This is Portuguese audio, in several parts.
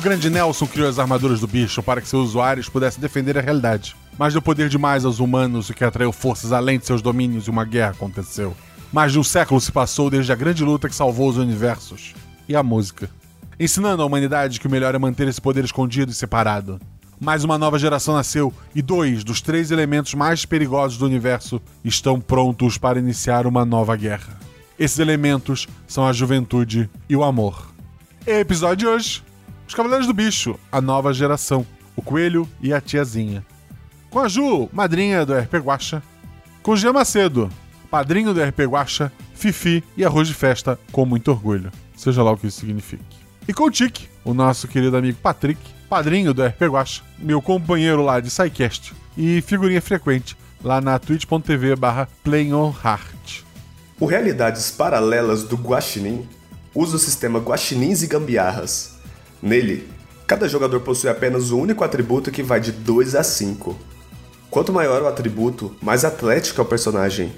O grande Nelson criou as armaduras do bicho para que seus usuários pudessem defender a realidade. Mas deu poder demais aos humanos, o que atraiu forças além de seus domínios e uma guerra aconteceu. Mais de um século se passou desde a grande luta que salvou os universos. E a música. Ensinando à humanidade que o melhor é manter esse poder escondido e separado. Mais uma nova geração nasceu e dois dos três elementos mais perigosos do universo estão prontos para iniciar uma nova guerra. Esses elementos são a juventude e o amor. Episódio de hoje: Os Cavaleiros do Bicho, a nova geração, o Coelho e a Tiazinha. Com a Ju, madrinha do RP Guacha. Com o Jean Macedo, padrinho do RP Guacha, Fifi e arroz de festa com muito orgulho. Seja lá o que isso signifique. E com o Tic, o nosso querido amigo Patrick, padrinho do RP Guacha, meu companheiro lá de SciCast e figurinha frequente lá na twitch.tv barra Heart. O Realidades Paralelas do Guaxinim usa o sistema Guaxinins e Gambiarras. Nele, cada jogador possui apenas um único atributo que vai de 2 a 5. Quanto maior o atributo, mais atlético é o personagem.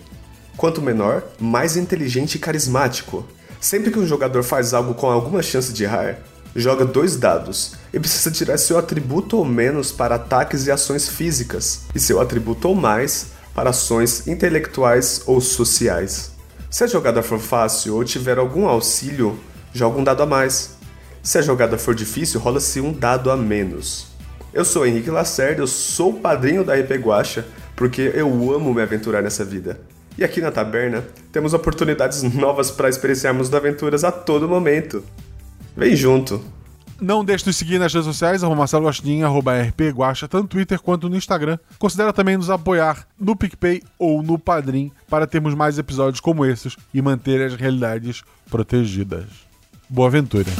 Quanto menor, mais inteligente e carismático. Sempre que um jogador faz algo com alguma chance de errar, joga dois dados e precisa tirar seu atributo ou menos para ataques e ações físicas, e seu atributo ou mais para ações intelectuais ou sociais. Se a jogada for fácil ou tiver algum auxílio, joga um dado a mais. Se a jogada for difícil, rola-se um dado a menos. Eu sou Henrique Lacerda, eu sou o padrinho da RP Guacha, porque eu amo me aventurar nessa vida. E aqui na taberna, temos oportunidades novas para experienciarmos aventuras a todo momento. Vem junto! Não deixe de nos seguir nas redes sociais, arroba Marcelo Guaxinim, arroba RP tanto no Twitter quanto no Instagram. Considera também nos apoiar no PicPay ou no Padrim para termos mais episódios como esses e manter as realidades protegidas. Boa aventura!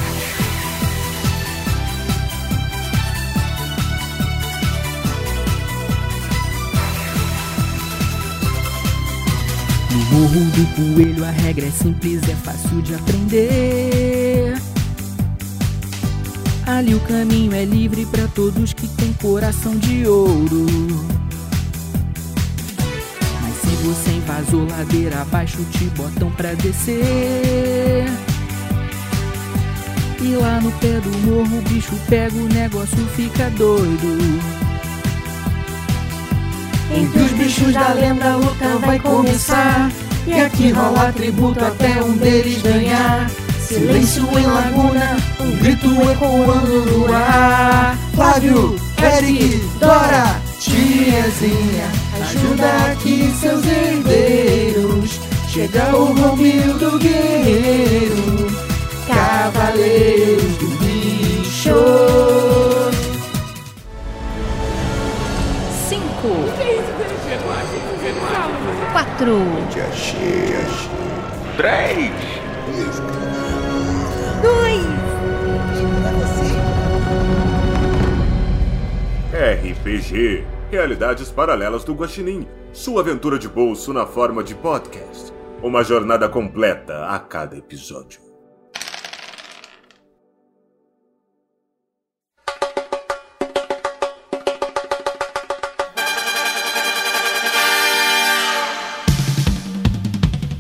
No morro do coelho a regra é simples, é fácil de aprender. Ali o caminho é livre para todos que têm coração de ouro. Mas se você invasou ladeira abaixo, te botam pra descer. E lá no pé do morro o bicho pega, o negócio fica doido. Entre os bichos da lenda a luta vai começar. E aqui rola tributo até um deles ganhar. Silêncio em laguna, um grito ecoando no ar. Flávio, Eric, Dora, tiazinha, ajuda aqui seus herdeiros. Chega o Romildo Guerreiro, Cavaleiros do Bicho. Quatro, Três. dois, RPG Realidades Paralelas do Guaxinim. Sua aventura de bolso na forma de podcast. Uma jornada completa a cada episódio.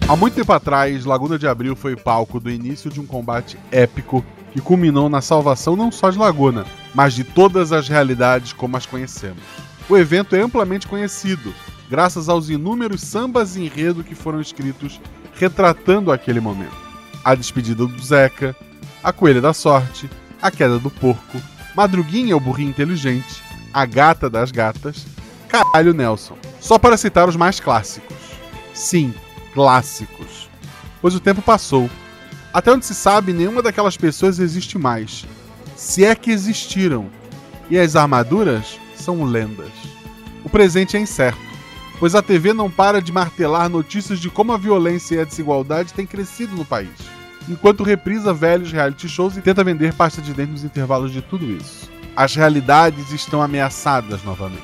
Há muito tempo atrás, Laguna de Abril foi palco do início de um combate épico que culminou na salvação não só de Laguna, mas de todas as realidades como as conhecemos. O evento é amplamente conhecido, graças aos inúmeros sambas e enredo que foram escritos retratando aquele momento. A despedida do Zeca, a Coelha da Sorte, a queda do porco, Madruguinha o burrinho inteligente, a gata das gatas, caralho Nelson. Só para citar os mais clássicos. Sim, clássicos. Pois o tempo passou. Até onde se sabe, nenhuma daquelas pessoas existe mais. Se é que existiram. E as armaduras são lendas. O presente é incerto, pois a TV não para de martelar notícias de como a violência e a desigualdade têm crescido no país, enquanto reprisa velhos reality shows e tenta vender pasta de dente nos intervalos de tudo isso. As realidades estão ameaçadas novamente.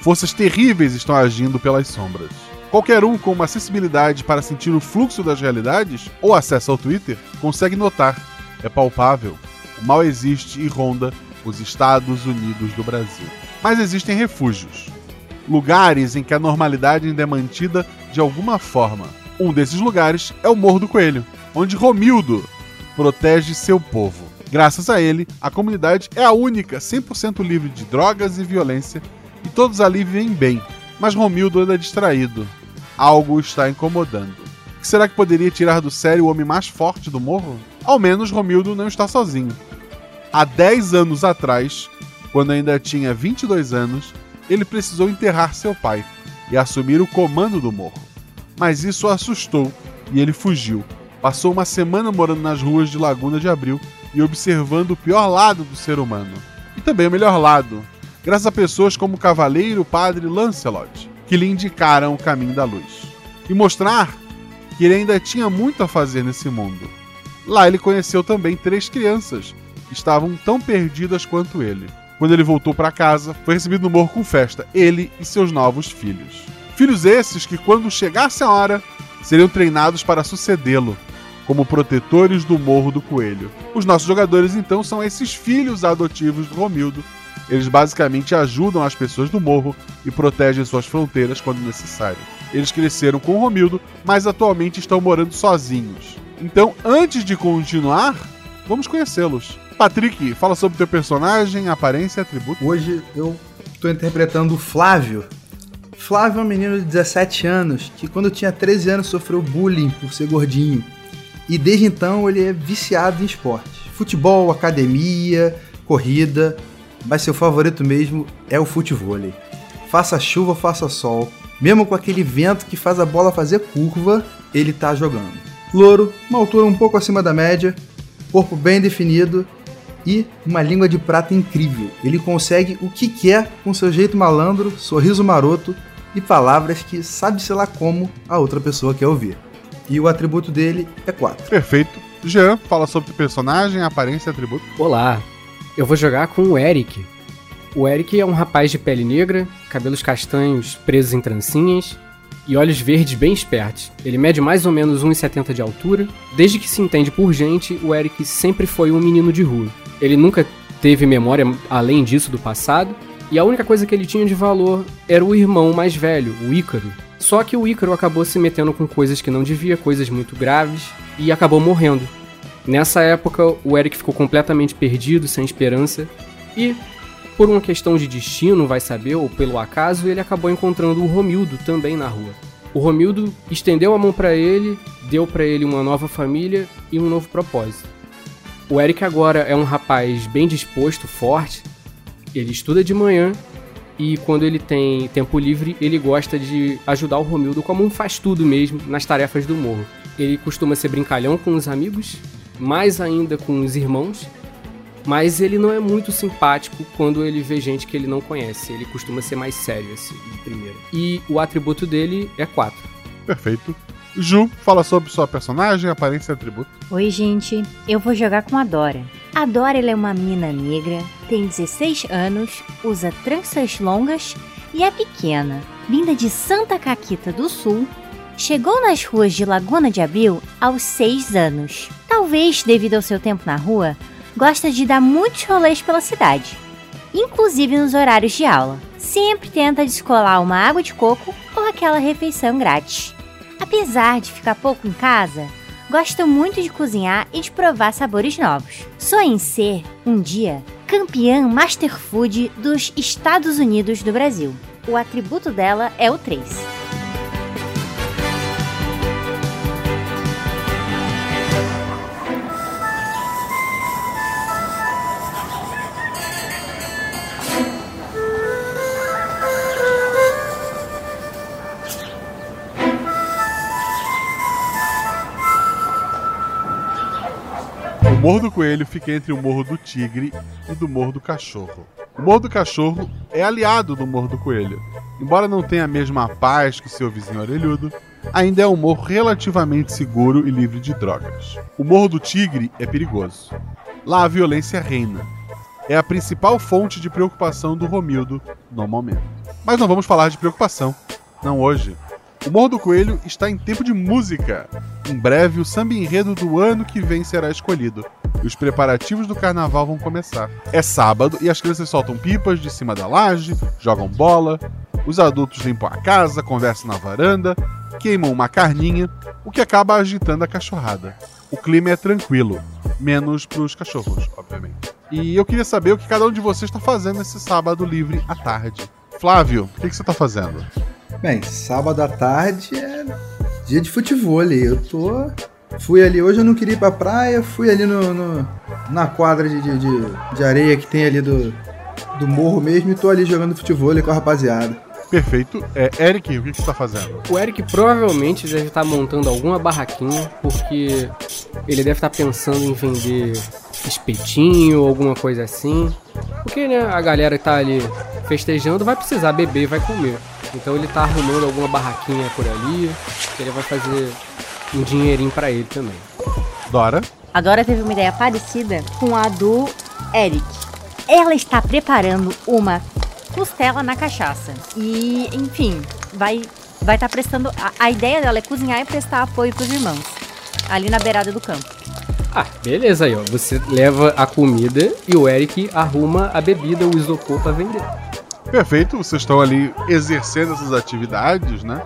Forças terríveis estão agindo pelas sombras. Qualquer um com uma acessibilidade para sentir o fluxo das realidades ou acesso ao Twitter consegue notar. É palpável. O mal existe e ronda os Estados Unidos do Brasil. Mas existem refúgios. Lugares em que a normalidade ainda é mantida de alguma forma. Um desses lugares é o Morro do Coelho, onde Romildo protege seu povo. Graças a ele, a comunidade é a única 100% livre de drogas e violência e todos ali vivem bem. Mas Romildo anda distraído. Algo está incomodando. O que será que poderia tirar do sério o homem mais forte do morro? Ao menos Romildo não está sozinho. Há 10 anos atrás, quando ainda tinha 22 anos, ele precisou enterrar seu pai e assumir o comando do morro. Mas isso o assustou e ele fugiu. Passou uma semana morando nas ruas de Laguna de Abril e observando o pior lado do ser humano. E também o melhor lado, graças a pessoas como o cavaleiro padre Lancelot, que lhe indicaram o caminho da luz. E mostrar que ele ainda tinha muito a fazer nesse mundo. Lá ele conheceu também três crianças que estavam tão perdidas quanto ele. Quando ele voltou para casa, foi recebido no morro com festa, ele e seus novos filhos. Filhos esses que, quando chegasse a hora, seriam treinados para sucedê-lo, como protetores do Morro do Coelho. Os nossos jogadores, então, são esses filhos adotivos do Romildo. Eles basicamente ajudam as pessoas do morro e protegem suas fronteiras quando necessário. Eles cresceram com Romildo, mas atualmente estão morando sozinhos. Então, antes de continuar, vamos conhecê-los. Patrick, fala sobre teu personagem, aparência e atributo. Hoje eu estou interpretando o Flávio. Flávio é um menino de 17 anos que, quando tinha 13 anos, sofreu bullying por ser gordinho. E desde então ele é viciado em esporte: futebol, academia, corrida, mas seu favorito mesmo é o futebol. Faça chuva, faça sol, mesmo com aquele vento que faz a bola fazer curva, ele tá jogando. Louro, uma altura um pouco acima da média, corpo bem definido e uma língua de prata incrível. Ele consegue o que quer com seu jeito malandro, sorriso maroto e palavras que sabe sei lá como a outra pessoa quer ouvir. E o atributo dele é 4. Perfeito. Jean, fala sobre o personagem, aparência e atributo. Olá, eu vou jogar com o Eric. O Eric é um rapaz de pele negra, cabelos castanhos presos em trancinhas e olhos verdes bem espertos. Ele mede mais ou menos 1,70 de altura. Desde que se entende por gente, o Eric sempre foi um menino de rua. Ele nunca teve memória além disso do passado, e a única coisa que ele tinha de valor era o irmão mais velho, o Ícaro. Só que o Ícaro acabou se metendo com coisas que não devia, coisas muito graves, e acabou morrendo. Nessa época, o Eric ficou completamente perdido, sem esperança, e por uma questão de destino, vai saber, ou pelo acaso, ele acabou encontrando o Romildo também na rua. O Romildo estendeu a mão para ele, deu para ele uma nova família e um novo propósito. O Eric agora é um rapaz bem disposto, forte. Ele estuda de manhã e quando ele tem tempo livre, ele gosta de ajudar o Romildo como um faz-tudo mesmo nas tarefas do morro. Ele costuma ser brincalhão com os amigos, mais ainda com os irmãos, mas ele não é muito simpático quando ele vê gente que ele não conhece. Ele costuma ser mais sério, assim, de primeira. E o atributo dele é 4. Perfeito. Ju, fala sobre sua personagem, aparência e atributo. Oi, gente. Eu vou jogar com a Dora. A Dora ela é uma menina negra, tem 16 anos, usa tranças longas e é pequena. Vinda de Santa Caquita do Sul, chegou nas ruas de Laguna de Abril aos 6 anos. Talvez, devido ao seu tempo na rua, gosta de dar muitos rolês pela cidade, inclusive nos horários de aula. Sempre tenta descolar uma água de coco ou aquela refeição grátis. Apesar de ficar pouco em casa, gosta muito de cozinhar e de provar sabores novos. Sonha em ser, um dia, campeã Master Food dos Estados Unidos do Brasil. O atributo dela é o 3. Morro do Coelho fica entre o Morro do Tigre e do Morro do Cachorro. O Morro do Cachorro é aliado do Morro do Coelho. Embora não tenha a mesma paz que seu vizinho orelhudo, ainda é um morro relativamente seguro e livre de drogas. O Morro do Tigre é perigoso. Lá a violência reina. É a principal fonte de preocupação do Romildo no momento. Mas não vamos falar de preocupação. Não hoje. O Morro do Coelho está em tempo de música. Em breve, o samba enredo do ano que vem será escolhido. Os preparativos do carnaval vão começar. É sábado e as crianças soltam pipas de cima da laje, jogam bola. Os adultos limpam a casa, conversam na varanda, queimam uma carninha, o que acaba agitando a cachorrada. O clima é tranquilo. menos pros cachorros, obviamente. E eu queria saber o que cada um de vocês está fazendo esse sábado livre à tarde. Flávio, o que, que você está fazendo? Bem, sábado à tarde é dia de futebol. Eu tô. Fui ali, hoje eu não queria ir pra praia, fui ali no, no- na quadra de, de, de- de areia que tem ali do, do morro mesmo e tô ali jogando futebol com a rapaziada. Perfeito. É, Eric, o que, que você tá fazendo? O Eric provavelmente deve estar montando alguma barraquinha, porque ele deve estar pensando em vender espetinho alguma coisa assim. Porque, né, a galera que tá ali festejando vai precisar beber e vai comer. Então ele tá arrumando alguma barraquinha por ali, que ele vai fazer um dinheirinho pra ele também. Dora? A Dora teve uma ideia parecida com a do Eric. Ela está preparando uma costela na cachaça. E, enfim, vai vai estar prestando. A, a ideia dela é cozinhar e prestar apoio pros irmãos. Ali na beirada do campo. Ah, beleza aí, ó. Você leva a comida e o Eric arruma a bebida, o isopor pra vender. Perfeito, vocês estão ali exercendo essas atividades, né?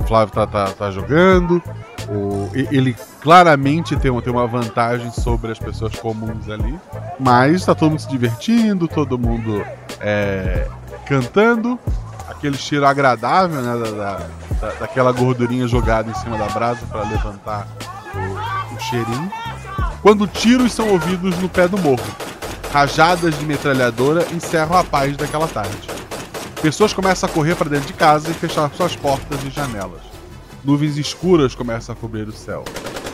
O Flávio tá, tá, tá jogando. O, ele claramente tem, uma- tem uma vantagem sobre as pessoas comuns ali. Mas tá todo mundo se divertindo, todo mundo é, cantando. Aquele cheiro agradável, né? Da- da- daquela gordurinha jogada em cima da brasa para levantar o, o cheirinho. Quando tiros são ouvidos no pé do morro rajadas de metralhadora encerram a paz daquela tarde. Pessoas começam a correr para dentro de casa e fechar suas portas e janelas. Nuvens escuras começam a cobrir o céu.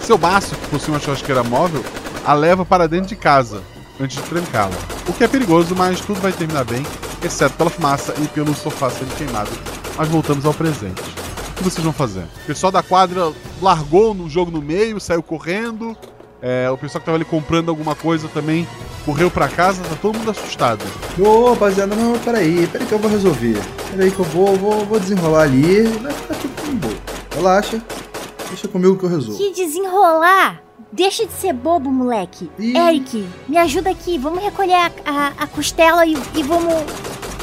Seu baço, que possui uma churrasqueira móvel, a leva para dentro de casa, antes de trancá-la. O que é perigoso, mas tudo vai terminar bem, exceto pela fumaça e pelo sofá sendo queimado. Mas voltamos ao presente. O que vocês vão fazer? O pessoal da quadra largou no jogo no meio, saiu correndo. É, o pessoal que tava ali comprando alguma coisa também correu pra casa, tá todo mundo assustado. Ô, rapaziada, não, peraí, peraí que eu vou resolver. Peraí que eu vou, vou, vou desenrolar ali, vai ficar tudo bom. Relaxa, deixa comigo que eu resolvo. Que desenrolar! Deixa de ser bobo, moleque. Ih. Eric, me ajuda aqui. Vamos recolher a, a- a costela e, e vamos.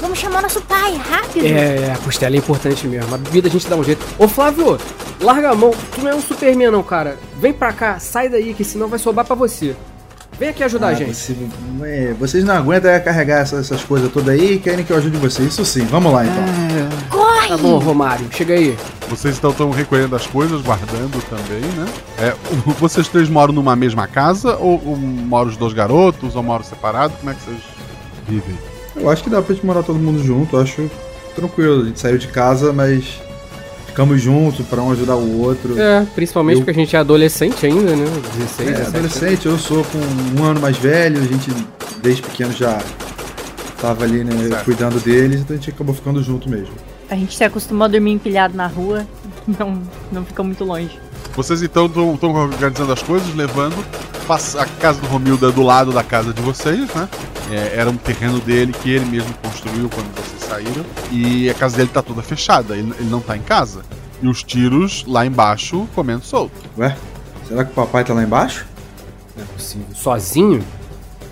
Vamos chamar nosso pai, rápido. É, a costela é importante mesmo. A bebida a gente dá um jeito. Ô Flávio, larga a mão. Tu não é um Superman, não, cara. Vem pra cá, sai daí, que senão vai sobrar pra você. Vem aqui ajudar a Ah, gente. você- é, vocês não aguentam carregar essas, essas coisas todas aí e querem que eu ajude vocês. Isso sim, vamos lá então. Corre! Tá bom, Romário, chega aí. Vocês então estão recolhendo as coisas, guardando também, né? É, vocês três moram numa mesma casa? Ou, ou moram os dois garotos? Ou moram separados? Como é que vocês vivem? Eu acho que dá pra gente morar todo mundo junto, eu acho tranquilo. A gente saiu de casa, mas ficamos juntos pra um ajudar o outro. É, principalmente Eu- porque a gente é adolescente ainda, né? 16, É, 17. adolescente, eu sou com um ano mais velho, a gente desde pequeno já tava ali, né, Certo. cuidando deles, então a gente acabou ficando junto mesmo. A gente se acostumou a dormir empilhado na rua. Não, não fica muito longe. Vocês então estão organizando as coisas, levando. A casa do Romildo é do lado da casa de vocês, né? É, era um terreno dele que ele mesmo construiu quando vocês saíram. E a casa dele tá toda fechada, ele, ele não tá em casa. E os tiros lá embaixo comendo solto. Ué, será que o papai tá lá embaixo? Não é possível. Sozinho?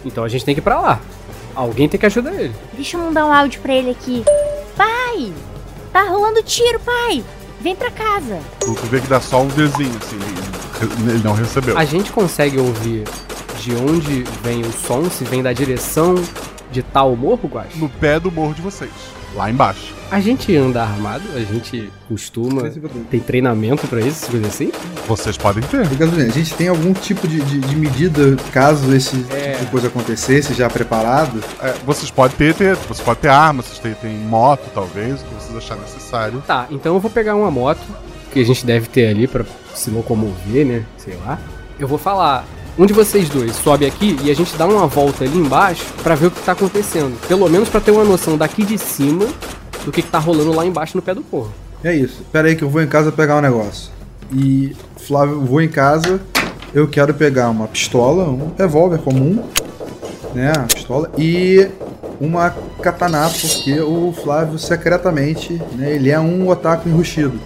Então a gente tem que ir pra lá. Alguém tem que ajudar ele. Deixa eu mandar um áudio pra ele aqui. Pai! Tá rolando tiro, pai! Vem pra casa. Tu, vê que dá só um vizinho, assim, ele, ele não recebeu. A gente consegue ouvir de onde vem o som, se vem da direção de tal morro, Guax? No pé do morro de vocês, lá embaixo. A gente anda armado, a gente costuma. Tem treinamento pra isso, coisa assim? Vocês podem ter. A gente tem algum tipo de, de- de medida caso esse É. tipo de coisa acontecesse, já preparado? É, vocês podem ter, ter, vocês podem ter armas, vocês têm, têm moto, talvez, o que vocês acharem necessário. Tá, então eu vou pegar uma moto que a gente deve ter ali pra se locomover, né? Sei lá. Eu vou falar. Um de vocês dois sobe aqui e a gente dá uma volta ali embaixo pra ver o que tá acontecendo. Pelo menos pra ter uma noção daqui de cima do que, que tá rolando lá embaixo no pé do morro. É isso. Pera aí que eu vou em casa pegar um negócio. E, Flávio, eu vou em casa, eu quero pegar uma pistola, um revólver comum, né, uma pistola, e uma katana, porque o Flávio secretamente, né, ele é um otaku enrustido.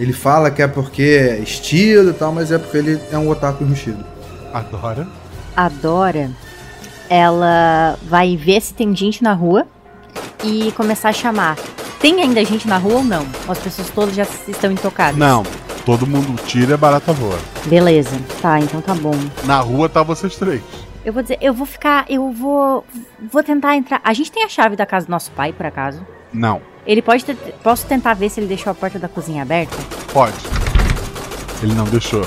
Ele fala que é porque é estilo e tal, mas é porque ele é um otaku enrustido. Adora. A Dora, ela vai ver se tem gente na rua e começar a chamar. Tem ainda gente na rua ou não? As pessoas todas já estão intocadas? Não. Todo mundo tira e barata voa. Beleza. Tá, então tá bom. Na rua tá vocês três. Eu vou dizer, eu vou ficar, eu vou vou tentar entrar. A gente tem a chave da casa do nosso pai, por acaso? Não, Ele pode ter, posso tentar ver se ele deixou a porta da cozinha aberta? pode. Ele não deixou.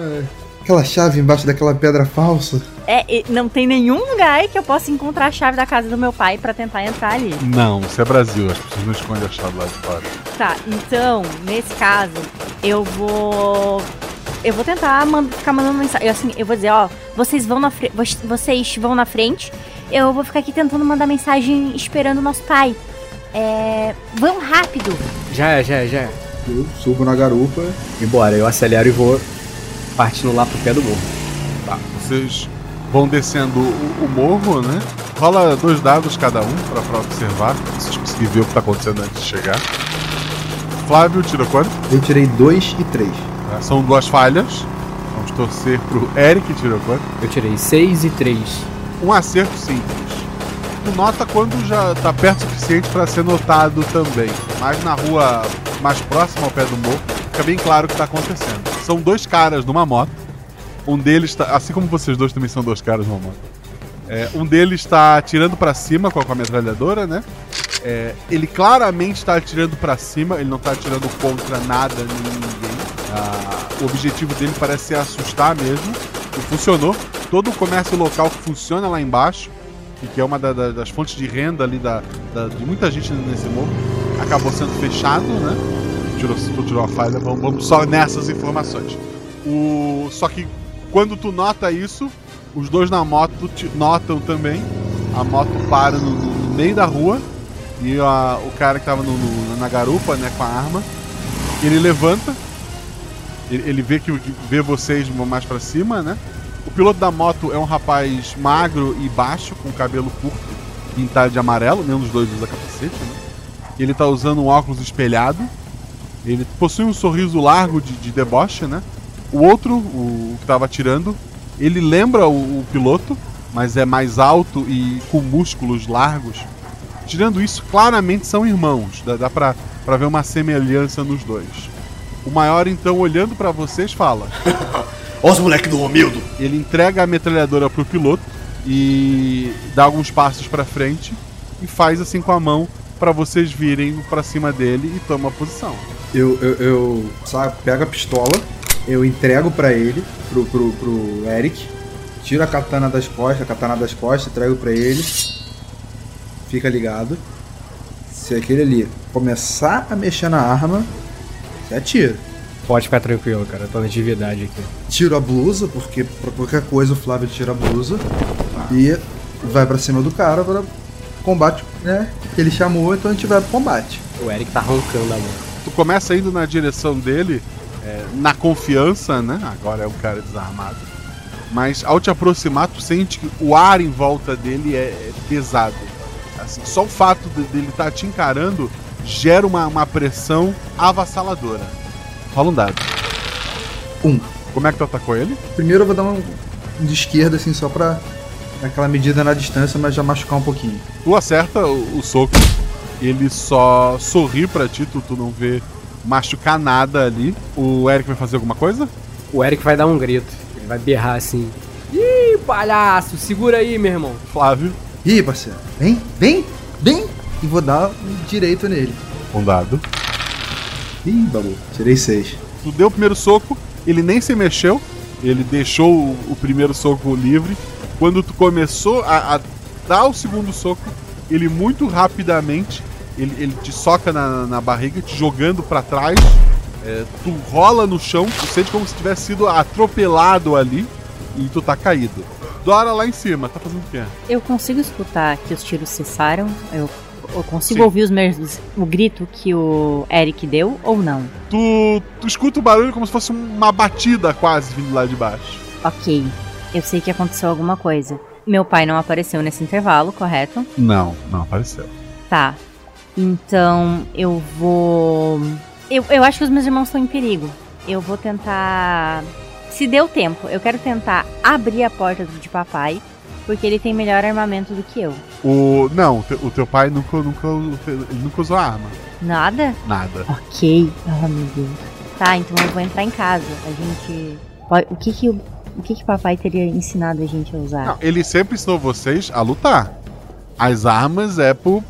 Aquela chave embaixo daquela pedra falsa. É, não tem nenhum lugar que eu possa encontrar a chave da casa do meu pai pra tentar entrar ali. Não, isso é Brasil, as pessoas não escondem a chave lá de fora. Tá, então, nesse caso, eu vou. Eu vou tentar man- ficar mandando mensagem. eu, Assim, eu vou dizer, ó, vocês vão na frente. Vocês vão na frente. Eu vou ficar aqui tentando mandar mensagem esperando o nosso pai. É. Vão rápido! Já é, já é, já é. Eu subo na garupa. E bora, eu acelero e vou partindo lá pro pé do morro. Tá, vocês vão descendo o, o morro, né? Rola dois dados cada um pra, pra observar, pra vocês conseguirem ver o que tá acontecendo antes de chegar. Flávio tira quanto? Eu tirei 2 e 3. Tá, São duas falhas. Vamos torcer pro Eric tirou quanto? Eu tirei 6 e 3. Um acerto simples. Tu nota quando já tá perto o suficiente pra ser notado também. Mas na rua mais próxima ao pé do morro, fica bem claro o que tá acontecendo. São dois caras numa moto. Um deles tá. Assim como vocês dois também são dois caras numa moto. É, um deles está atirando pra cima com a, com a metralhadora, né? É, ele claramente está atirando pra cima, ele não tá atirando contra nada nem ninguém. Ah, o objetivo dele parece ser assustar mesmo. E funcionou. Todo o comércio local funciona lá embaixo, que é uma da- da- das fontes de renda ali da, da- de muita gente nesse morro, acabou sendo fechado, né? Tirou, tu tirou a falha, vamos, vamos só nessas informações. O, só que quando tu nota isso, os dois na moto notam também. A moto para no, no meio da rua e a- o cara que tava no- no- na garupa, né, com a arma, ele levanta. Ele, ele vê que vê vocês mais pra cima, né? O piloto da moto é um rapaz magro e baixo, com cabelo curto, pintado de amarelo, nenhum dos dois usa capacete, né? Ele tá usando um óculos espelhado. Ele possui um sorriso largo de, de deboche, né? O outro, o que tava atirando, ele lembra o, o piloto, mas é mais alto e com músculos largos. Tirando isso, claramente são irmãos. Dá, dá pra, pra ver uma semelhança nos dois. O maior, então, olhando pra vocês, fala: Ó os moleque do Romildo! Ele entrega a metralhadora pro piloto e dá alguns passos pra frente e faz assim com a mão pra vocês virem pra cima dele e toma a posição. Eu, eu, eu sabe, pego a pistola, eu entrego pra ele, pro, pro, pro Eric, tiro a katana das costas, a katana das costas, entrego pra ele, fica ligado. Se aquele ali começar a mexer na arma, você atira. Pode ficar tranquilo, cara. Eu tô na atividade aqui. Tiro a blusa, porque pra qualquer coisa o Flávio tira a blusa e vai pra cima do cara para combate, né? Que ele chamou, então a gente vai pro combate. O Eric tá roncando a mão. Tu começa indo na direção dele, é, na confiança, né? Agora é um cara desarmado. Mas ao te aproximar, tu sente que o ar em volta dele é, é pesado. Assim, só o fato de- dele estar te encarando gera uma, uma pressão avassaladora. Rola um dado. Um. Como é que tu atacou ele? Primeiro eu vou dar um de esquerda, assim, só pra dar aquela medida na distância, mas já machucar um pouquinho. Tu acerta o, o soco, ele só sorri pra ti, tu, tu não vê machucar nada ali. O Eric vai fazer alguma coisa? O Eric vai dar um grito. Ele vai berrar assim. Ih, palhaço, segura aí, meu irmão. Flávio, Ih, parceiro, vem, vem, vem! E vou dar um direito nele. um dado. Ih, babu, tirei seis. Tu deu o primeiro soco, ele nem se mexeu, ele deixou o, o primeiro soco livre. Quando tu começou a, a dar o segundo soco, ele muito rapidamente ele, ele te soca na, na barriga, te jogando pra trás. É, tu rola no chão, tu sente como se tivesse sido atropelado ali e tu tá caído. Dora lá em cima, tá fazendo o quê? Eu consigo escutar que os tiros cessaram? Eu, eu consigo Sim. ouvir os meus, o grito que o Eric deu ou não? Tu, tu escuta o barulho como se fosse uma batida quase vindo lá de baixo. Ok, eu sei que aconteceu alguma coisa. Meu pai não apareceu nesse intervalo, correto? Não, não apareceu. Tá. Então eu vou. Eu, eu acho que os meus irmãos estão em perigo. Eu vou tentar. Se deu tempo, eu quero tentar abrir a porta de papai. Porque ele tem melhor armamento do que eu. O. Não, o teu, pai nunca, nunca, ele nunca usou arma. Nada? Nada. Ok. Oh, meu Deus. Tá, então eu vou entrar em casa. A gente. O que que o. O que que papai teria ensinado a gente a usar? Não, ele sempre ensinou vocês a lutar. As armas é por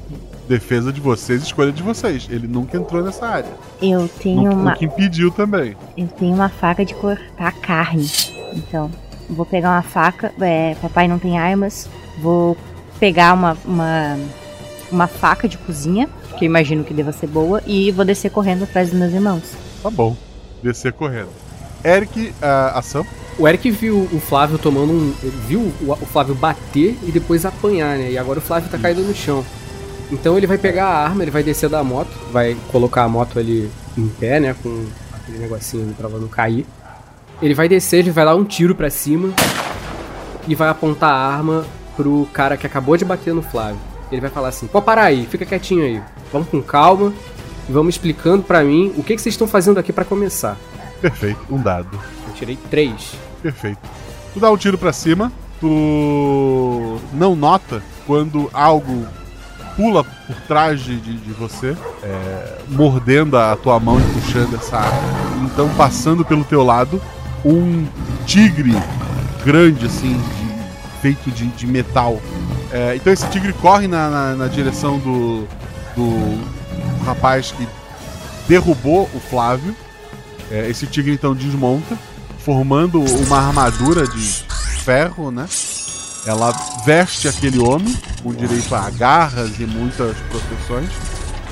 defesa de vocês, escolha de vocês. Ele nunca entrou nessa área. Eu tenho Nunca, uma. nunca impediu também. Eu tenho uma faca de cortar carne. Então, vou pegar uma faca. É, papai não tem armas. Vou pegar uma, uma, uma faca de cozinha, que eu imagino que deva ser boa, e vou descer correndo atrás dos meus irmãos. Tá bom. Descer correndo. Eric, a ação. O Eric viu o Flávio tomando um. Viu o Flávio bater e depois apanhar, né? E agora o Flávio tá caído no chão. Então ele vai pegar a arma, ele vai descer da moto, vai colocar a moto ali em pé, né? Com aquele negocinho ali pra ela não cair. Ele vai descer, ele vai dar um tiro pra cima e vai apontar a arma pro cara que acabou de bater no Flávio. Ele vai falar assim: pode parar aí, fica quietinho aí. Vamos com calma e vamos explicando pra mim o que, que vocês estão fazendo aqui pra começar. Perfeito, um dado. Eu tirei três. Perfeito. Tu dá um tiro pra cima, tu não nota quando algo pula por trás de, de, você, é, mordendo a tua mão e puxando essa arma. Então, passando pelo teu lado, um tigre grande, assim, feito de, de metal. É, então, esse tigre corre na, na, na direção do, do rapaz que derrubou o Flávio. É, esse tigre então desmonta, formando uma armadura de ferro, né? Ela veste aquele homem com direito a garras e muitas proteções.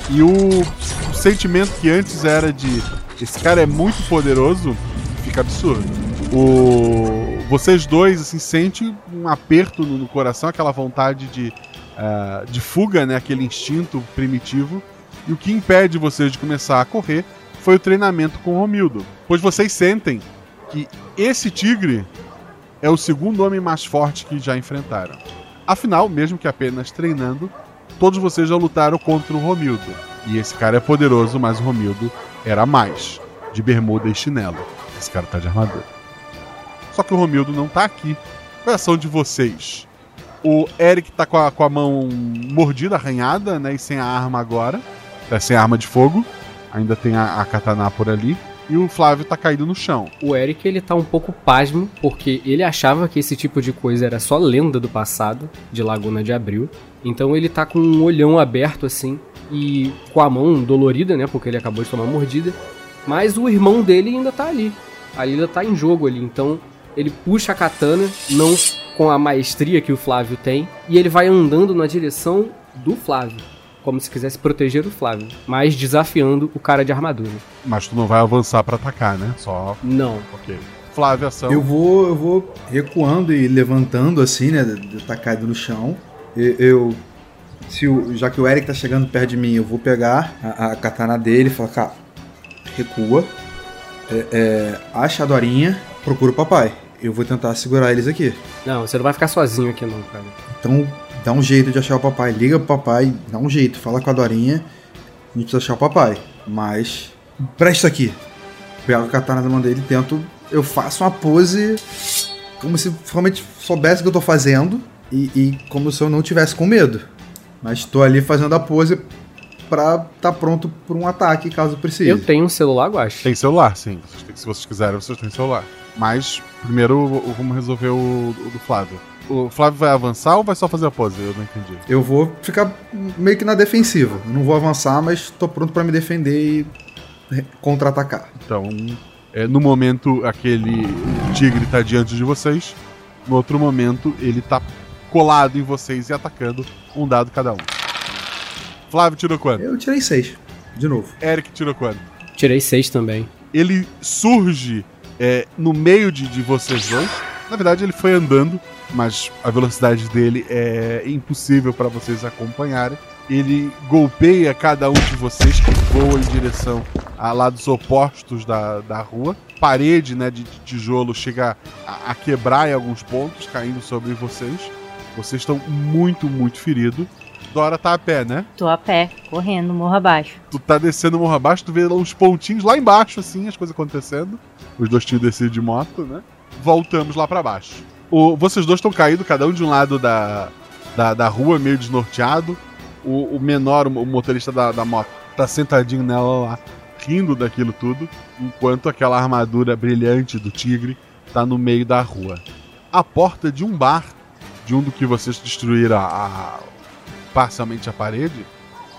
E o, o sentimento que antes era de esse cara é muito poderoso fica absurdo. O, vocês dois assim sentem um aperto no, coração, aquela vontade de, ah, de fuga, né? Aquele instinto primitivo. E o que impede vocês de começar a correr foi o treinamento com o Romildo. Pois vocês sentem que esse tigre é o segundo homem mais forte que já enfrentaram. Afinal, mesmo que apenas treinando, todos vocês já lutaram contra o Romildo. E esse cara é poderoso, mas o Romildo era mais, de bermuda e chinelo. Esse cara tá de armadura. Só que o Romildo não tá aqui. Qual é a ação de vocês? O Eric tá com a, com a mão mordida, arranhada, né? E sem a arma agora. É, sem a arma de fogo. Ainda tem a, a katana por ali. E o Flávio tá caído no chão. O Eric, ele tá um pouco pasmo, porque ele achava que esse tipo de coisa era só lenda do passado, de Laguna de Abril. Então ele tá com um olhão aberto assim, e com a mão dolorida, né, porque ele acabou de tomar mordida. Mas o irmão dele ainda tá ali. Ali ainda tá em jogo ali, então ele puxa a katana, não com a maestria que o Flávio tem, e ele vai andando na direção do Flávio. Como se quisesse proteger o Flávio, mas desafiando o cara de armadura. Mas tu não vai avançar pra atacar, né? Só. Não. Ok. Flávio, ação. Eu vou, eu vou recuando e levantando assim, né? De estar caído no chão. Eu, eu- se o, já que o Eric tá chegando perto de mim, eu vou pegar a, a katana dele e falar, cara, recua, é, é, acha a Dorinha, procura o papai. Eu vou tentar segurar eles aqui. Não, você não vai ficar sozinho aqui não, cara. Então dá um jeito de achar o papai. Liga pro papai, dá um jeito, fala com a Dorinha. A gente precisa achar o papai. Mas. Presta aqui. Pego a katana da mão dele e tento. Eu faço uma pose como se realmente soubesse o que eu tô fazendo. E, e como se eu não tivesse com medo. Mas tô ali fazendo a pose pra tá pronto pra um ataque caso precise. Eu tenho um celular, Guache. Tem celular, sim. Se vocês quiserem, vocês têm celular. Mas primeiro o- vamos resolver o, o do Flávio. O Flávio vai avançar ou vai só fazer a pose? Eu não entendi. Eu vou ficar meio que na defensiva. Eu não vou avançar, mas tô pronto pra me defender e contra-atacar. Então, é, no momento aquele tigre tá diante de vocês. No outro momento, ele tá colado em vocês e atacando um dado cada um. Flávio tirou quanto? Eu tirei seis. De novo. Eric tirou quanto? Tirei seis também. ele surge é, no meio de, de vocês dois. Na verdade, ele foi andando, mas a velocidade dele é impossível para vocês acompanharem. Ele golpeia cada um de vocês que voa em direção a lados opostos da, da rua. Parede né, de, de tijolo chega a, a quebrar em alguns pontos, caindo sobre vocês. Vocês estão muito, muito feridos. Dora tá a pé, né? Tô a pé, correndo, morro abaixo. tu tá descendo o morro abaixo, tu vê uns pontinhos lá embaixo, assim, as coisas acontecendo. Os dois tinham descido de moto, né? Voltamos lá pra baixo. O, vocês dois estão caídos, cada um de um lado da, da, da rua, meio desnorteado. O, o menor, o motorista da, da moto, tá sentadinho nela lá, rindo daquilo tudo, enquanto aquela armadura brilhante do tigre tá no meio da rua. A porta de um bar, de um do que vocês destruíram a, a, parcialmente a parede,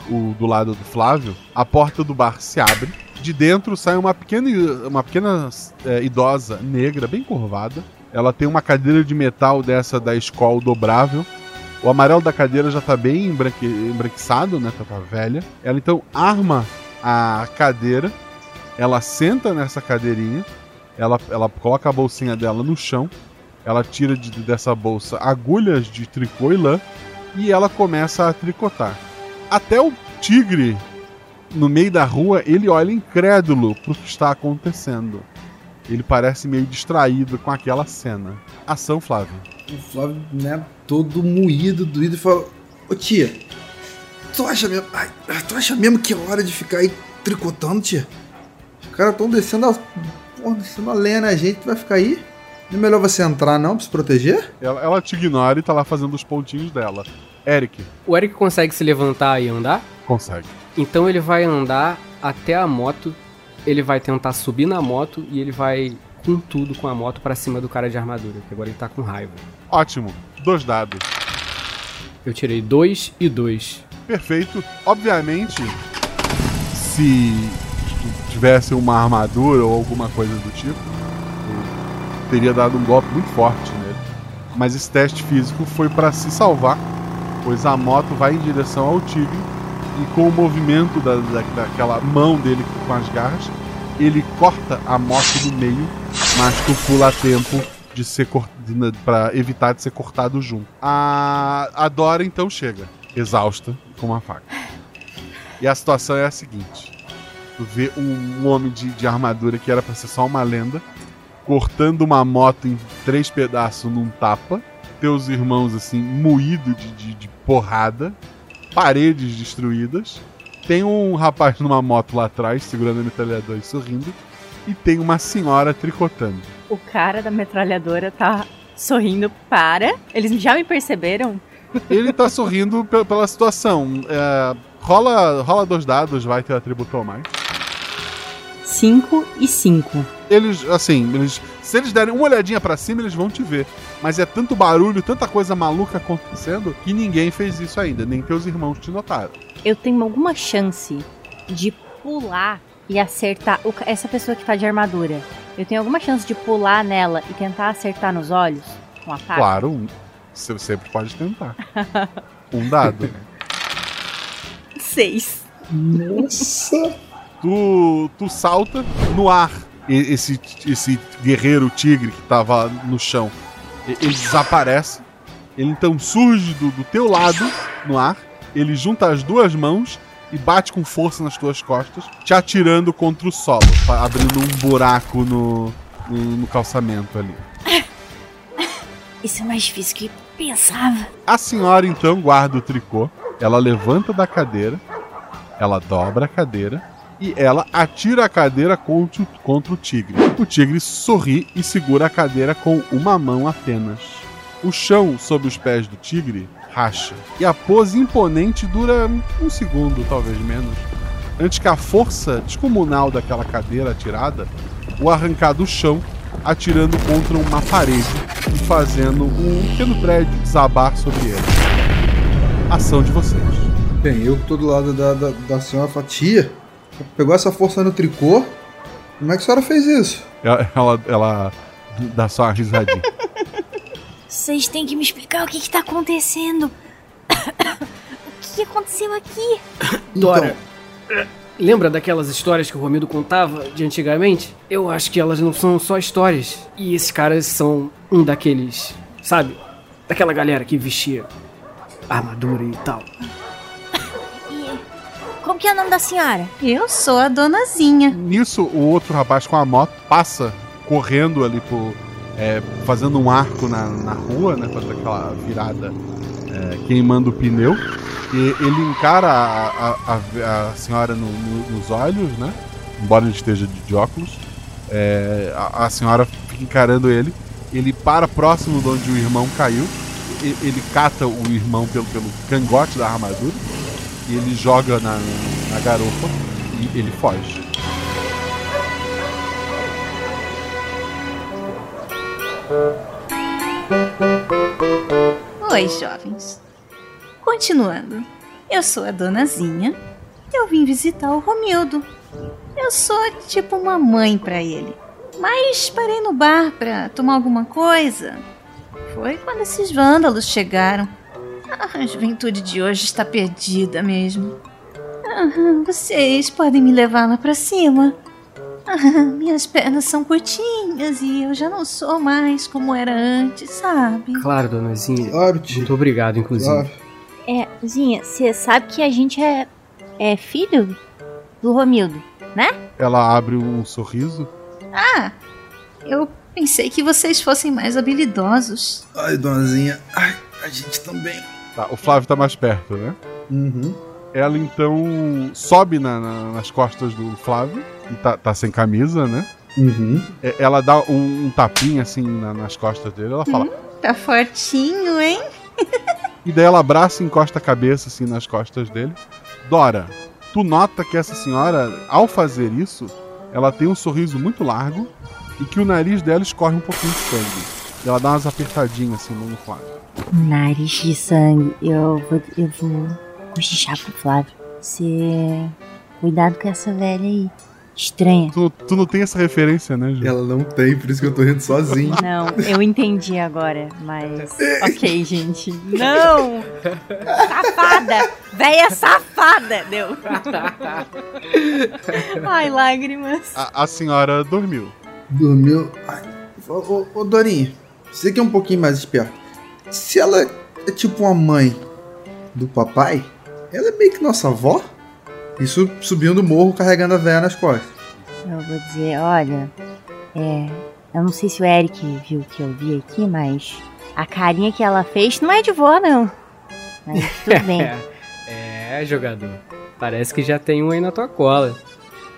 o do lado do Flávio, a porta do bar se abre. De dentro sai uma pequena, uma pequena é, idosa negra, bem curvada. Ela tem uma cadeira de metal dessa da escola dobrável. O amarelo da cadeira já tá bem embranque, embranquiçado, né? Tá, tá velha. Ela então arma a cadeira. Ela senta nessa cadeirinha. Ela, ela coloca a bolsinha dela no chão. Ela tira de, dessa bolsa agulhas de tricô e lã. E ela começa a tricotar. Até o tigre, no meio da rua, ele olha incrédulo pro que está acontecendo. Ele parece meio distraído com aquela cena. Ação, Flávio. O Flávio, né, todo moído, doído, fala: Ô tia, tu acha mesmo. Ai, tu acha mesmo que é hora de ficar aí tricotando, tia? Os caras estão descendo a. Porra, descendo a lenha na gente, tu vai ficar aí? Não é melhor você entrar, não, pra se proteger? Ela, ela te ignora e tá lá fazendo os pontinhos dela. Eric. O Eric consegue se levantar e andar? Consegue. Então ele vai andar até a moto, ele vai tentar subir na moto e ele vai com tudo com a moto para cima do cara de armadura, que agora ele tá com raiva. Ótimo. Dois dados. Eu tirei dois e dois. Perfeito. Obviamente, se tivesse uma armadura ou alguma coisa do tipo, teria dado um golpe muito forte nele. Mas esse teste físico foi para se salvar pois a moto vai em direção ao tigre e com o movimento da, da, daquela mão dele com as garras, ele corta a moto do meio, mas tu pula a tempo de ser para evitar de ser cortado junto. A, a Dora então chega, exausta, com uma faca. E a situação é a seguinte: tu vê um, um homem de, de armadura que era para ser só uma lenda, cortando uma moto em três pedaços num tapa teus irmãos assim, moído de, de, de porrada, paredes destruídas. Tem um rapaz numa moto lá atrás, segurando a metralhadora e sorrindo. E tem uma senhora tricotando. O cara da metralhadora tá sorrindo para. Eles já me perceberam? Ele tá sorrindo pela situação. É, rola, rola dois dados, vai ter atributo ou mais. 5 e 5. Eles, assim, eles, se eles derem uma olhadinha para cima, eles vão te ver. Mas é tanto barulho, tanta coisa maluca acontecendo, que ninguém fez isso ainda, nem teus irmãos te notaram. Eu tenho alguma chance de pular e acertar o, essa pessoa que tá de armadura. Eu tenho alguma chance de pular nela e tentar acertar nos olhos com a faca? Claro, você sempre pode tentar. um dado. Seis. Nossa! Tu, tu salta no ar. Esse, esse guerreiro tigre que tava no chão ele desaparece. Ele então surge do, do teu lado, no ar. Ele junta as duas mãos e bate com força nas tuas costas, te atirando contra o solo, abrindo um buraco no, no, no calçamento ali. Isso é mais difícil que pensava. A senhora então guarda o tricô, ela levanta da cadeira, ela dobra a cadeira e ela atira a cadeira contra, o tigre. O tigre sorri e segura a cadeira com uma mão apenas. O chão sob os pés do tigre racha, e a pose imponente dura um segundo, talvez menos, antes que a força descomunal daquela cadeira atirada o arrancar do chão, atirando contra uma parede e fazendo um pequeno prédio desabar sobre ele. Ação de vocês. Bem, eu tô do lado da, da, da senhora Fatia Pegou essa força no tricô. Como é que a senhora fez isso? Ela, ela, ela dá só uma risadinha. Vocês têm que me explicar o que, está acontecendo. o que aconteceu aqui? Dora, então... lembra daquelas histórias que o Romildo contava de antigamente? Eu acho que elas não são só histórias. E esses caras são um daqueles, sabe? Daquela galera que vestia armadura e tal. Como que é o nome da senhora? Eu sou a donazinha. Nisso, o outro rapaz com a moto passa correndo ali por. É, fazendo um arco na, na rua, né? Fazendo aquela virada é, queimando o pneu. E ele encara a, a, a, a senhora no, no, nos olhos, né? Embora ele esteja de, de óculos. É, a, a senhora fica encarando ele Ele para próximo de onde o irmão caiu. e- Ele cata o irmão pelo, pelo cangote da armadura. E ele joga na, na garopa. E ele foge. Oi, jovens. Continuando, eu sou a donazinha. Eu vim visitar o Romildo. Eu sou tipo uma mãe pra ele. Mas parei no bar pra tomar alguma coisa. Foi quando esses vândalos chegaram. A juventude de hoje está perdida mesmo. Ah, Vocês podem me levar lá pra cima. Ah, Minhas pernas são curtinhas e eu já não sou mais como era antes, sabe? Claro, donazinha. Claro, tio. Muito obrigado, inclusive. Claro. É, Zinha, você sabe que a gente é, é filho do Romildo, né? Ela abre um sorriso. Ah, eu pensei que vocês fossem mais habilidosos. Ai, donazinha. Ai, a gente também. Tá, o Flávio tá mais perto, né? Uhum. Ela então sobe na- na- nas costas do Flávio. E tá, tá sem camisa, né? Uhum. É, Ela dá um, um tapinha assim na- nas costas dele. Ela fala. Tá fortinho, hein? E daí ela abraça e encosta a cabeça assim nas costas dele. Dora, tu nota que essa senhora, ao fazer isso, ela tem um sorriso muito largo e que o nariz dela escorre um pouquinho de sangue. E ela dá umas apertadinhas assim no Flávio. Nariz de sangue. Eu vou, eu vou cochichar pro Flávio. Você. Cuidado com essa velha aí. Estranha. Tu, tu não tem essa referência, né, Ju? Ela não tem, por isso que eu tô rindo sozinho. Não, eu entendi agora, mas. Ok, gente. Não! Safada! Véia safada! Deu. Ai, lágrimas. A, a senhora dormiu. Dormiu. Ai, ô, ô, ô, Dorinha, você que é um pouquinho mais esperto. Se ela é tipo uma mãe do papai, ela é meio que nossa avó? Isso subindo o morro carregando a véia nas costas. Eu vou dizer, olha. É. Eu não sei se o Eric viu o que eu vi aqui, mas. A carinha que ela fez não é de vó, não. Mas tudo bem. É, jogador. Parece que já tem um aí na tua cola.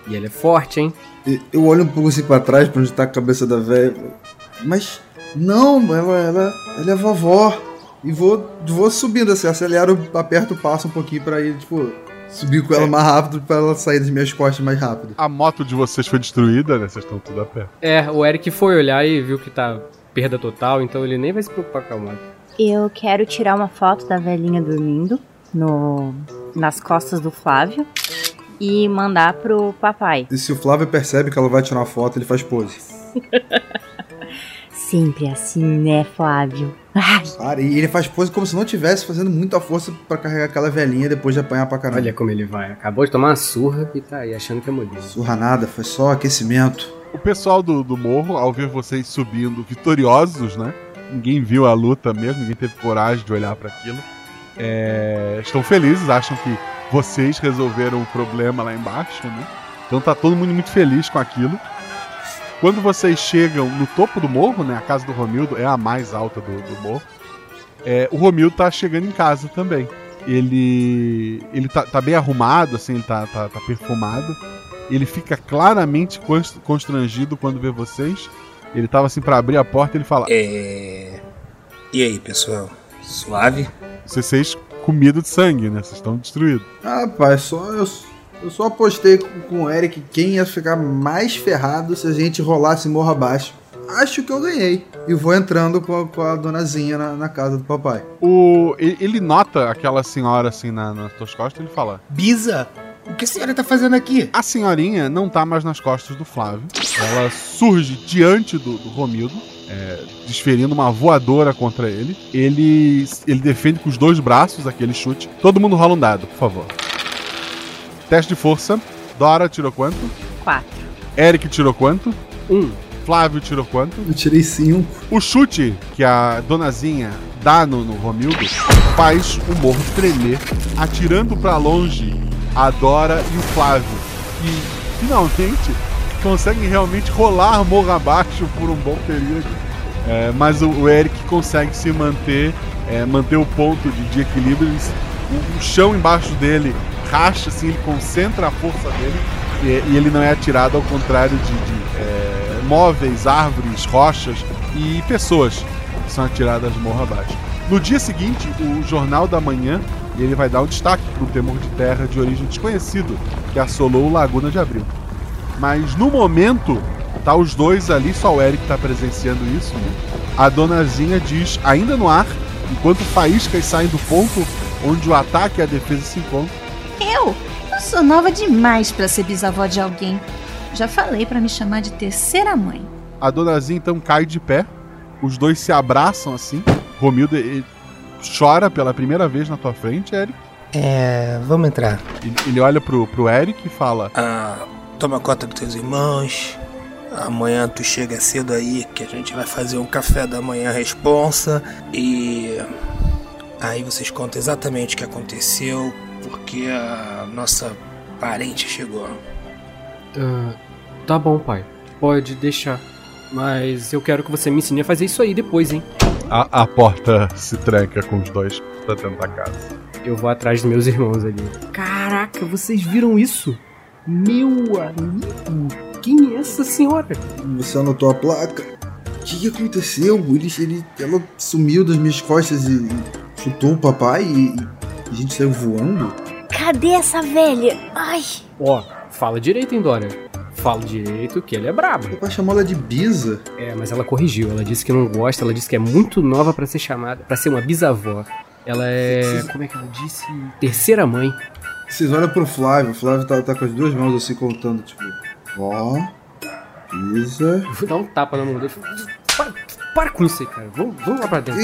E ele é forte, hein? E- Eu olho um pouco assim pra trás, pra onde tá a cabeça da véia. Mas. Não, ela, ela, ela é vovó. E vou, vou subindo assim, acelero, aperto o passo um pouquinho pra ir, tipo, subir com ela mais rápido pra ela sair das minhas costas mais rápido. A moto de vocês foi destruída, né? Vocês estão tudo a pé. É, o Eric foi olhar e viu que tá perda total, então ele nem vai se preocupar com a moto. Eu quero tirar uma foto da velhinha dormindo no nas costas do Flávio e mandar pro papai. E se o Flávio percebe que ela vai tirar uma foto, ele faz pose. Sempre assim, né, Flávio? Ai, Cara, e ele faz pose como se não tivesse fazendo muita força pra carregar aquela velhinha depois de apanhar pra caramba. Olha como ele vai. Acabou de tomar uma surra e tá aí achando que é modelo. Surra nada, foi só aquecimento. O pessoal do, do morro, ao ver vocês subindo vitoriosos, né? Ninguém viu a luta mesmo, ninguém teve coragem de olhar para aquilo. É, estão felizes, acham que vocês resolveram o problema lá embaixo, né? Então tá todo mundo muito feliz com aquilo. Quando vocês chegam no topo do morro, né? A casa do Romildo é a mais alta do, do morro. é, o Romildo tá chegando em casa também. Ele ele tá, tá bem arrumado, assim, ele tá, tá, tá perfumado. Ele fica claramente cons- constrangido quando vê vocês. Ele tava assim pra abrir a porta e ele fala: É. E aí, pessoal? Suave? Vocês comido de sangue, né? Vocês estão destruídos. Ah, pai, só eu, eu só apostei com, o Eric quem ia ficar mais ferrado se a gente rolasse morro abaixo. Acho que eu ganhei. E vou entrando com a, com a donazinha na, na casa do papai. O, ele, ele nota aquela senhora assim na, nas tuas costas e ele fala: Bisa! O que a senhora tá fazendo aqui? A senhorinha não tá mais nas costas do Flávio. Ela surge diante do, do Romildo, é, desferindo uma voadora contra ele. Ele, ele defende com os dois braços aquele chute. Todo mundo rola um dado, por favor. Teste de força. Dora tirou quanto? quatro. Eric tirou quanto? Um. Flávio tirou quanto? Eu tirei cinco. O chute que a donazinha dá no, no Romildo faz o morro tremer, atirando pra longe a Dora e o Flávio, que finalmente conseguem realmente rolar morro abaixo por um bom período. É, mas o, o Eric consegue se manter, é, manter o ponto de, de equilíbrio. O, o chão embaixo dele racha, assim, ele concentra a força dele e, e ele não é atirado ao contrário de, de, é, móveis, árvores, rochas e pessoas que são atiradas morro abaixo. No dia seguinte, o Jornal da Manhã ele vai dar um destaque para um temor de terra de origem desconhecido que assolou Laguna de Abril. Mas no momento, tá os dois ali, só o Eric tá presenciando isso. Né? A donazinha diz, ainda no ar, enquanto faíscas saem do ponto onde o ataque e a defesa se encontram. Eu? Eu sou nova demais para ser bisavó de alguém. Já falei para me chamar de terceira mãe. A donazinha então cai de pé, os dois se abraçam assim. Romildo ele chora pela primeira vez na tua frente, Eric. É. Vamos entrar. Ele, ele olha pro, pro Eric e fala: Ah, toma conta dos teus irmãos. Amanhã tu chega cedo aí que a gente vai fazer um café da manhã responsa e aí vocês contam exatamente o que aconteceu porque a nossa parente chegou. Ah, tá bom, pai. Pode deixar. Mas eu quero que você me ensine a fazer isso aí depois, hein? A, a porta se tranca com os dois pra dentro da casa. Eu vou atrás dos meus irmãos ali. Caraca, vocês viram isso? Meu amigo, quem é essa senhora? Você anotou a placa? O que, que aconteceu? Ele, ele, ela sumiu das minhas costas e, e chutou o papai e, e a gente saiu voando? Cadê essa velha? Ai. Ó, fala direito, hein, Dora? Fala direito que ele é brabo. O papai chamou ela de Bisa. É, mas ela corrigiu. Ela disse que não gosta, ela disse que é muito nova pra ser chamada, pra ser uma bisavó. Ela é. Como é que ela disse? Terceira mãe. Vocês olham pro Flávio, o Flávio tá, tá com as duas mãos assim contando, tipo, ó, Bisa. Eu vou dar um tapa na mão dele. Para, para com isso aí, cara. Vamos, vamos lá pra dentro.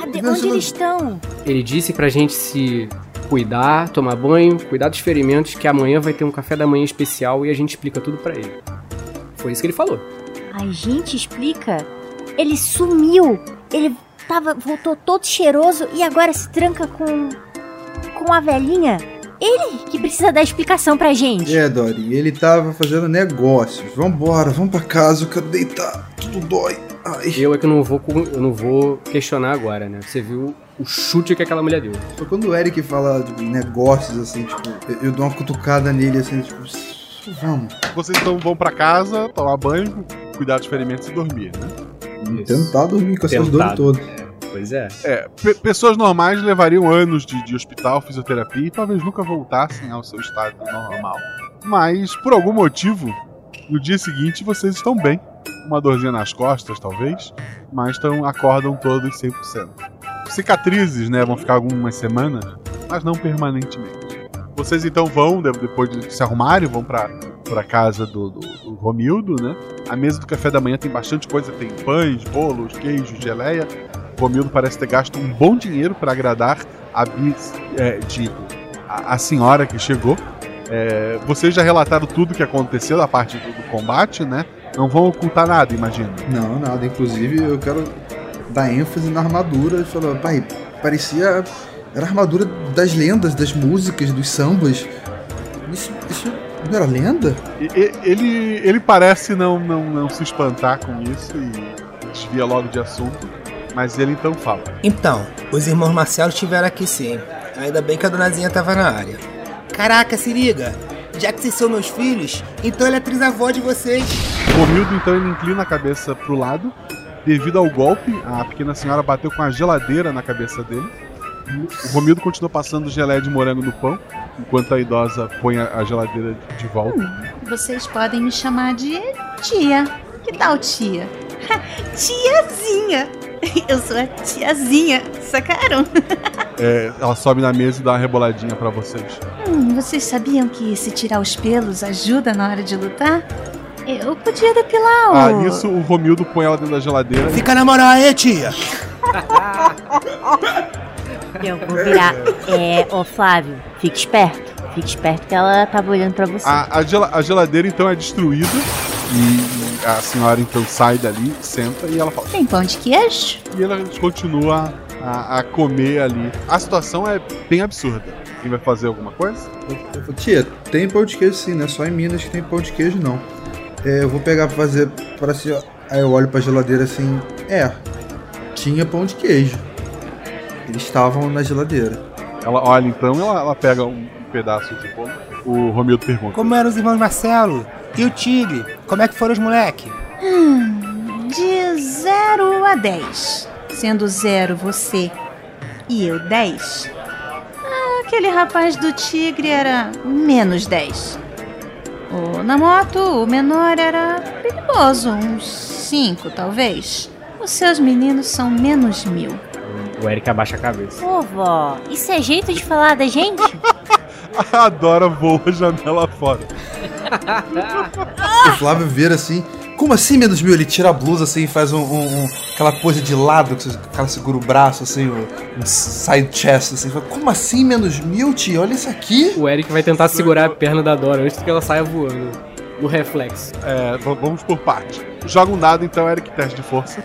Cadê? Nossa, Onde eles estão? Ele disse pra gente se cuidar, tomar banho, cuidar dos ferimentos, que amanhã vai ter um café da manhã especial e a gente explica tudo pra ele. Foi isso que ele falou. A gente explica. Ele sumiu. Ele tava, voltou todo cheiroso e agora se tranca com. com a velhinha. Ele que precisa dar explicação pra gente. É, Dori, ele tava fazendo negócios. Vambora, vamos pra casa, eu quero deitar. Tudo dói. Ai. Eu é que eu não vou, eu não vou questionar agora, né? Você viu o chute que aquela mulher deu. Só quando o Eric fala de negócios, assim, tipo, eu, eu dou uma cutucada nele, assim, tipo, vamos. Vocês então vão pra casa, tomar banho, cuidar dos ferimentos e dormir, né? Tentar dormir com essas dores todas. Pois é. É, pe- pessoas normais levariam anos de, de hospital, fisioterapia e talvez nunca voltassem ao seu estado normal. Mas, por algum motivo, no dia seguinte vocês estão bem. Uma dorzinha nas costas, talvez, mas tão, acordam todos 100%. Cicatrizes, né, vão ficar algumas semanas, mas não permanentemente. Vocês então vão, de- depois de se arrumarem, vão pra, pra casa do, do, do Romildo, né? A mesa do café da manhã tem bastante coisa, tem pães, bolos, queijos, geleia. Romildo parece ter gasto um bom dinheiro para agradar a bis, é, a, a senhora que chegou. É, vocês já relataram tudo que aconteceu da parte do, do combate, né? Não vão ocultar nada, imagino. Não, nada. Inclusive, eu quero dar ênfase na armadura. Ele falou, pai, parecia. Era a armadura das lendas, das músicas, dos sambas. Isso, isso não era lenda? E- e- Ele, ele parece não, não, não se espantar com isso e desvia logo de assunto, mas ele então fala. Então, os irmãos Marcelo estiveram aqui sim. Ainda bem que a donazinha tava na área. Caraca, se liga! Já que vocês são meus filhos, então ele é trisavó de vocês. Romildo então ele inclina a cabeça pro lado. Devido ao golpe, a pequena senhora bateu com a geladeira na cabeça dele. O Romildo continua passando geleia de morango no pão, enquanto a idosa põe a geladeira de volta. Vocês podem me chamar de tia. Que tal tia? Tiazinha! Eu sou a tiazinha, sacaram? É, ela sobe na mesa e dá uma reboladinha pra vocês. Hum, vocês sabiam que se tirar os pelos ajuda na hora de lutar? Eu podia depilar o. Ah, nisso o Romildo põe ela dentro da geladeira. Fica na moral aí, tia! Eu vou virar. É, ô Flávio, fique esperto. Fique esperto que ela tava olhando pra você. A, a gela- a geladeira então é destruída e a senhora então sai dali, senta e ela fala. Tem pão de queijo? E ela continua a, a comer ali. A situação é bem absurda. Quem vai fazer alguma coisa? Tia, tem pão de queijo sim, não é só em Minas que tem pão de queijo, não. É, eu vou pegar pra fazer para assim, ó. Aí eu olho pra geladeira assim, é, tinha pão de queijo. Eles estavam na geladeira. Ela olha então, ela, ela pega um pedaço de bolo. O Romildo pergunta. Como eram os irmãos Marcelo? E o Tigre? Como é que foram os moleque? Hum, De 0 a 10. Sendo 0 você e eu 10. Aquele rapaz do tigre era menos 10. O na moto, o menor era perigoso, uns 5 talvez. Os seus meninos são menos mil. O Eric abaixa a cabeça. Ô, vó, isso é jeito de falar da gente? A Dora voa a janela fora. O Flávio vira assim. Como assim, menos mil? Ele tira a blusa assim e faz um, um- um- aquela pose de lado, que o cara segura o braço assim, um, um side chest assim. Fala, Como assim, menos mil, tio? Olha isso aqui. O Eric vai tentar segurar a perna da Dora antes que ela saia voando. No reflexo. É, vamos por parte. Joga um dado então, Eric, teste de força,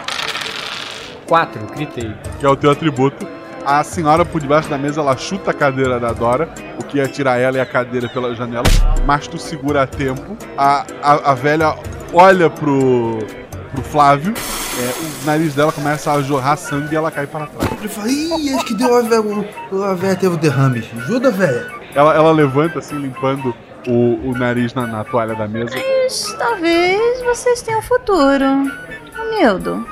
4, gritei. que é o teu atributo. A senhora por debaixo da mesa, ela chuta a cadeira da Dora, o que ia tirar ela e a cadeira pela janela, mas tu segura a tempo. A, a, a velha olha pro, pro Flávio, é, o nariz dela começa a jorrar sangue e ela cai para trás. Ele fala, ih, acho que deu a velha. A velha teve o derrame. Ajuda, velha. Ela, ela levanta assim, limpando o, o nariz na, na toalha da mesa. Mas talvez vocês tenham futuro. Humildo,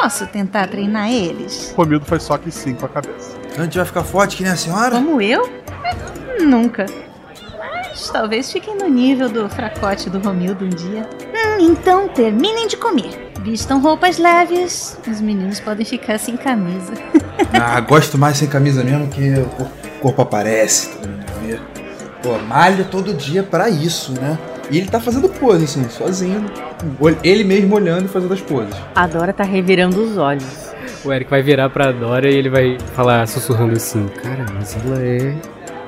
posso tentar treinar eles? Romildo faz só que sim com a cabeça. A gente vai ficar forte que nem a senhora? Como eu? Nunca. Mas talvez fiquem no nível do fracote do Romildo um dia. Hum, então terminem de comer. Vistam roupas leves. Os meninos podem ficar sem camisa. Ah, gosto mais sem camisa mesmo que o cor- corpo aparece. vê. Pô, malha todo dia pra isso, né? E ele tá fazendo pose, assim, sozinho. Ele mesmo olhando e fazendo as poses. A Dora tá revirando os olhos. O Eric vai virar pra Dora e ele vai falar sussurrando assim: Cara, mas ela é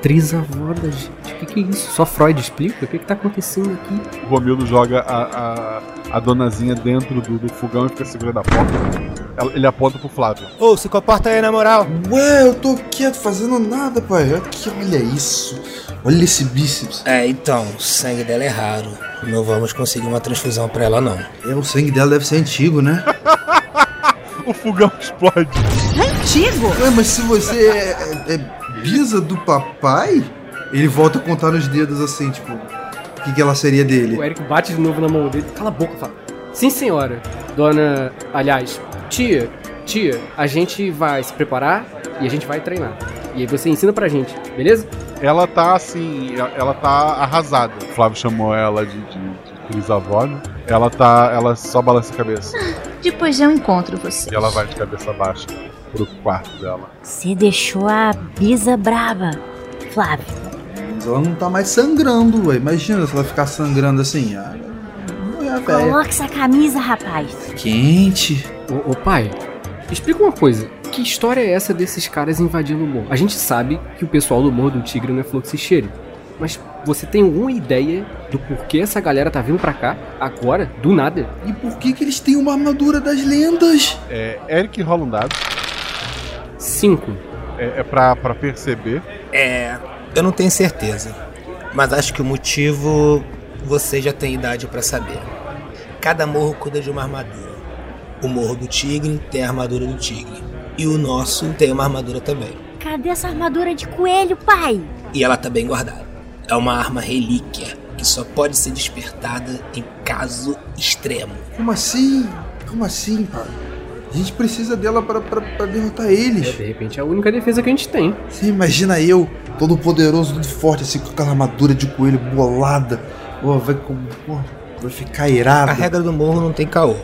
trisavó da gente. O que, que é isso? Só Freud explica? O que, que tá acontecendo aqui? O Romildo joga a, a, a donazinha dentro do, do fogão e fica segurando a porta. Ele aponta pro Flávio. Ô, se comporta aí na moral. Ué, eu tô quieto fazendo nada, pai. Aqui, olha isso. Olha esse bíceps. É, então, o sangue dela é raro. Não vamos conseguir uma transfusão pra ela, não. É, o sangue dela deve ser antigo, né? O fogão explode. Antigo? Ué, mas se você é, é, é bisa do papai, ele volta a contar nos dedos assim, tipo, o que, que ela seria dele? O Eric bate de novo na mão dele. Cala a boca, fala. Sim, senhora. Dona. Aliás, tia, tia, a gente vai se preparar e a gente vai treinar. E aí você ensina pra gente, beleza? Ela tá assim, ela tá arrasada. O Flávio chamou ela de, de, de né? Ela tá. Ela só balança a cabeça. Depois eu encontro vocês. E ela vai de cabeça baixa pro quarto dela. Você deixou a bisa brava, Flávio. Mas ela não tá mais sangrando, ué. Imagina se ela ficar sangrando assim. Ah, a. Coloque essa camisa, rapaz. Quente. Ô, ô, pai, explica uma coisa. Que história é essa desses caras invadindo o morro? A gente sabe que o pessoal do Morro do Tigre não é fluxicheiro. Mas você tem alguma ideia do porquê essa galera tá vindo pra cá agora, do nada? E por que que eles têm uma armadura das lendas? É, Eric rola um dado. Cinco. É, é pra, pra perceber. É, eu não tenho certeza. Mas acho que o motivo você já tem idade pra saber. Cada morro cuida de uma armadura. O Morro do Tigre tem a armadura do tigre. E o nosso tem uma armadura também. Cadê essa armadura de coelho, pai? E ela tá bem guardada. É uma arma relíquia que só pode ser despertada em caso extremo. Como assim? Como assim, pai? A gente precisa dela pra derrotar eles. De repente é a única defesa que a gente tem. Você imagina eu, todo poderoso, todo forte, assim, com aquela armadura de coelho bolada. Pô, vai, com- pô, vai ficar irado. A regra do morro não tem caô.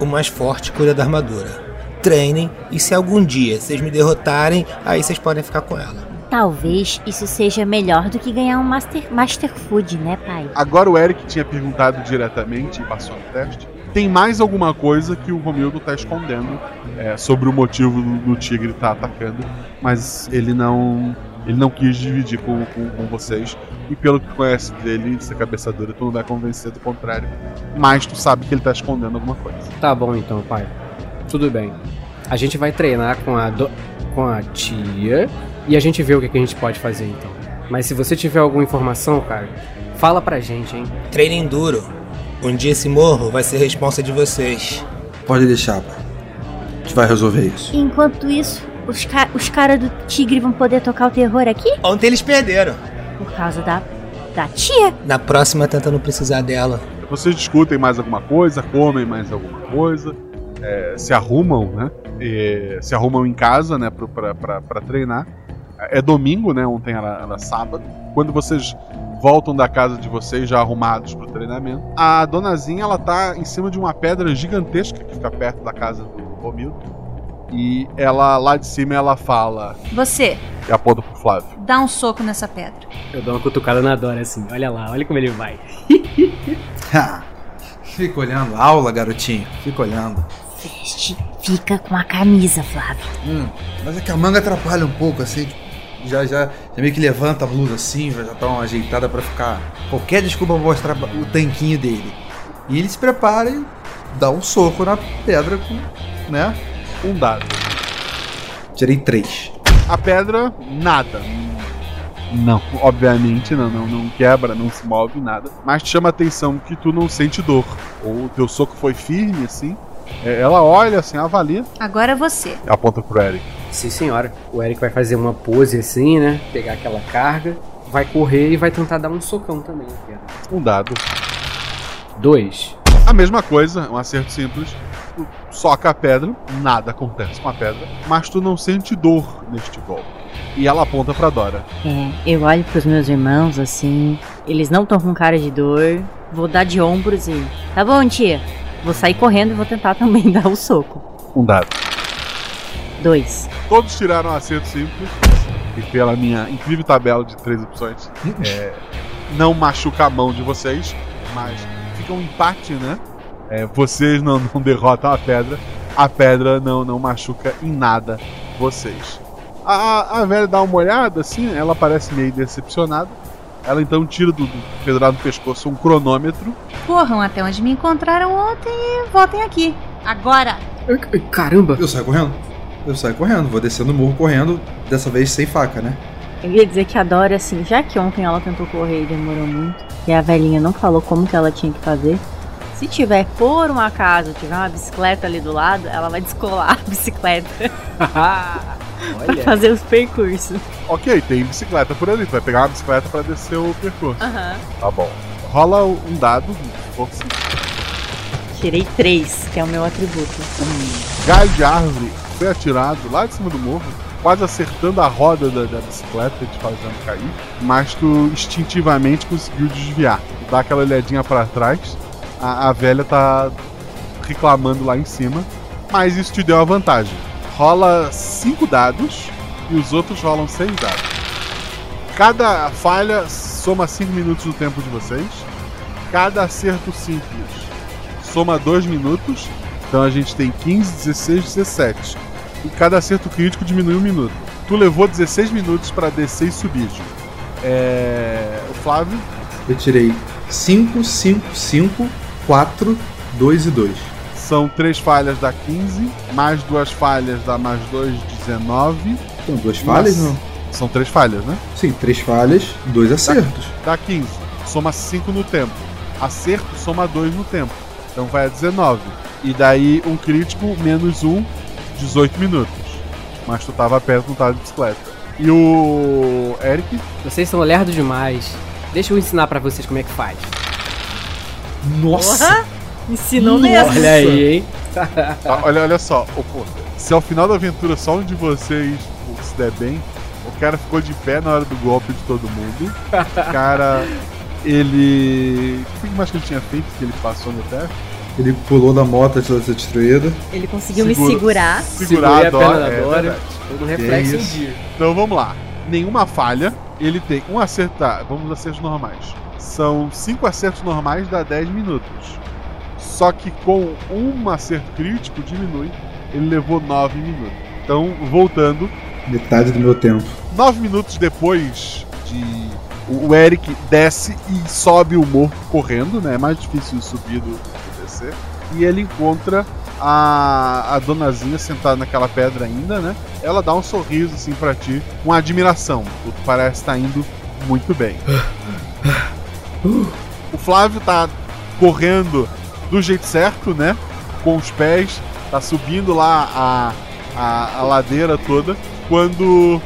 O mais forte cuida da armadura. Treinem e se algum dia vocês me derrotarem, aí vocês podem ficar com ela. Talvez isso seja melhor do que ganhar um Master, Master Food, né, pai? Agora o Eric tinha perguntado diretamente e passou no teste. Tem mais alguma coisa que o Romildo tá escondendo é, sobre o motivo do, do tigre estar atacando, mas ele não. Ele não quis dividir com, com, com vocês. E pelo que conhece dele, essa cabeça dura, tu não vai convencer do contrário. Mas tu sabe que ele tá escondendo alguma coisa. Tá bom então, pai. Tudo bem. A gente vai treinar com a, do- com a tia e a gente vê o que, que a gente pode fazer então. Mas se você tiver alguma informação, cara, fala pra gente, hein? Treinem duro. Um dia esse morro vai ser responsa de vocês. Pode deixar, pai. A gente vai resolver isso. Enquanto isso, os, ca os caras do tigre vão poder tocar o terror aqui? Ontem eles perderam. Por causa da, da tia? Na próxima tenta não precisar dela. Vocês discutem mais alguma coisa, comem mais alguma coisa, é, se arrumam, né? E se arrumam em casa, né, pra, pra, pra treinar. É domingo, né? Ontem era, era sábado. Quando vocês voltam da casa de vocês já arrumados pro treinamento, a donazinha ela tá em cima de uma pedra gigantesca que fica perto da casa do Romildo. E ela lá de cima ela fala Você, e aponta pro Flávio. dá um soco nessa pedra. Eu dou uma cutucada na Dora assim. Olha lá, olha como ele vai. Fica olhando. Aula, garotinho. Fica olhando. Veste, fica com a camisa, Flávio. Hum, mas é que a manga atrapalha um pouco, assim. Já, já, já meio que levanta a blusa assim, já tá uma ajeitada pra ficar. Qualquer desculpa mostrar o tanquinho dele. E ele se prepara e dá um soco na pedra com. né? Um dado. Tirei três. A pedra, nada. Não, obviamente não, não, não quebra, não se move, nada. Mas te chama a atenção que tu não sente dor. Ou o teu soco foi firme, assim. É, Ela olha, assim, avalia. Agora você. Aponta pro Eric. Sim, senhora. O Eric vai fazer uma pose assim, né? Pegar aquela carga, vai correr e vai tentar dar um socão também. na pedra. Um dado. Dois. A mesma coisa, um acerto simples. Tu soca a pedra, nada acontece com a pedra, mas tu não sente dor neste golpe. E ela aponta pra Dora. É, eu olho pros meus irmãos assim. Eles não estão com cara de dor. Vou dar de ombros e. Tá bom, tia. Vou sair correndo e vou tentar também dar o soco. Um dado. Dois. Todos tiraram um acerto simples. E pela minha incrível tabela de três opções, é, não machuca a mão de vocês, mas fica um empate, né? É, vocês não, não derrotam a pedra, a pedra não, não machuca em nada vocês. A, a- velha dá uma olhada, assim, ela parece meio decepcionada. Ela então tira do, do pedrado do pescoço um cronômetro. Corram até onde me encontraram ontem e voltem aqui. Agora! Caramba! Eu saio correndo? Eu saio correndo, vou descendo o morro correndo, dessa vez sem faca, né? Eu ia dizer que a Dora, assim, já que ontem ela tentou correr e demorou muito, e a velhinha não falou como que ela tinha que fazer. Se tiver, por um acaso, tiver uma bicicleta ali do lado, ela vai descolar a bicicleta pra Olha. fazer os percursos. Ok, tem bicicleta por ali, tu vai pegar uma bicicleta pra descer o percurso. Aham. Tá bom. Rola um dado, força Tirei três, que é o meu atributo. galho de árvore foi atirado lá de cima do morro, quase acertando a roda da, da bicicleta, te fazendo cair, mas tu instintivamente conseguiu desviar. Tu dá aquela olhadinha pra trás, a, a velha tá reclamando lá em cima, mas isso te deu a vantagem. Rola cinco dados e os outros rolam seis dados. Cada falha soma 5 minutos do tempo de vocês. Cada acerto simples soma 2 minutos. Então a gente tem 15, 16, 17. E cada acerto crítico diminui um minuto. Tu levou 16 minutos pra descer e subir. É. O Flávio, Eu tirei 5, 5, 5, 4, 2 e 2. são 3 falhas dá 15, mais duas falhas dá mais 2, 19. São duas falhas, não? São 3 falhas, né? Sim, três falhas, dois acertos. Dá 15. Soma 5 no tempo. Acerto soma 2 no tempo. Então vai a 19. E daí um crítico menos 1, 18 minutos. Mas tu tava perto, não tava de bicicleta. E o Eric? Vocês são lerdos demais. Deixa eu ensinar pra vocês como é que faz. Nossa! Porra! Ensinou mesmo. Olha aí, hein? Ah, olha, olha só, ô, pô, se ao final da aventura só um de vocês pô, se der bem, o cara ficou de pé na hora do golpe de todo mundo. O cara, ele. O que mais que ele tinha feito que ele passou no teste? Ele pulou da moto antes de ser destruída. Ele conseguiu me Segura- segurar. Segurar Segurei a a Dora, perna da é Dora. Todo reflexo isso? dia. Então vamos lá. Nenhuma falha. Ele tem um acerto. Tá, vamos acertos normais. São cinco acertos normais, dá 10 minutos. Só que com um acerto crítico diminui. Ele levou 9 minutos. Então, voltando, Metade do meu tempo. Nove minutos depois de. O Eric desce e sobe o morro correndo, né? É mais difícil subir do que descer. E ele encontra a, a donazinha sentada naquela pedra ainda, né? Ela dá um sorriso assim pra ti, com admiração. Tu parece estar indo muito bem. O Flávio tá correndo do jeito certo, né? Com os pés, tá subindo lá a, a, a ladeira toda. Quando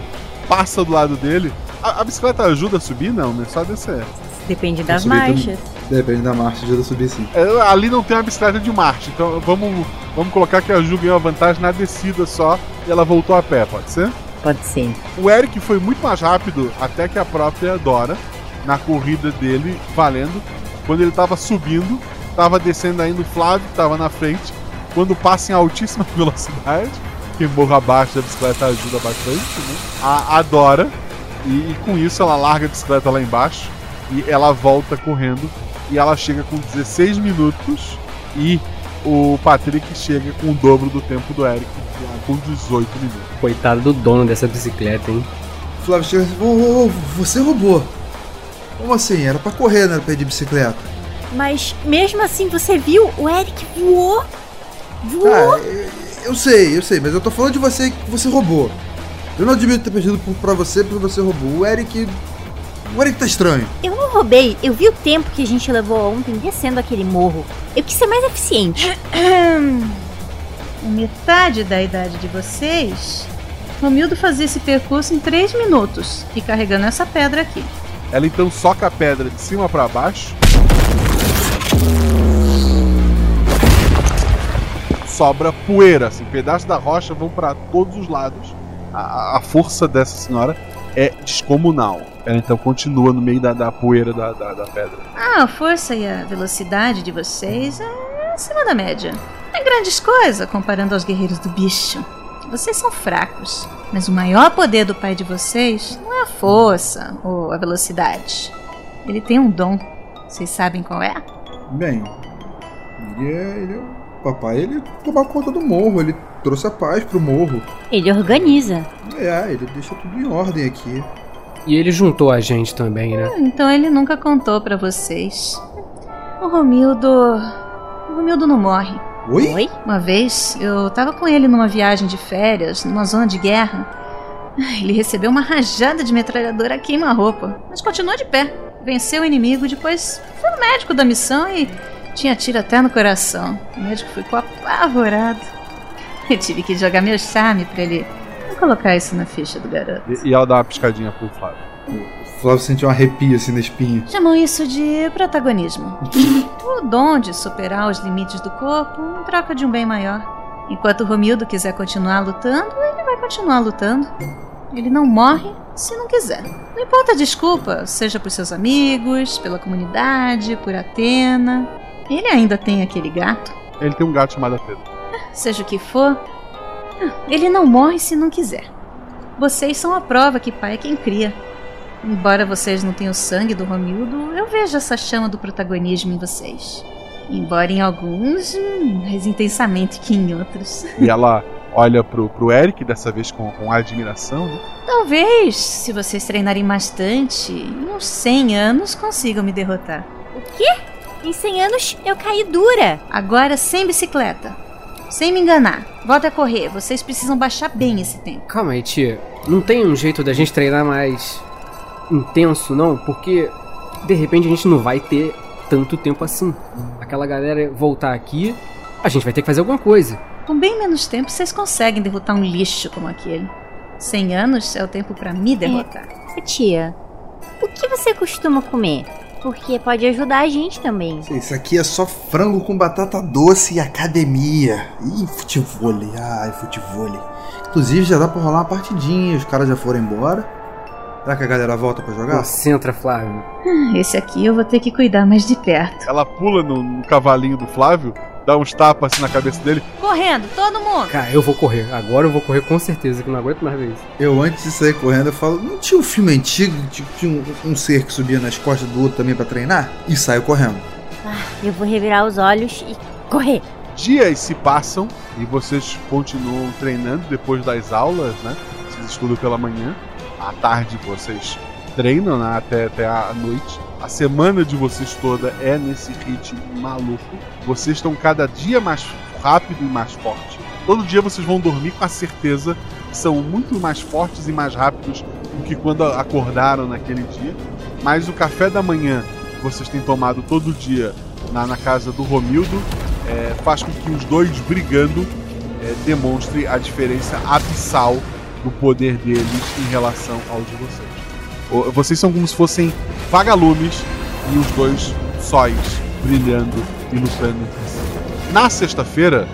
passa do lado dele, a, a bicicleta ajuda a subir? Não, né? Só descer. Depende das marchas. Depende da marcha, ajuda a subir sim. É, ali não tem uma bicicleta de marcha, então vamos, vamos colocar que a Ju ganhou a vantagem na descida só e ela voltou a pé, pode ser? Pode ser. O Eric foi muito mais rápido até que a própria Dora, na corrida dele, valendo. Quando ele tava subindo, tava descendo ainda o Flávio, que tava na frente. Quando passa em altíssima velocidade, que morro abaixo da bicicleta ajuda bastante, né? A, a Dora, e, e com isso ela larga a bicicleta lá embaixo e ela volta correndo e ela chega com 16 minutos e o Patrick chega com o dobro do tempo do Eric, com 18 minutos. Coitado do dono dessa bicicleta, hein? Flávio chega assim, ô, ô, ô, você roubou. Como assim? Era pra correr, não era pra ir de bicicleta. Mas mesmo assim, você viu? O Eric voou. Voou. Ah, eu- sei, eu sei, mas eu tô falando de você que você roubou. Eu não admito ter perdido pra você porque você roubou. O Eric. O Eric tá estranho. Eu não roubei. Eu vi o tempo que a gente levou ontem descendo aquele morro. Eu quis ser mais eficiente. Metade da idade de vocês, Romildo fazia esse percurso em 3 minutos e carregando essa pedra aqui. Ela então soca a pedra de cima pra baixo. Sobra poeira, assim, pedaços da rocha vão pra todos os lados. A- A, força dessa senhora é descomunal. Ela então continua no meio da, da poeira da, da, da pedra. Ah, a força e a velocidade de vocês é acima da média. É grandes coisa comparando aos guerreiros do bicho. Vocês são fracos, mas o maior poder do pai de vocês não é a força ou a velocidade. Ele tem um dom. Vocês sabem qual é? Bem, ele é. Ele é o papai, ele tomar conta do morro, ele trouxe a paz pro morro. Ele organiza. É, ele deixa tudo em ordem aqui. E ele juntou a gente também, né? Então ele nunca contou pra vocês. O Romildo. O Romildo não morre. Oi? Oi? Uma vez eu tava com ele numa viagem de férias, numa zona de guerra. Ele recebeu uma rajada de metralhadora a queima-roupa, mas continuou de pé. Venceu o inimigo, depois foi no médico da missão e tinha tiro até no coração. O médico ficou apavorado. Eu tive que jogar meu charme pra ele não colocar isso na ficha do garoto. E, e ela dá uma piscadinha pro Flávio. O Flávio sentiu um arrepio assim na espinha. Chamam isso de protagonismo. o dom de superar os limites do corpo em troca de um bem maior. Enquanto o Romildo quiser continuar lutando, ele vai continuar lutando. Ele não morre se não quiser. Não importa a desculpa, seja por seus amigos, pela comunidade, por Atena. Ele ainda tem aquele gato. Ele tem um gato chamado Pedro. Seja o que for, ele não morre se não quiser. Vocês são a prova que pai é quem cria. Embora vocês não tenham o sangue do Romildo, eu vejo essa chama do protagonismo em vocês. Embora em alguns, hum, mais intensamente que em outros. E ela olha pro, pro Eric, dessa vez com, com admiração, né? Talvez, se vocês treinarem bastante, em uns 100 anos consigam me derrotar. O quê? Em 100 anos eu caí dura. Agora sem bicicleta. Sem me enganar. Volta a correr, vocês precisam baixar bem esse tempo. Calma aí, tia. Não tem um jeito da gente treinar mais intenso, não? Porque de repente a gente não vai ter tanto tempo assim. Aquela galera voltar aqui, a gente vai ter que fazer alguma coisa. Com bem menos tempo, vocês conseguem derrotar um lixo como aquele. 100 anos é o tempo pra me derrotar. Ô, Tia, o que você costuma comer? Porque pode ajudar a gente também. Isso aqui é só frango com batata doce e academia. Ih, futevôlei. Ai, futevôlei. Inclusive já dá pra rolar uma partidinha. Os caras já foram embora. Será que a galera volta pra jogar? Concentra, Flávio. Ah, Esse aqui eu vou ter que cuidar mais de perto. Ela pula no, no cavalinho do Flávio, dá uns tapas assim na cabeça dele. Correndo, todo mundo! Cara, eu vou correr. Agora eu vou correr com certeza, que eu não aguento mais ver isso. Eu, antes de sair correndo, eu falo: não tinha um filme antigo que tinha um, um ser que subia nas costas do outro também pra treinar? E saio correndo. Ah, eu vou revirar os olhos e correr. Dias se passam e vocês continuam treinando depois das aulas, né? Vocês estudam pela manhã. À tarde vocês treinam né? até, até a noite. A semana de vocês toda é nesse ritmo maluco. Vocês estão cada dia mais rápido e mais forte. Todo dia vocês vão dormir com a certeza que são muito mais fortes e mais rápidos do que quando acordaram naquele dia. Mas o café da manhã que vocês têm tomado todo dia na, na casa do Romildo é, faz com que os dois brigando é, demonstre a diferença abissal do poder deles em relação ao de vocês. Vocês são como se fossem vagalumes e os dois sóis brilhando e lutando entre si. Na sexta-feira,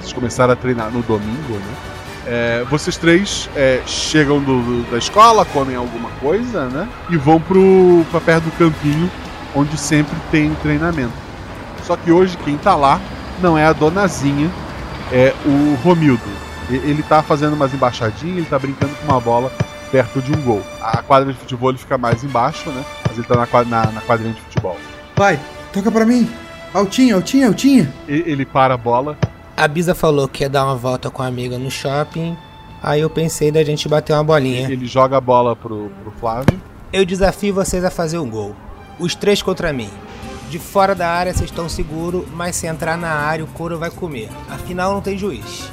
vocês começaram a treinar no domingo, né? É, vocês três é, chegam do- do- da escola, comem alguma coisa, né? E vão pro, pra perto do campinho, onde sempre tem treinamento. Só que hoje quem tá lá não é a donazinha, é o Romildo. Ele tá fazendo umas embaixadinhas, ele tá brincando com uma bola perto de um gol. A quadra de futebol ele fica mais embaixo, né? Mas ele tá na, na, na quadrinha de futebol. Pai, toca pra mim. Altinha, altinha, altinha. E- Ele para a bola, A Bisa falou que ia dar uma volta com a amiga no shopping. Aí eu pensei da gente bater uma bolinha. ele joga a bola pro, pro Flávio. Eu desafio vocês a fazer um gol. Os três contra mim. De fora da área vocês estão seguros, mas se entrar na área o couro vai comer. Afinal não tem juiz.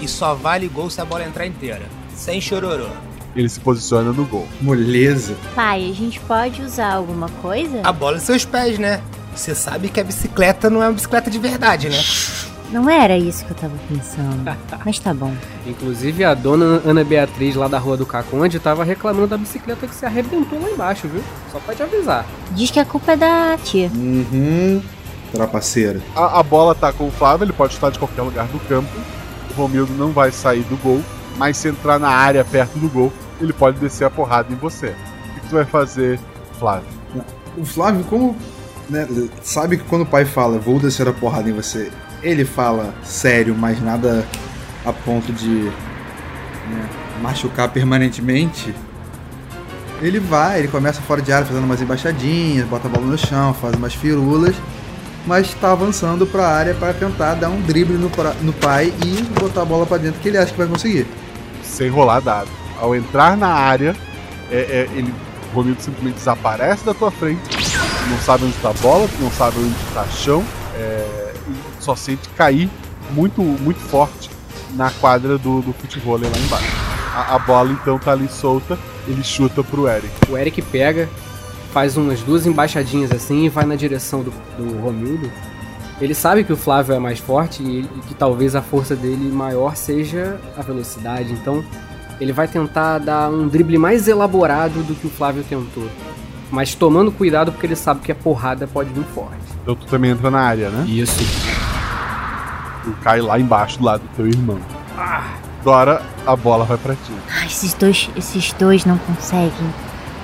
E só vale gol se a bola entrar inteira. Sem chororô. Ele se posiciona no gol. Moleza. Pai, a gente pode usar alguma coisa? A bola em seus pés, né? Você sabe que a bicicleta não é uma bicicleta de verdade, né? Não era isso que eu tava pensando. Mas tá bom. Inclusive a dona Ana Beatriz lá da rua do Caconde tava reclamando da bicicleta que se arrebentou lá embaixo, viu? Só pra te avisar. Diz que a culpa é da tia. Uhum. Trapaceira. A, a bola tá com o Flávio, ele pode estar de qualquer lugar do campo. O Romildo não vai sair do gol, mas se entrar na área perto do gol, ele pode descer a porrada em você. O que, tu vai fazer, Flávio? O Flávio, como né, sabe que quando o pai fala vou descer a porrada em você, ele fala sério, mas nada a ponto de né, machucar permanentemente. Ele vai, ele começa fora de área fazendo umas embaixadinhas, bota a bola no chão, faz umas firulas, mas está avançando para a área para tentar dar um drible no, pra- no pai e botar a bola para dentro que ele acha que vai conseguir. Sem rolar dado. Ao entrar na área, é, é, ele, o Romildo simplesmente desaparece da tua frente. Não sabe onde está a bola, não sabe onde está o chão. é, e só sente cair muito, muito forte na quadra do, do futebol lá embaixo. A, a bola então tá ali solta, ele chuta pro Eric. O Eric pega, faz umas duas embaixadinhas assim e vai na direção do, do Romildo. Ele sabe que o Flávio é mais forte e, e que talvez a força dele maior seja a velocidade, então ele vai tentar dar um drible mais elaborado do que o Flávio tentou. Mas tomando cuidado porque ele sabe que a porrada pode vir forte. Então tu também entra na área, né? Isso. Tu cai lá embaixo do lado do teu irmão. Dora, a bola vai pra ti. Ah, esses dois, esses dois não conseguem.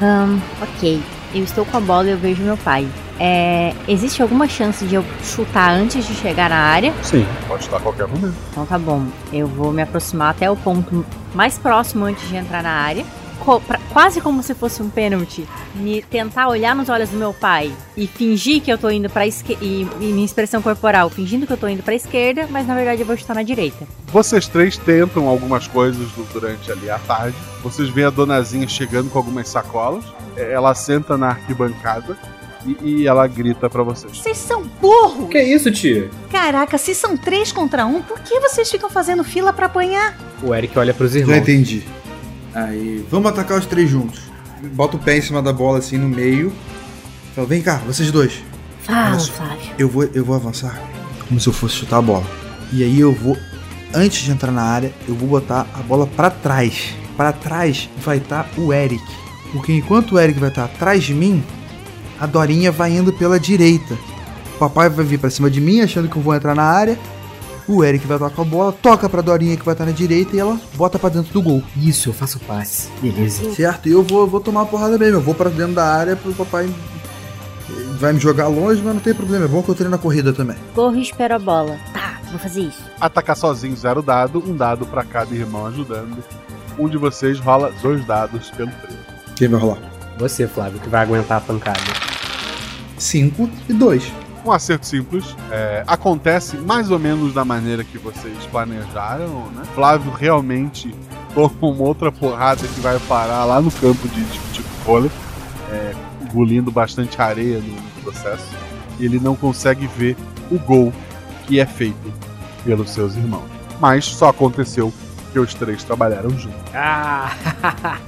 Ahn, ok. Eu estou com a bola e eu vejo meu pai. É, existe alguma chance de eu chutar antes de chegar na área? Sim, pode estar a qualquer momento. Então tá bom. Eu vou me aproximar até o ponto mais próximo antes de entrar na área. Co- pra- quase como se fosse um pênalti. Me tentar olhar nos olhos do meu pai e fingir que eu tô indo pra esquerda. E, e minha expressão corporal, fingindo que eu tô indo pra esquerda, mas na verdade eu vou chutar na direita. Vocês três tentam algumas coisas du- durante ali a tarde. Vocês veem a donazinha chegando com algumas sacolas. É, Ela senta na arquibancada e, e ela grita pra vocês. Vocês são burros! Que isso, tia? Caraca, se são três contra um, por que vocês ficam fazendo fila pra apanhar? O Eric olha pros Já irmãos. entendi. Aí, vamos atacar os três juntos. Bota o pé em cima da bola assim no meio. Fala, vem cá, vocês dois. Fala. Flávio. Eu vou, eu vou avançar como se eu fosse chutar a bola. E aí eu vou, antes de entrar na área, eu vou botar a bola pra trás. Pra trás vai estar o Eric. Porque enquanto o Eric vai estar atrás de mim, a Dorinha vai indo pela direita. O papai vai vir pra cima de mim, achando que eu vou entrar na área. O Eric vai tocar a bola, toca pra Dorinha que vai estar na direita e ela bota pra dentro do gol. Isso, eu faço o passe. Beleza. Certo? E eu vou, vou tomar uma porrada mesmo. Eu vou pra dentro da área pro papai. Vai me jogar longe, mas não tem problema. É bom que eu treino na corrida também. Corro e espero a bola. Tá, vou fazer isso. Atacar sozinho, zero dado, um dado pra cada irmão ajudando. Um de vocês rola dois dados pelo treino. Quem vai rolar? Você, Flávio, que vai aguentar a pancada. 5 e 2. Um acerto simples. é, acontece mais ou menos da maneira que vocês planejaram, né? Flávio realmente toma uma outra porrada que vai parar lá no campo de, de, de vôlei, é, engolindo bastante areia no, no processo. E ele não consegue ver o gol que é feito pelos seus irmãos. Mas só aconteceu porque os três trabalharam juntos. Ah!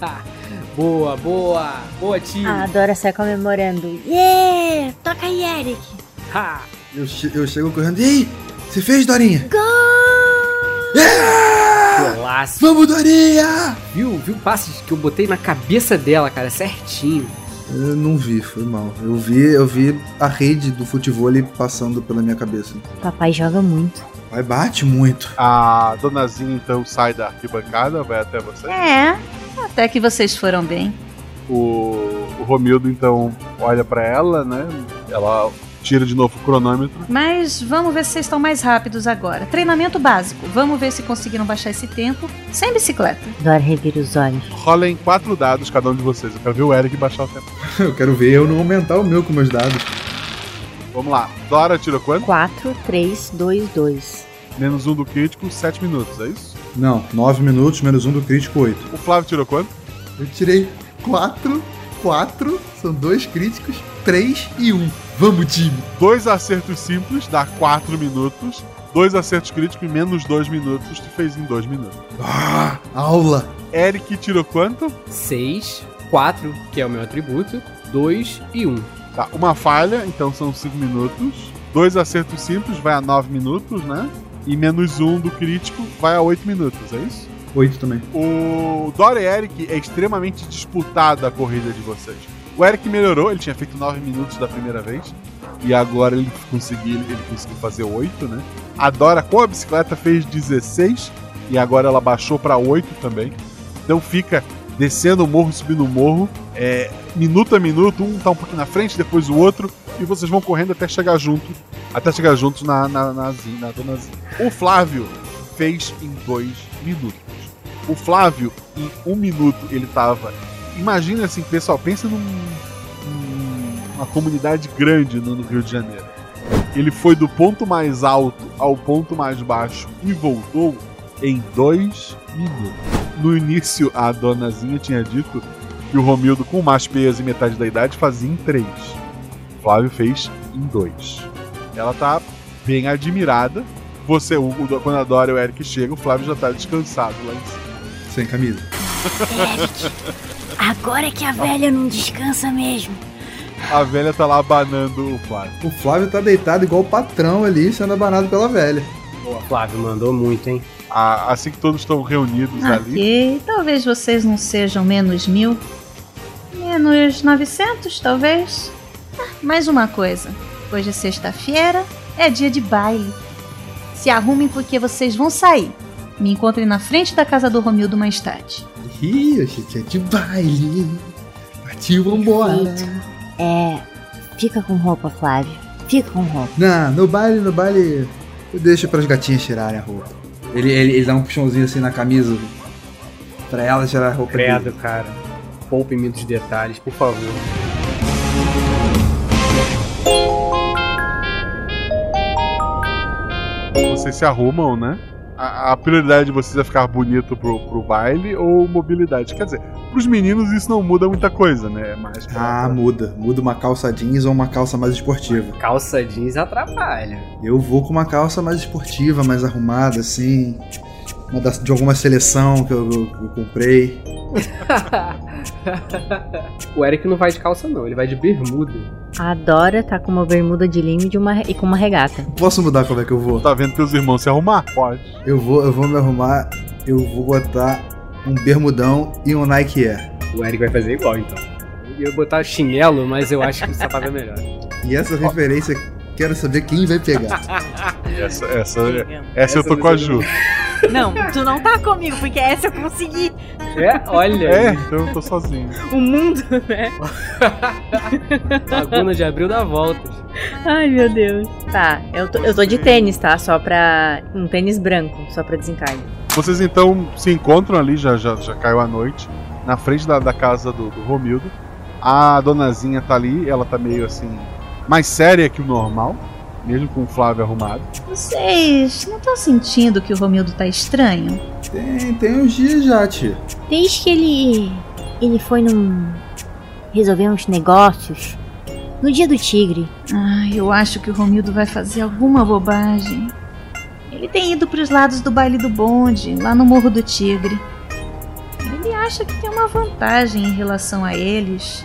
boa, boa! Boa, tio! A Dora sai comemorando. Yeah! Toca aí, Eric! Ha! Eu, che- eu chego correndo. E aí? Você fez, Dorinha? Gol! É! Golaço! Vamos, Dorinha! Viu, viu o passe que eu botei na cabeça dela, cara, certinho. Eu não vi, foi mal. Eu vi, eu vi a rede do futebol passando pela minha cabeça. Papai joga muito. Vai bate muito. A donazinha então sai da arquibancada, vai até você. É, até que vocês foram bem. O, o Romildo então olha pra ela, né? Ela tira de novo o cronômetro. Mas vamos ver se vocês estão mais rápidos agora. Treinamento básico. Vamos ver se conseguiram baixar esse tempo sem bicicleta. Dora revira os olhos. Rolem quatro dados cada um de vocês. Eu quero ver o Eric baixar o tempo. Eu quero ver eu não aumentar o meu com meus dados. Vamos lá. Dora tirou quanto? 4, 3, 2, 2. Menos um do crítico, 7 minutos, é isso? Não, 9 minutos, menos um do crítico, 8. O Flávio tirou quanto? Eu tirei 4, 4, são dois críticos, 3 e 1. Vamos, time! Dois acertos simples, dá 4 minutos. Dois acertos críticos em menos 2 minutos, tu fez em 2 minutos. Ah, aula! Eric tirou quanto? 6, 4, que é o meu atributo, 2 e 1. Tá, uma falha, então são 5 minutos. Dois acertos simples, vai a 9 minutos, né? E menos um do crítico, vai a 8 minutos, é isso? 8 também. O Dora e Eric é extremamente disputada a corrida de vocês. O Eric melhorou, ele tinha feito 9 minutos da primeira vez. E agora ele conseguiu, ele conseguiu fazer 8, né? A Dora com a bicicleta fez 16 e agora ela baixou para 8 também. Então fica descendo o morro, subindo o morro, é, minuto a minuto, um tá um pouquinho na frente, depois o outro, e vocês vão correndo até chegar junto, até chegar juntos na, na, na, na donazinha. O Flávio fez em 2 minutos. O Flávio, em um minuto, ele tava. Imagina assim, pessoal, pensa num, num- numa comunidade grande no, Rio de Janeiro. Ele foi do ponto mais alto ao ponto mais baixo e voltou em dois minutos. No início, a donazinha tinha dito que o Romildo, com mais peso e metade da idade, fazia em três. O Flávio fez em dois. Ela tá bem admirada. Você, o- quando a Dora e o Eric chegam, o Flávio já tá descansado lá em cima. Sem camisa. Eric, agora é que a velha não descansa mesmo. A velha tá lá abanando o Flávio. O Flávio tá deitado igual o patrão ali, sendo abanado pela velha. Boa, Flávio, mandou muito, hein? A- assim que todos estão reunidos ali, Ok, talvez vocês não sejam menos mil. Menos 900, talvez. Ah, mais uma coisa. Hoje é sexta-feira, é dia de baile. Se arrumem porque vocês vão sair. Me encontrem na frente da casa do Romildo mais tarde. Ih, a gente é de baile. Partiu, vambora. É. Fica com roupa, Flávio. Fica com roupa. Não, no baile, no baile, eu deixo pras gatinhas tirarem a roupa. Ele, ele, ele dá um puxãozinho assim na camisa pra ela tirar a roupa Credo, dele. cara. Poupe-me dos detalhes, por favor. vocês se arrumam, né? A, a prioridade de vocês é ficar bonito pro, pro baile ou mobilidade? Quer dizer, pros meninos isso não muda muita coisa, né? É mais pra- Ah, muda. Muda uma calça jeans ou uma calça mais esportiva. Calça jeans atrapalha. Eu vou com uma calça mais esportiva, mais arrumada, assim. Uma da- de alguma seleção que eu, eu- eu comprei. O Eric não vai de calça, não, ele vai de bermuda. A Dora tá com uma bermuda de linho e, de uma, e com uma regata. Posso mudar como é que eu vou? Tá vendo teus irmãos se arrumar? Pode. Eu vou, eu vou me arrumar, eu vou botar um bermudão e um Nike Air. O Eric vai fazer igual, então. Eu ia botar chinelo, mas eu acho que o sapato é melhor. E essa referência, quero saber quem vai pegar. Essa, essa, essa eu tô com a Ju. Não, tu não tá comigo, porque essa eu consegui. É? Olha É, então eu tô sozinho. O mundo, né? Laguna de Abril dá voltas. Ai, meu Deus. Tá, eu tô, eu tô de tênis, tá? Só pra. Um tênis branco, só pra desencargo. Vocês então se encontram ali, já, já, já caiu a noite, na frente da, da casa do, do Romildo. A donazinha tá ali, ela tá meio assim, mais séria que o normal, mesmo com o Flávio arrumado. Vocês não estão sentindo que o Romildo tá estranho? Tem, tem uns dias já, tia. Desde que ele. Ele foi num. resolver uns negócios. No dia do tigre. Ai, eu acho que o Romildo vai fazer alguma bobagem. Ele tem ido pros lados do baile do bonde, lá no Morro do Tigre. Ele acha que tem uma vantagem em relação a eles.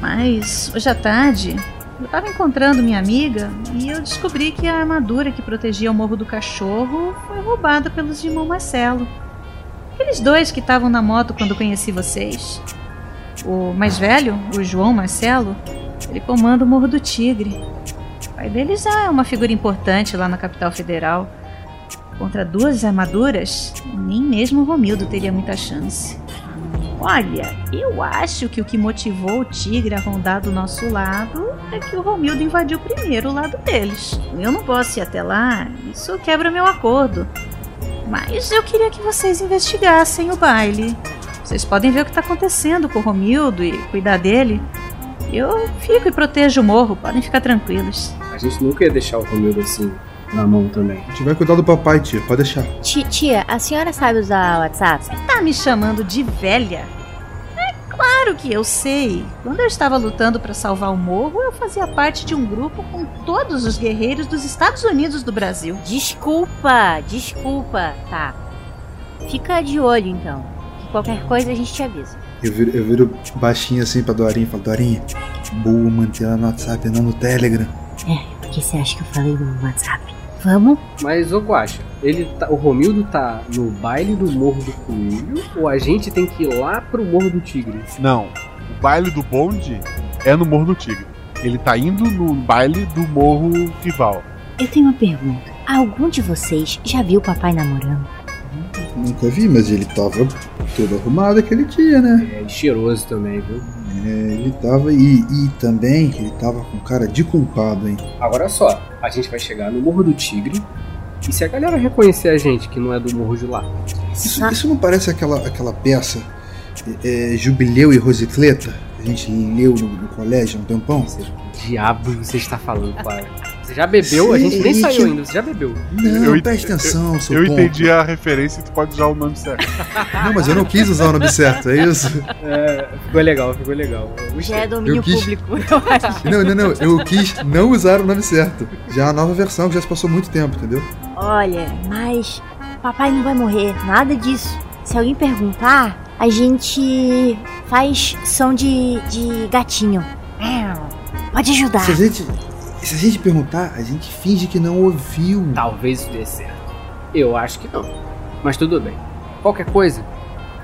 Mas hoje à tarde, eu tava encontrando minha amiga e eu descobri que a armadura que protegia o Morro do Cachorro foi roubada pelos irmãos Marcelo. Aqueles dois que estavam na moto quando conheci vocês. O mais velho, o João Marcelo, ele comanda o Morro do Tigre. O pai dele já é uma figura importante lá na capital federal. Contra duas armaduras, nem mesmo o Romildo teria muita chance. Olha, eu acho que o que motivou o Tigre a rondar do nosso lado é que o Romildo invadiu primeiro o lado deles. Eu não posso ir até lá, isso quebra meu acordo. Mas eu queria que vocês investigassem o baile. Vocês podem ver o que está acontecendo com o Romildo e cuidar dele. Eu fico e protejo o morro, podem ficar tranquilos. A gente nunca ia deixar o Romildo assim, na mão também. A gente vai cuidar do papai, tia. Pode deixar. Ti- Tia, a senhora sabe usar o WhatsApp? Tá me chamando de velha? É claro que eu sei. Quando eu estava lutando para salvar o morro, eu fazia parte de um grupo com todos os guerreiros dos Estados Unidos do Brasil. Desculpa, desculpa. Tá. Fica de olho então. Que qualquer coisa a gente te avisa. Eu viro, eu viro baixinho assim pra Dorinha e falo, Dorinha, boa manter ela no WhatsApp, não no Telegram. É, porque você acha que eu falei no WhatsApp? Vamos? Mas, ô Guaxa, ele tá, o Romildo tá no baile do Morro do Coelho ou a gente tem que ir lá pro Morro do Tigre? Não. O baile do bonde é no Morro do Tigre. Ele tá indo no baile do Morro Rival. Eu tenho uma pergunta. Algum de vocês já viu o papai namorando? Nunca vi, mas ele tava todo arrumado aquele dia, né? É cheiroso também, viu? É, ele tava. E, e também ele tava com cara de culpado, hein? Agora só, a gente vai chegar no Morro do Tigre e se a galera reconhecer a gente que não é do Morro de lá, Isso, isso não parece aquela, aquela peça é, é, Jubileu e Rosicleta? Que a gente leu no, no colégio há um tempão? diabo você está falando, pai? Você já bebeu? A gente nem saiu ainda, você já bebeu. Não, Eu presta atenção, seu Eu ponto. entendi a referência e tu pode usar o nome certo. Não, mas eu não quis usar o nome certo, é isso? É, ficou legal, ficou legal. Eu. Já é domínio Eu quis- público, eu acho. Não, não, não. Eu quis não usar o nome certo. Já é a nova versão, que já se passou muito tempo, entendeu? Olha, mas papai não vai morrer, nada disso. Se alguém perguntar, a gente faz som de, de gatinho. Pode ajudar. Se a gente. Se a gente perguntar, a gente finge que não ouviu. Talvez isso dê certo. Eu acho que não. Mas tudo bem. Qualquer coisa,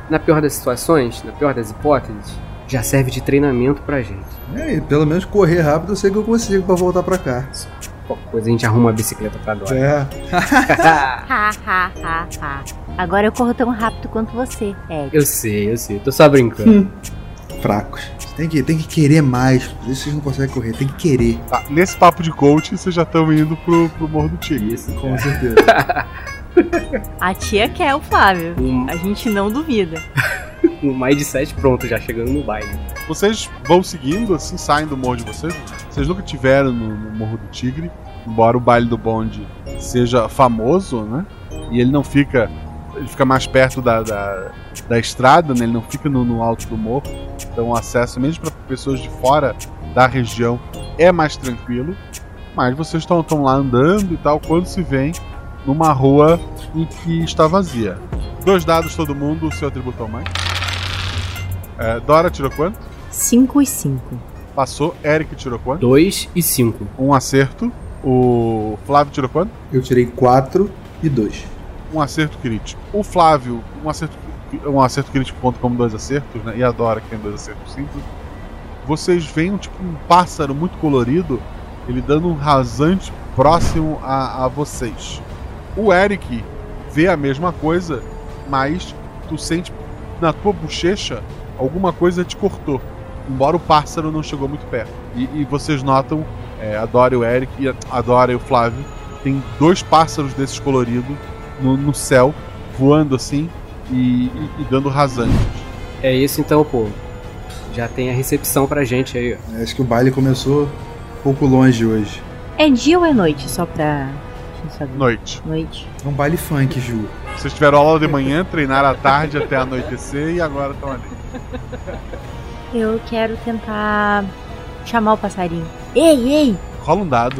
na pior das situações, na pior das hipóteses, já serve de treinamento pra gente. É, e pelo menos correr rápido eu sei que eu consigo pra voltar pra cá. Qualquer coisa a gente arruma uma bicicleta pra Dora. É. Ha, ha, ha, ha. Agora eu corro tão rápido quanto você, é. eu sei, eu sei. Tô só brincando. Fracos. Tem que, tem que querer mais. Por isso vocês não conseguem correr, tem que querer. Tá, nesse papo de coach, vocês já estão indo pro, pro Morro do Tigre. Isso. Com certeza. A tia quer o Flávio. Um, A gente não duvida. mais de sete pronto, já chegando no baile. Vocês vão seguindo, assim, saem do morro de vocês. Vocês nunca tiveram no, no Morro do Tigre, embora o baile do bonde seja famoso, né? E ele não fica. Ele fica mais perto da, da, da estrada, né? Ele não fica no, no alto do morro. Então o acesso, mesmo para pessoas de fora da região, é mais tranquilo. Mas vocês estão lá andando e tal, quando se vem numa rua em que está vazia. Dois dados todo mundo, o seu atributo ao mais. É, Dora tirou quanto? 5 e 5. Passou. Eric tirou quanto? 2 e 5. Um acerto. O Flávio tirou quanto? Eu tirei 4 e 2. Um acerto crítico. O Flávio, um acerto, um acerto crítico conta como dois acertos, né? E a Dora, que tem dois acertos simples. Vocês veem tipo, um pássaro muito colorido, ele dando um rasante próximo a, a vocês. O Eric vê a mesma coisa, mas tu sente na tua bochecha alguma coisa te cortou. Embora o pássaro não chegou muito perto. E, e vocês notam, é, e o Eric, e a, a Dora e o Flávio, tem dois pássaros desses coloridos no, no céu, voando assim e, e- e dando rasantes. É isso então, pô. Já tem a recepção pra gente aí, ó. Acho que o baile começou um pouco longe hoje. É dia ou é noite? Só pra. Noite. Noite. É um baile funk, Ju. Vocês tiveram aula de manhã, treinaram à tarde até anoitecer e agora estão ali. Eu quero tentar chamar o passarinho. Ei, ei! Rola um dado.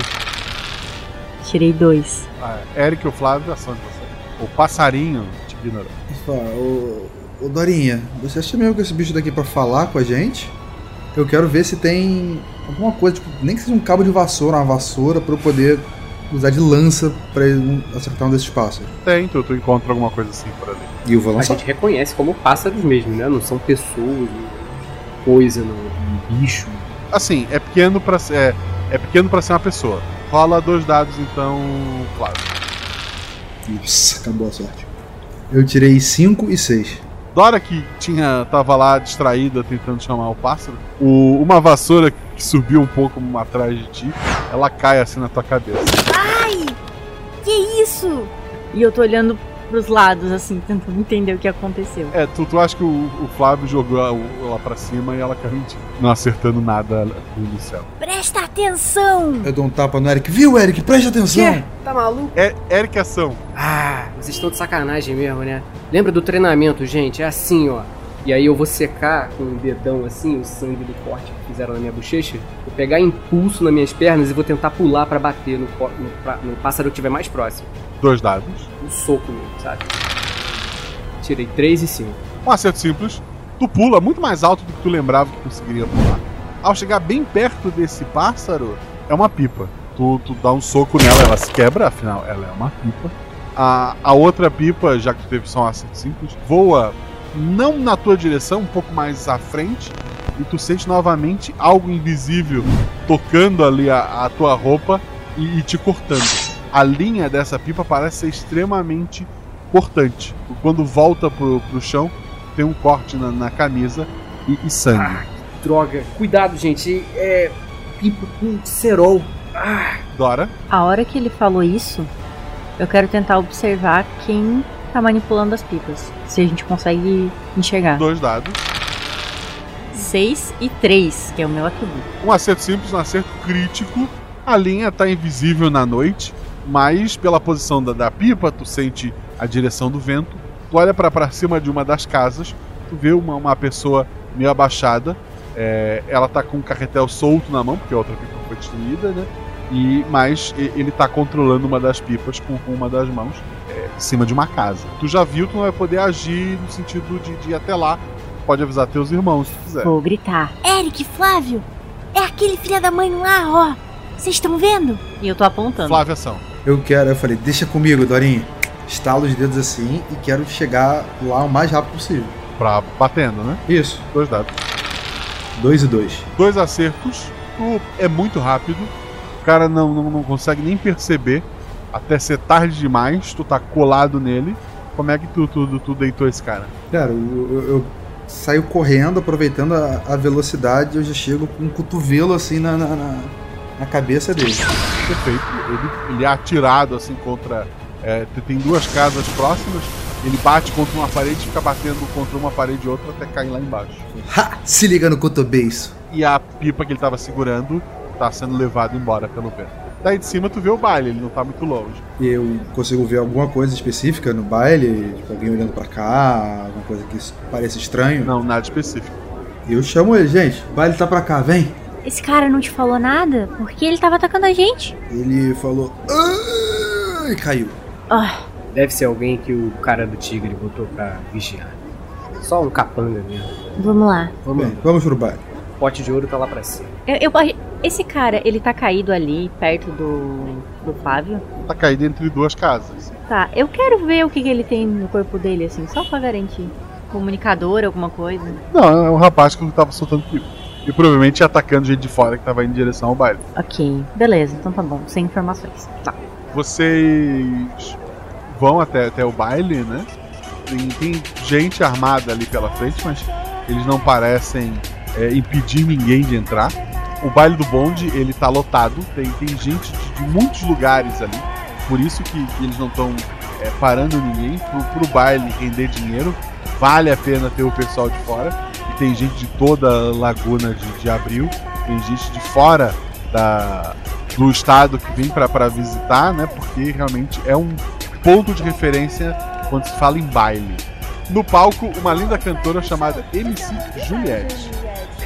Tirei dois. Ah, Eric ou Flávio, ação de vocês. O passarinho te ignorou. Ô, ô Dorinha, você acha mesmo que esse bicho daqui é pra falar com a gente? Eu quero ver se tem alguma coisa, tipo, nem que seja um cabo de vassoura, uma vassoura, pra eu poder usar de lança pra ele não acertar um desses pássaros. Tem, tu, tu encontra alguma coisa assim por ali. E eu vou A gente reconhece como pássaros mesmo, né? Não são pessoas. coisa, no, um bicho. Assim, é pequeno pra ser. É, é pequeno para ser uma pessoa. Rola dois dados, então, Flávio. Nossa, acabou a sorte. Eu tirei 5 e 6. Dora que tinha tava lá distraída tentando chamar o pássaro, o- uma vassoura que subiu um pouco atrás de ti, ela cai assim na tua cabeça. Ai! Que isso? E eu tô olhando pros lados, assim, tentando entender o que aconteceu. É, tu, tu acha que o, o Flávio jogou a- o- lá pra cima e ela caiu em ti, não acertando nada no céu. Presta atenção! Eu dou um tapa no Eric. Viu, Eric? Preste atenção. Tá maluco? É, Eric Ação. Ah, vocês estão de sacanagem mesmo, né? Lembra do treinamento, gente? É assim, ó. E aí eu vou secar com um dedão assim o sangue do corte que fizeram na minha bochecha. Vou pegar impulso nas minhas pernas e vou tentar pular pra bater no, no, pra- no pássaro que estiver mais próximo. Dois dados. Um soco mesmo, sabe? Tirei 3 e 5. Um acerto simples. Tu pula muito mais alto do que tu lembrava que conseguiria pular. Ao chegar bem perto desse pássaro, é uma pipa. Tu, tu dá um soco nela, ela se quebra, afinal, ela é uma pipa. A, a outra pipa, já que tu teve só um acerto simples, voa não na tua direção, um pouco mais à frente, e tu sente novamente algo invisível tocando ali a, a tua roupa e, e te cortando. A linha dessa pipa parece ser extremamente cortante. Quando volta pro, pro chão, tem um corte na, na camisa e, e sangue. Droga. Cuidado, gente. É. Pipa com cerol. Ah. Dora, A hora que ele falou isso, eu quero tentar observar quem tá manipulando as pipas. Se a gente consegue enxergar. dois dados. 6 e 3, que é o meu atributo. Um acerto simples, um acerto crítico. A linha tá invisível na noite, mas pela posição da, da pipa, tu sente a direção do vento. Tu olha pra- pra cima de uma das casas, tu vê uma, uma pessoa meio abaixada. É, ela tá com um carretel solto na mão, porque a outra pipa foi destruída, né? E, mas ele tá controlando uma das pipas com, uma das mãos é, em cima de uma casa. Tu já viu, tu não vai poder agir no sentido de, de ir até lá. Pode avisar teus irmãos se quiser. Vou gritar. Eric, Flávio, é aquele filho da mãe lá, ó. Vocês estão vendo? E eu tô apontando. Flávia Ação. Eu quero, eu falei, deixa comigo, Dorinha. Estalo os dedos assim e quero chegar lá o mais rápido possível. Pra batendo, né? Isso. Dois dados. Dois e dois. Dois acertos. É muito rápido. O cara não, não, não consegue nem perceber. Até ser tarde demais. Tu tá colado nele. Como é que tu, tu, tu deitou esse cara? Cara, eu, eu- eu saio correndo, aproveitando a, a velocidade, eu já chego com um cotovelo assim na, na, na- na cabeça dele. Perfeito. Ele, ele é atirado assim contra. é, tem duas casas próximas. Ele bate contra uma parede e fica batendo contra uma parede e outra até cair lá embaixo. Ha! Se liga no cotobeço. E a pipa que ele tava segurando tá sendo levado embora pelo vento. Daí de cima tu vê o baile, ele não tá muito longe. Eu consigo ver alguma coisa específica no baile, tipo, alguém olhando pra cá, alguma coisa que pareça estranho. Não, nada específico. Eu chamo ele, gente, o baile tá pra cá, vem. Esse cara não te falou nada? Porque ele tava atacando a gente. Ele falou. "Ah", E caiu. Ah, Deve ser alguém que o cara do tigre botou pra vigiar. Só um capanga mesmo. vamos lá. Vamos, Bem, vamos pro baile. o pote de ouro tá lá pra cima. Eu, eu- esse cara, ele tá caído ali, perto do, do Flávio. Tá caído entre duas casas. Tá, eu quero ver o que, que ele tem no corpo dele, assim, só pra garantir. Comunicador, alguma coisa. Não, é um rapaz que tava soltando pipa. E provavelmente atacando gente de fora que tava indo em direção ao baile. Ok, beleza, então tá bom, sem informações. Tá. Vocês vão até, até o baile, né? Tem, tem gente armada ali pela frente, mas eles não parecem é, impedir ninguém de entrar. O baile do bonde, ele tá lotado, tem, tem gente de, de muitos lugares ali. Por isso que, que eles não estão parando ninguém. Pro, pro baile render dinheiro, vale a pena ter o pessoal de fora. E tem gente de toda a laguna de, de abril, tem gente de fora da, do estado que vem para visitar, né? Porque realmente é um ponto de referência quando se fala em baile. No palco, uma linda cantora chamada MC Juliette.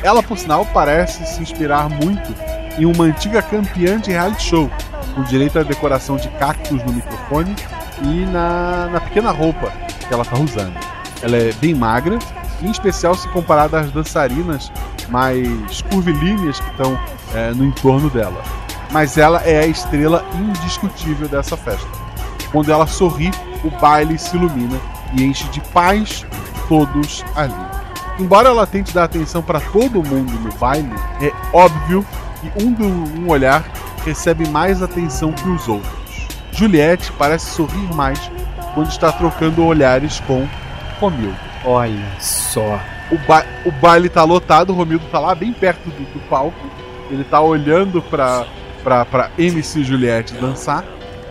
Ela, por sinal, parece se inspirar muito em uma antiga campeã de reality show, com direito à decoração de cactos no microfone e na, na pequena roupa que ela está usando. Ela é bem magra, em especial se comparada às dançarinas mais curvilíneas que estão é, no entorno dela. Mas ela é a estrela indiscutível dessa festa. Quando ela sorri, o baile se ilumina e enche de paz todos ali. Embora ela tente dar atenção para todo mundo no baile, é óbvio que um, do, um olhar recebe mais atenção que os outros. Juliette parece sorrir mais quando está trocando olhares com Romildo. Olha só. O, ba o baile tá lotado, o Romildo tá lá bem perto do, do palco. Ele tá olhando pra, pra MC Juliette dançar.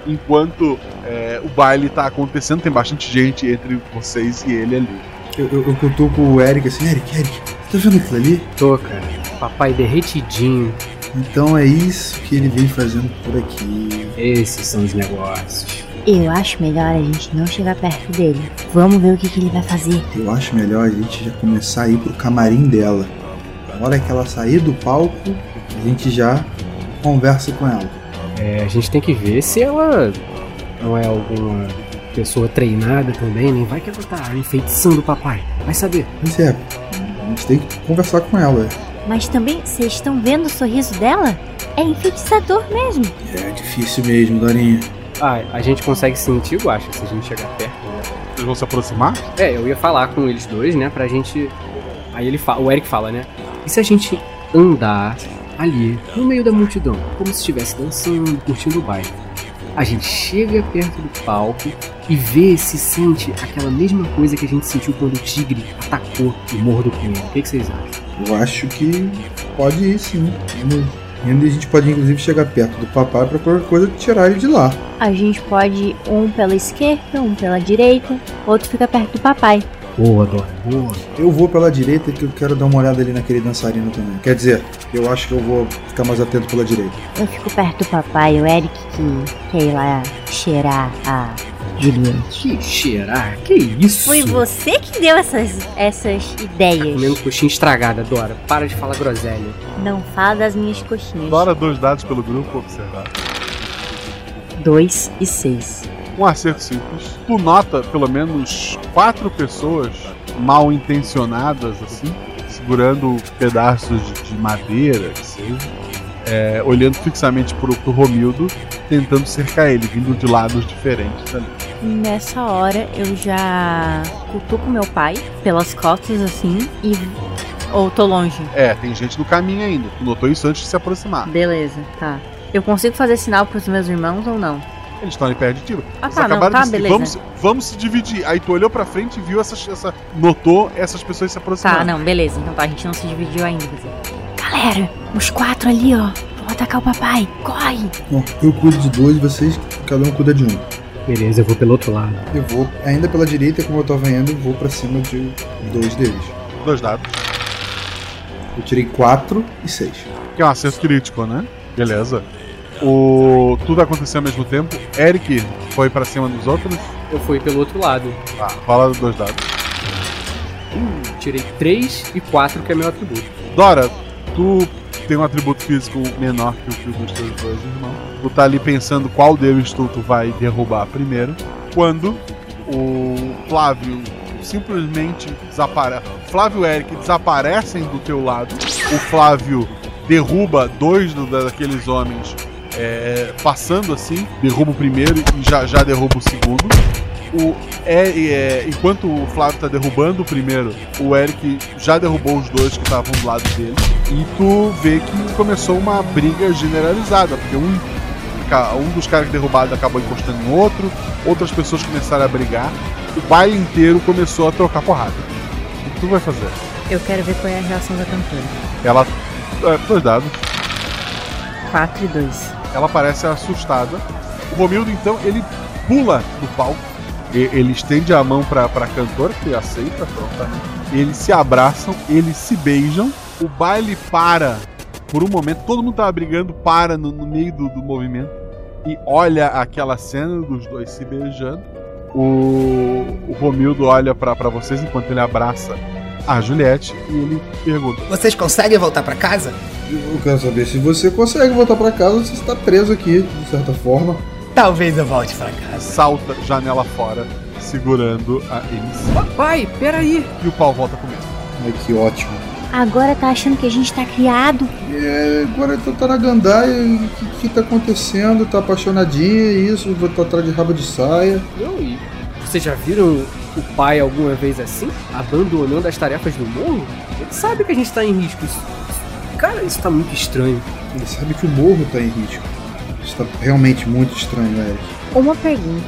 Enquanto é, o baile tá acontecendo, tem bastante gente entre vocês e ele ali. Eu, eu, eu cutuco o Eric assim, Eric, Eric, tá vendo aquilo ali? Tô, cara. Papai derretidinho. Então é isso que ele vem fazendo por aqui. Esses são os negócios. Eu acho melhor a gente não chegar perto dele. Vamos ver o que, que ele vai fazer. Eu acho melhor a gente já começar a ir pro camarim dela. Na hora que ela sair do palco, a gente já conversa com ela. É, a gente tem que ver se ela não é alguma pessoa treinada também, nem vai que ela tá enfeitiçando o papai. Vai saber. Pois é, a gente tem que conversar com ela. Mas também, vocês estão vendo o sorriso dela? É enfeitiçador mesmo. É difícil mesmo, Dorinha. Ah, a gente consegue sentir, eu acho, se a gente chegar perto. Né? Vocês vão se aproximar? É, eu ia falar com eles dois, né, pra gente... Aí ele fala, o Eric fala, né? E se a gente andar ali, no meio da multidão, como se estivesse dançando, curtindo o baile? A gente chega perto do palco e vê se sente aquela mesma coisa que a gente sentiu quando o tigre atacou o Morro do Pinheiro. O que, que vocês acham? Eu acho que pode ir sim. E a gente pode inclusive chegar perto do papai para qualquer coisa tirar ele de lá. A gente pode ir um pela esquerda, um pela direita, outro fica perto do papai. Boa, Dora, boa. Eu vou pela direita que eu quero dar uma olhada ali naquele dançarino também. Quer dizer, eu acho que eu vou ficar mais atento pela direita. Eu fico perto do papai, o Eric que quer ir lá cheirar a Juliette. Que cheirar? Que isso? Foi você que deu essas, essas ideias. Comendo coxinha estragada, Dora. Para de falar groselha. Não fala das minhas coxinhas. Dora, dois dados pelo grupo observar. 2 e 6. Um acerto simples. Tu nota pelo menos quatro pessoas mal intencionadas, assim, segurando pedaços de, de madeira, que seja, é, olhando fixamente pro, pro Romildo, tentando cercar ele, vindo de lados diferentes ali. Nessa hora eu já cutuco meu pai pelas costas assim e. Ou tô longe? É, tem gente no caminho ainda. Tu notou isso antes de se aproximar. Beleza, tá. Eu consigo fazer sinal pros meus irmãos ou não? Eles estão ali perto de tiro. Ah, Eles tá, não, acabaram tá, de beleza. Vamos, vamos se dividir. Aí tu olhou pra frente e viu essas, essa. Notou essas pessoas se aproximando. Tá, não, beleza. Então tá, a gente não se dividiu ainda. Galera, os quatro ali, ó. Vão atacar o papai. Corre! Bom, eu cuido de dois, vocês, cada um cuida de um. Beleza, eu vou pelo outro lado. Eu vou, ainda pela direita, como eu tô vendo, vou pra cima de dois deles. Dois dados. Eu tirei quatro e seis. Que é um acerto crítico, né? Beleza. O... Tudo aconteceu ao mesmo tempo. Eric foi pra cima dos outros. Eu fui pelo outro lado. Tá, fala dos dois dados. Tirei 3 e 4, que é meu atributo. Dora, tu tem um atributo físico menor que o que dos teus dois irmãos. Tu tá ali pensando qual deles tu, tu vai derrubar primeiro. Quando o Flávio simplesmente desaparece. Flávio e Eric desaparecem do teu lado. O Flávio derruba dois do- daqueles homens é, passando assim. Derruba o primeiro e já, já derruba o segundo. O, é, é, enquanto o Flávio tá derrubando o primeiro, o Eric já derrubou os dois que estavam do lado dele. E tu vê que começou uma briga generalizada, porque um, um dos caras derrubados acabou encostando em outro, outras pessoas começaram a brigar. O baile inteiro começou a trocar porrada. O que tu vai fazer? Eu quero ver qual é a reação da cantora. Ela. É, dois dados. 4 e 2. Ela parece assustada. O Romildo, então, ele pula do palco. Ele estende a mão pra, pra cantora, que aceita prontamente. Eles se abraçam, eles se beijam. O baile para por um momento. Todo mundo tava brigando, para no, no meio do, do movimento. E olha aquela cena dos dois se beijando. O, o Romildo olha pra vocês enquanto ele abraça a Juliette. E ele pergunta: Vocês conseguem voltar pra casa? Eu quero saber se você consegue voltar pra casa ou se você tá preso aqui, de certa forma. Talvez eu volte pra casa. salta janela fora, segurando a MC. Pai, peraí. E o pau volta comigo. Ai, que ótimo. Agora tá achando que a gente tá criado? É, agora tá, tá na gandaia, o que, que tá acontecendo? Tá apaixonadinha, isso, vou tá atrás de rabo de saia. Não, e vocês já viram o pai alguma vez assim? Abandonando as tarefas do morro? Ele sabe que a gente tá em risco. Isso- isso- Cara, isso tá muito estranho. Ele sabe que o morro tá em risco. Isso tá realmente muito estranho, Eric. Uma pergunta.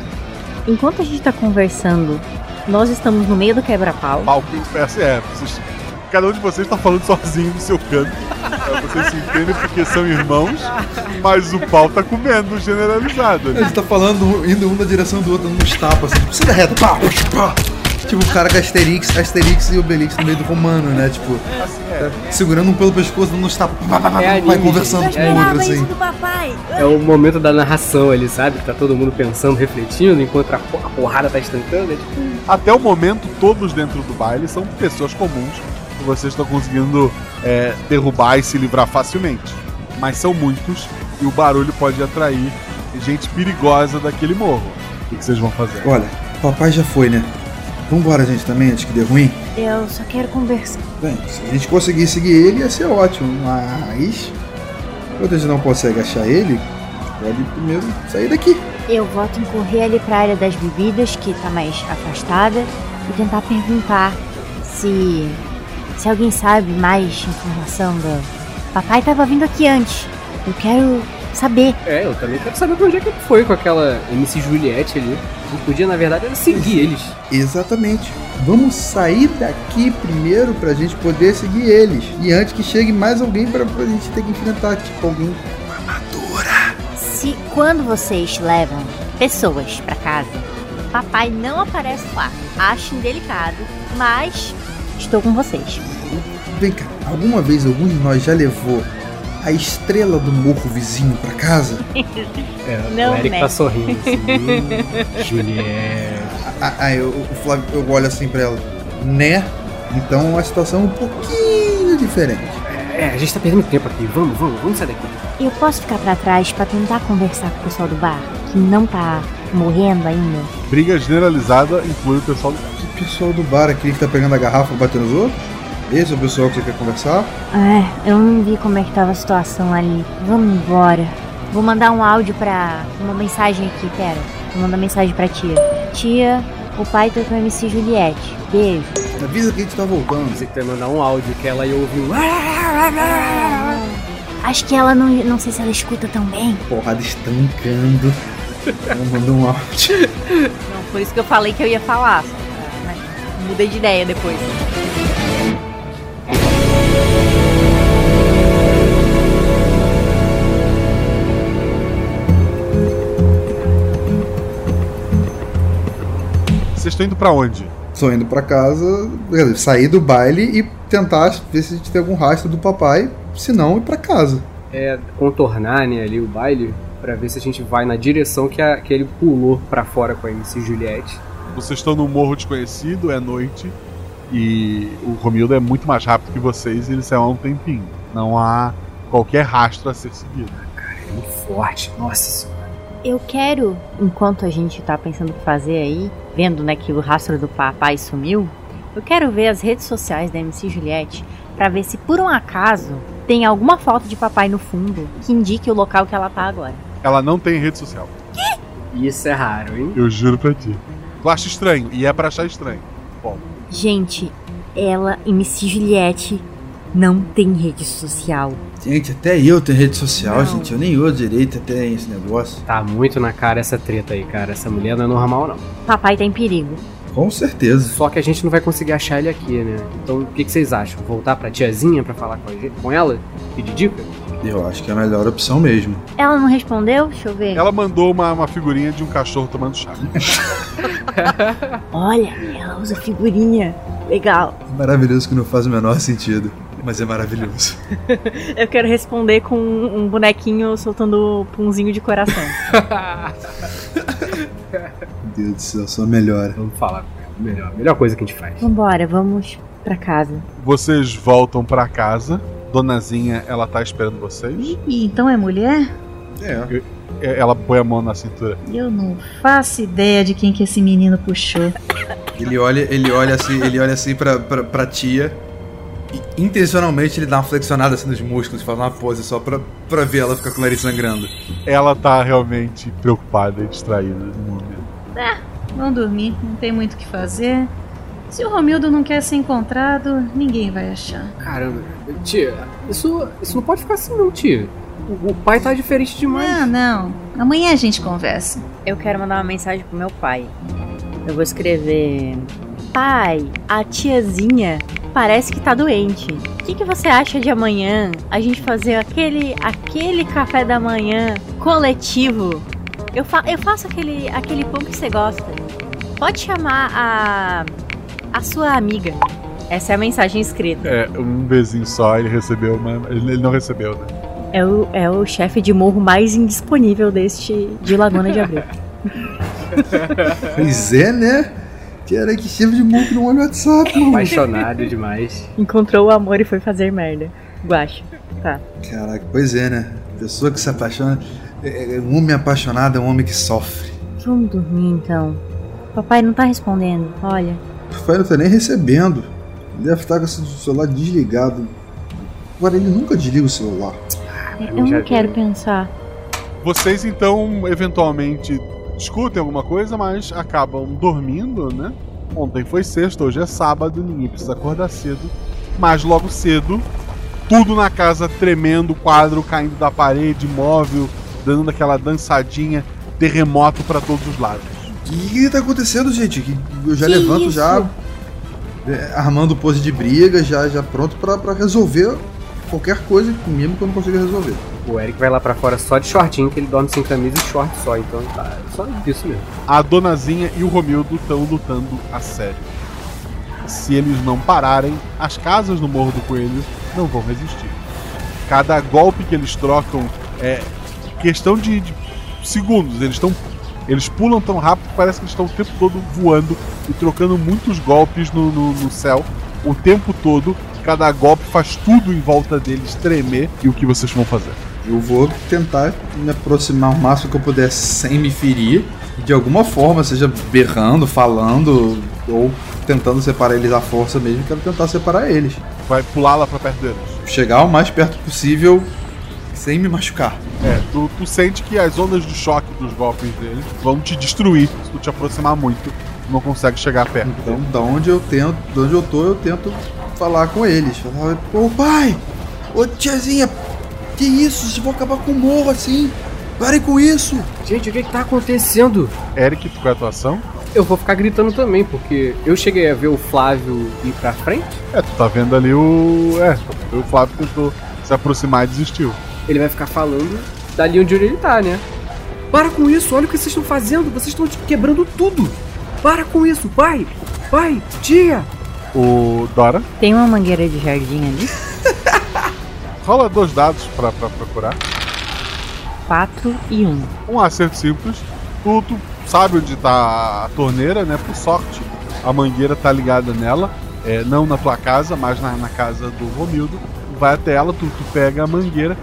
Enquanto a gente tá conversando, nós estamos no meio do quebra-pau. Pau que é, vocês, cada um de vocês tá falando sozinho no seu canto. É, vocês se entendem porque são irmãos, mas o pau tá comendo generalizado. A gente tá falando, indo um na direção do outro, dando uns tapas, assim, precisa reta, pá, pá. Tipo o cara com Asterix, Asterix e Obelix no meio do romano, né? Tipo, tá segurando um pelo pescoço, dando uns tapas, pá, pá, pá, É pá, anime, conversando com É o outro, assim. É o momento da narração ali, sabe? Que tá todo mundo pensando, refletindo, enquanto a porrada tá estancando. É tipo, Até o momento, todos dentro do baile são pessoas comuns que vocês estão conseguindo é, derrubar e se livrar facilmente. Mas são muitos e o barulho pode atrair gente perigosa daquele morro. O que vocês vão fazer? Olha, papai já foi, né? Vambora, gente, também, antes que dê ruim. Eu só quero conversar. Bem, se a gente conseguir seguir ele, ia ser ótimo, mas. Quando a gente não consegue achar ele, a pode primeiro sair daqui. Eu voto em correr ali pra área das bebidas, que tá mais afastada, e tentar perguntar se. Se alguém sabe mais informação do. Papai tava vindo aqui antes. Eu quero saber. É, eu também quero saber pra onde é que ele foi com aquela MC Juliette ali. Não podia, na verdade, era seguir eles. Exatamente. Vamos sair daqui primeiro pra gente poder seguir eles. E antes que chegue mais alguém pra, pra gente ter que enfrentar, tipo, alguém. Se quando vocês levam pessoas pra casa, papai não aparece lá. Acho indelicado, mas estou com vocês. Vem cá, alguma vez algum de nós já levou a estrela do morro vizinho pra casa? É, Não, o Eric né? tá sorrindo assim. Juliette. Ah, ah, eu, o Flávio, eu olho assim pra ela. Né? Então a situação é um pouquinho diferente. É, a gente tá perdendo tempo aqui. Vamos, vamos, vamos sair daqui. Eu posso ficar pra trás pra tentar conversar com o pessoal do bar, que não tá morrendo ainda? Briga generalizada inclui o pessoal do O pessoal do bar, aquele que tá pegando a garrafa e batendo nos outros? Esse é o pessoal que você quer conversar? É, eu não vi como é que tava a situação ali. Vamos embora. Vou mandar um áudio pra. Uma mensagem aqui, pera. Vou mandar mensagem pra tia. Tia, o pai tá com a MC Juliette. Beijo. Avisa que a gente tá voltando. Você que vai mandar um áudio que ela ia ouvir um. Acho que ela não. Não sei se ela escuta tão bem. Porrada estancando. Ela mandou um áudio. Não, por isso que eu falei que eu ia falar. Mudei de ideia depois. Vocês estão indo pra onde? Tô indo pra casa, sair do baile e tentar ver se a gente tem algum rastro do papai. Se não, ir pra casa. É contornar, né, ali o baile. Pra ver se a gente vai na direção que, a- que ele pulou pra fora com a MC Juliette. Vocês estão no morro desconhecido, é noite. E o Romildo é muito mais rápido que vocês e ele saiu há um tempinho. Não há qualquer rastro a ser seguido. É muito forte, nossa senhora. Eu quero, enquanto a gente tá pensando o que fazer aí, vendo né, que o rastro do papai sumiu, eu quero ver as redes sociais da MC Juliette pra ver se por um acaso tem alguma foto de papai no fundo que indique o local que ela tá agora. Ela não tem rede social. Isso é raro, hein? Eu juro pra ti. Tu acha estranho, e é pra achar estranho. Bom, Gente, ela, MC Juliette, não tem rede social. Gente, até eu tenho rede social, Não. gente. Eu nem uso direito até esse negócio. Tá muito na cara essa treta aí, cara. Essa mulher não é normal, não. Papai tá em perigo. Com certeza. Só que a gente não vai conseguir achar ele aqui, né? Então o que, que vocês acham? Voltar pra tiazinha pra falar com, a gente, com ela? Pedir dica? Eu acho que é a melhor opção mesmo. Ela não respondeu? Deixa eu ver. ela mandou uma, uma figurinha de um cachorro tomando chá. Olha, ela usa figurinha. Legal. Maravilhoso que não faz o menor sentido. Mas é maravilhoso. Eu quero responder com um bonequinho soltando punzinho de coração. Meu Deus do céu, só melhora. Vamos falar. Melhor, melhor coisa que a gente faz. Vambora, vamos pra casa. Vocês voltam pra casa. Donazinha, ela tá esperando vocês. Ih, então é mulher? É. Ela põe a mão na cintura. Eu não faço ideia de quem que esse menino puxou. Ele olha, ele olha assim, ele olha assim pra, pra, pra tia. E intencionalmente ele dá uma flexionada assim nos músculos, faz uma pose só pra, pra ver ela ficar com o nariz sangrando. Ela tá realmente preocupada e distraída no momento. vão dormir, não tem muito o que fazer. Se o Romildo não quer ser encontrado, ninguém vai achar. Caramba, tia, isso, isso não pode ficar assim não, tia. O, o pai tá diferente demais. Não, não. Amanhã a gente conversa. Eu quero mandar uma mensagem pro meu pai. Eu vou escrever: Pai, a tiazinha parece que tá doente. O que, que você acha de amanhã a gente fazer aquele, aquele café da manhã coletivo? Eu, fa eu faço aquele, aquele pão que você gosta. Pode chamar a, a sua amiga. Essa é a mensagem escrita. É, um bezinho só ele recebeu, mas ele não recebeu, né? É o, é o chefe de morro mais indisponível deste de Laguna de Abril. Pois é, né? Que era que chefe de mundo no olho WhatsApp, mano. Apaixonado demais. Encontrou o amor e foi fazer merda. Guacha. Tá. Caraca, pois é, né? Pessoa que se apaixona. é- é- Um homem apaixonado é um homem que sofre. Vamos dormir então. Papai não tá respondendo. Olha. O pai não tá nem recebendo. Ele deve estar com o celular desligado. Agora ele nunca desliga o celular. Eu não quero pensar. Vocês então, eventualmente, discutem alguma coisa, mas acabam dormindo, né? Ontem foi sexta, hoje é sábado, ninguém precisa acordar cedo. Mas logo cedo, tudo na casa tremendo, quadro caindo da parede, móvel, dando aquela dançadinha, terremoto pra todos os lados. O que tá acontecendo, gente? Que Eu já Que levanto isso? já é, armando pose de briga, já, já pronto pra, pra resolver qualquer coisa, mesmo que eu não consiga resolver. O Eric vai lá pra fora só de shortinho, que ele dorme sem camisa e short só, então tá só isso mesmo. A Donazinha e o Romildo estão lutando a sério. Se eles não pararem, as casas no Morro do Coelho não vão resistir. Cada golpe que eles trocam é questão de, de segundos. Eles estão. Eles pulam tão rápido que parece que eles estão o tempo todo voando e trocando muitos golpes no, no, no céu o tempo todo. Cada golpe faz tudo em volta deles tremer. E o que vocês vão fazer? Eu vou tentar me aproximar o máximo que eu puder sem me ferir. De alguma forma, seja berrando, falando, ou tentando separar eles à força mesmo, quero tentar separar eles. Vai pular lá pra perto deles. Chegar o mais perto possível sem me machucar. É, tu, tu sente que as ondas de choque dos golpes dele vão te destruir se tu te aproximar muito. Tu não consegue chegar perto. Então, da onde eu tento, de onde eu tô, eu tento falar com eles. Falar, ô pai, ô tiazinha, que isso? Vocês vão acabar com o morro assim? Parem com isso! Gente, o que, que tá acontecendo? Eric, tu qual é a tua ação? Eu vou ficar gritando também, porque eu cheguei a ver o Flávio ir pra frente. É, tu tá vendo ali o. É, o Flávio tentou se aproximar e desistiu. Ele vai ficar falando dali onde ele tá, né? Para com isso, olha o que vocês estão fazendo, vocês estão quebrando tudo. Para com isso, pai, pai, tia. O Dora, Tem uma mangueira de jardim ali? rola dois dados pra, pra procurar. 4 e 1. Um acerto simples. Tu, tu sabe onde tá a torneira, né? Por sorte, a mangueira tá ligada nela. É, não na tua casa, mas na, na casa do Romildo. Vai até ela, tu, tu pega a mangueira.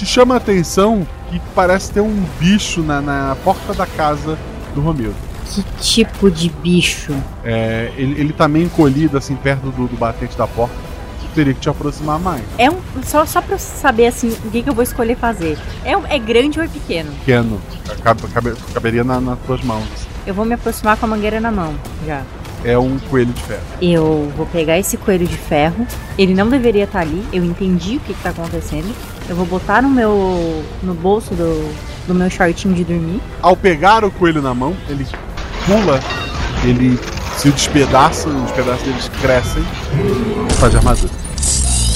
Te chama a atenção que parece ter um bicho na, na porta da casa do Romildo. Que tipo de bicho? É, ele, ele tá meio encolhido, assim, perto do, do batente da porta. Tu teria que te aproximar mais. É um. Só, só pra eu saber assim, o que, que eu vou escolher fazer. É, um- é grande ou é pequeno? Pequeno. Cabe- cabe- caberia na- nas tuas mãos. Eu vou me aproximar com a mangueira na mão, já. É um coelho de ferro. Eu vou pegar esse coelho de ferro. Ele não deveria estar ali. Eu entendi o que, que tá acontecendo. Eu vou botar no meu. no bolso do, do meu shortinho de dormir. Ao pegar o coelho na mão, ele pula, ele se despedaça, os pedaços deles crescem e faz armadura.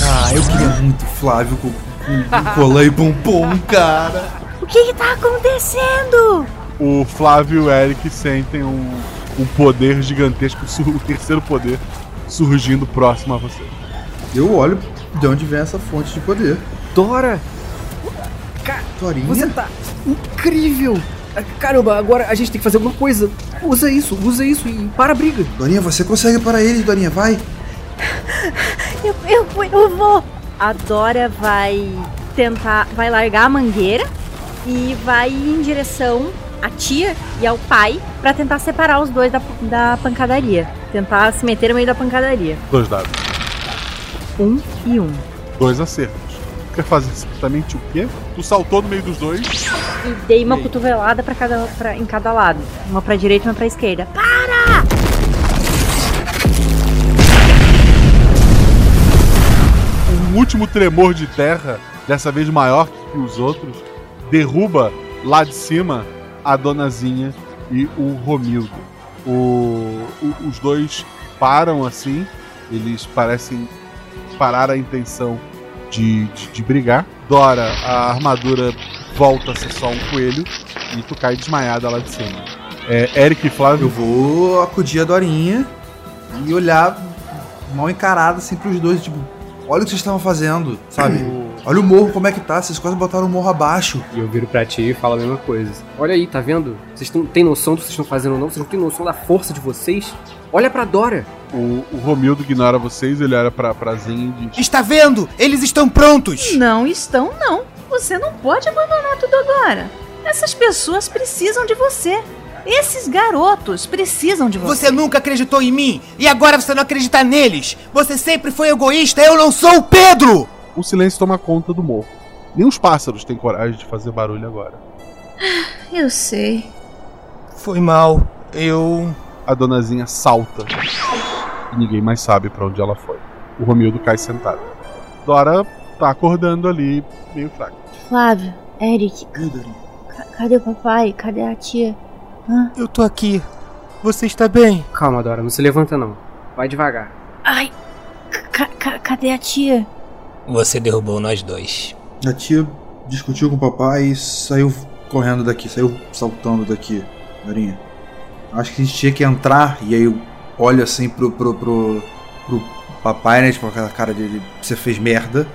Ah, eu queria muito Flávio com, com, com colã e pompom, cara. O que que tá acontecendo? O Flávio e o Eric sentem um, um poder gigantesco, o terceiro poder, surgindo próximo a você. Eu olho de onde vem essa fonte de poder. Dora, Dorinha? você tá incrível. Ah, Caramba, agora a gente tem que fazer alguma coisa. Usa isso, usa isso e para a briga. Dorinha, você consegue parar eles, Dorinha, vai. Eu, eu, eu vou. A Dora vai tentar. vai largar a mangueira e vai em direção à tia e ao pai pra tentar separar os dois da, da pancadaria. Tentar se meter no meio da pancadaria. Dois dados. Um e um. Dois acertos. Quer fazer exatamente o quê? Tu saltou no meio dos dois e dei uma cotovelada pra cada, pra, em cada lado. Uma pra direita e uma pra esquerda. Para! Um último tremor de terra, dessa vez maior que os outros, derruba lá de cima a donazinha e o Romildo. O, o- os dois param assim, eles parecem parar a intenção de, de, de brigar. Dora, a armadura volta a ser só um coelho e tu cai desmaiada lá de cima. É, Eric e Flávio. Eu vou acudir a Dorinha e olhar mal encarado assim pros dois, tipo, olha o que vocês estavam fazendo, sabe? Olha o morro como é que tá, vocês quase botaram o morro abaixo. E eu viro pra ti e falo a mesma coisa. Olha aí, tá vendo? Vocês tão, têm noção do que vocês estão fazendo ou não? Vocês não têm noção da força de vocês? Olha pra Dora. O, o Romildo ignora vocês, ele olha pra, pra Zinha e diz: Está vendo? Eles estão prontos! Não estão, não. Você não pode abandonar tudo agora. Essas pessoas precisam de você. Esses garotos precisam de você. Você nunca acreditou em mim e agora você não acredita neles. Você sempre foi egoísta. Eu não sou o Pedro. O silêncio toma conta do morro. Nem os pássaros têm coragem de fazer barulho agora. Eu sei. Foi mal. Eu. A donazinha salta. E ninguém mais sabe pra onde ela foi. O Romildo cai sentado. Dora tá acordando ali, meio fraca. Flávio, Eric. ca- Cadê o papai? Cadê a tia? Hã? Eu tô aqui. Você está bem? Calma, Dora, não se levanta não. Vai devagar. Ai, ca- ca- cadê a tia? Você derrubou nós dois. A tia discutiu com o papai e saiu correndo daqui, saiu saltando daqui, Dorinha. Acho que a gente tinha que entrar e aí eu olho assim pro, pro, pro, pro papai, né? Tipo, aquela cara de de você fez merda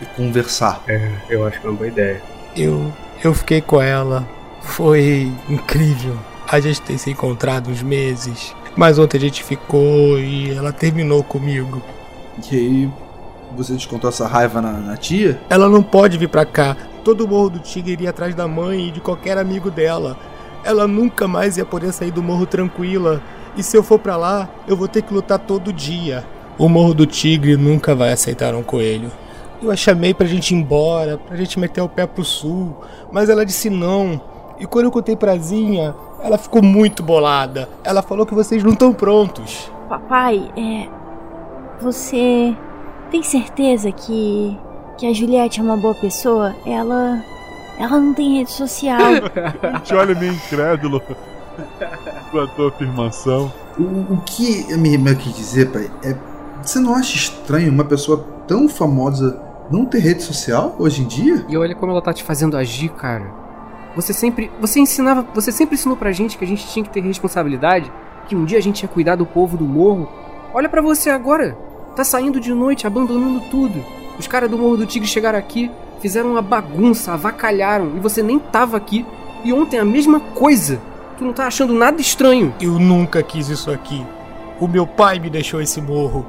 e conversar. É, eu acho que é uma boa ideia. Eu. Eu fiquei com ela. Foi incrível. A gente tem se encontrado uns meses. Mas ontem a gente ficou e ela terminou comigo. E aí você descontou essa raiva na, na tia? Ela não pode vir pra cá. Todo o Morro do Tigre iria atrás da mãe e de qualquer amigo dela. Ela nunca mais ia poder sair do morro tranquila. E se eu for pra lá, eu vou ter que lutar todo dia. O Morro do Tigre nunca vai aceitar um coelho. Eu a chamei pra gente ir embora, pra gente meter o pé pro sul, mas ela disse não. E quando eu contei pra Zinha, ela ficou muito bolada. Ela falou que vocês não estão prontos. Papai, é. Você tem certeza que. que a Juliette é uma boa pessoa? Ela. ela não tem rede social. Ele te olha meio incrédulo com a tua afirmação. O, o que a minha irmã quis dizer, pai, é. Você não acha estranho uma pessoa tão famosa não ter rede social hoje em dia? E olha como ela tá te fazendo agir, cara. Você sempre. Você ensinava. Você sempre ensinou pra gente que a gente tinha que ter responsabilidade, que um dia a gente ia cuidar do povo do morro. Olha pra você agora. Tá saindo de noite, abandonando tudo. Os caras do Morro do Tigre chegaram aqui, fizeram uma bagunça, avacalharam, e você nem tava aqui. E ontem a mesma coisa. Tu não tá achando nada estranho. Eu nunca quis isso aqui. O meu pai me deixou esse morro.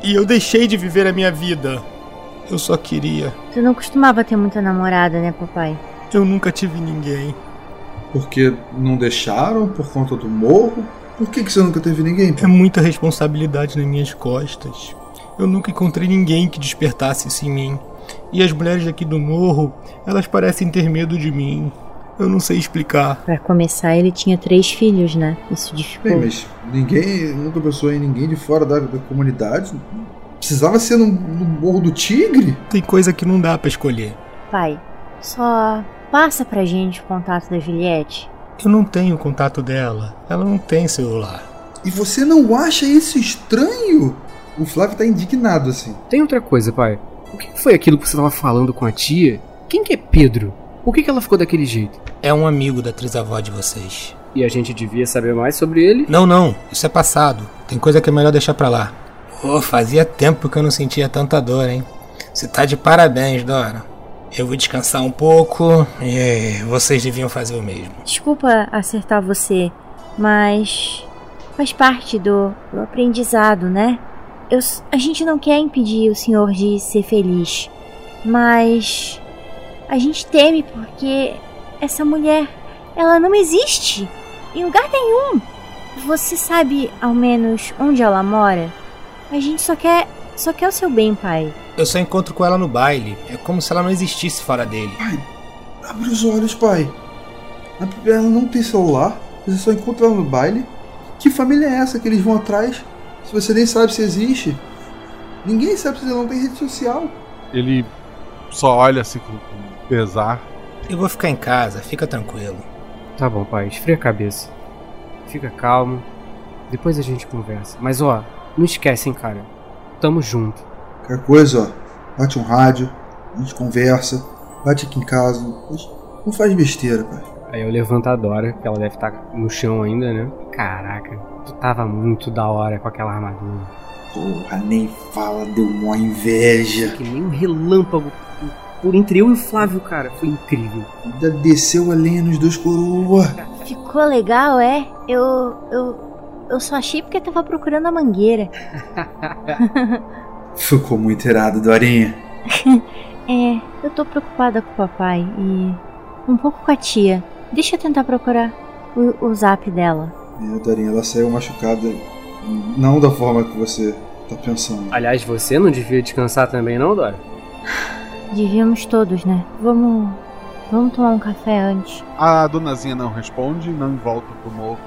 E eu deixei de viver a minha vida. Eu só queria. Tu não costumava ter muita namorada, né, papai? Eu nunca tive ninguém. Porque não deixaram por conta do morro? Por que, que você nunca teve ninguém? É muita responsabilidade nas minhas costas. Eu nunca encontrei ninguém que despertasse isso em mim. E as mulheres aqui do morro, elas parecem ter medo de mim. Eu não sei explicar. Pra começar, ele tinha três filhos, né? Isso dificulta. Bem, mas ninguém nunca pensou em ninguém de fora da, da comunidade. Precisava ser no, no Morro do Tigre? Tem coisa que não dá pra escolher. Pai, só passa pra gente o contato da Juliette. Eu não tenho contato dela. Ela não tem celular. E você não acha isso estranho? O Flávio tá indignado assim. Tem outra coisa, pai. O que foi aquilo que você tava falando com a tia? Quem que é Pedro? Por que, que ela ficou daquele jeito? É um amigo da trisavó de vocês. E a gente devia saber mais sobre ele? Não, não. Isso é passado. Tem coisa que é melhor deixar pra lá. Pô, fazia tempo que eu não sentia tanta dor, hein? Você tá de parabéns, Dora. Eu vou descansar um pouco e vocês deviam fazer o mesmo. Desculpa acertar você, mas faz parte do, do aprendizado, né? Eu, a gente não quer impedir o senhor de ser feliz, mas a gente teme porque essa mulher, ela não existe em lugar nenhum. Você sabe ao menos onde ela mora? A gente só quer, só quer o seu bem, pai. Eu só encontro com ela no baile. É como se ela não existisse fora dele. Abre os olhos, pai. Ela não tem celular. Você só encontra ela no baile. Que família é essa que eles vão atrás? Se você nem sabe se existe. Ninguém sabe se ela não tem rede social. Ele só olha assim com, com pesar. Eu vou ficar em casa, fica tranquilo. Tá bom, pai, esfria a cabeça. Fica calmo. Depois a gente conversa. Mas ó, não esquece, hein, cara. Tamo junto. Qualquer coisa, ó. Bate um rádio, a gente conversa. Bate aqui em casa. Não faz besteira, pai. Aí eu levanto a Dora, que ela deve estar no chão ainda, né? Caraca, tu tava muito da hora com aquela armadura. Porra, nem fala, deu mó inveja. Que nem um relâmpago por entre eu e o Flávio, cara. Foi incrível. Ainda desceu a lenha nos dois coroa. Ficou legal, é? Eu. eu. Eu só achei porque tava procurando a mangueira. Ficou muito irado, Dorinha. é, eu tô preocupada com o papai e. um pouco com a tia. Deixa eu tentar procurar o, o zap dela. É, Dorinha, ela saiu machucada. Não da forma que você tá pensando. Aliás, você não devia descansar também, não, Dora? Devíamos todos, né? Vamos. Vamos tomar um café antes. A donazinha não responde, não volta pro morro.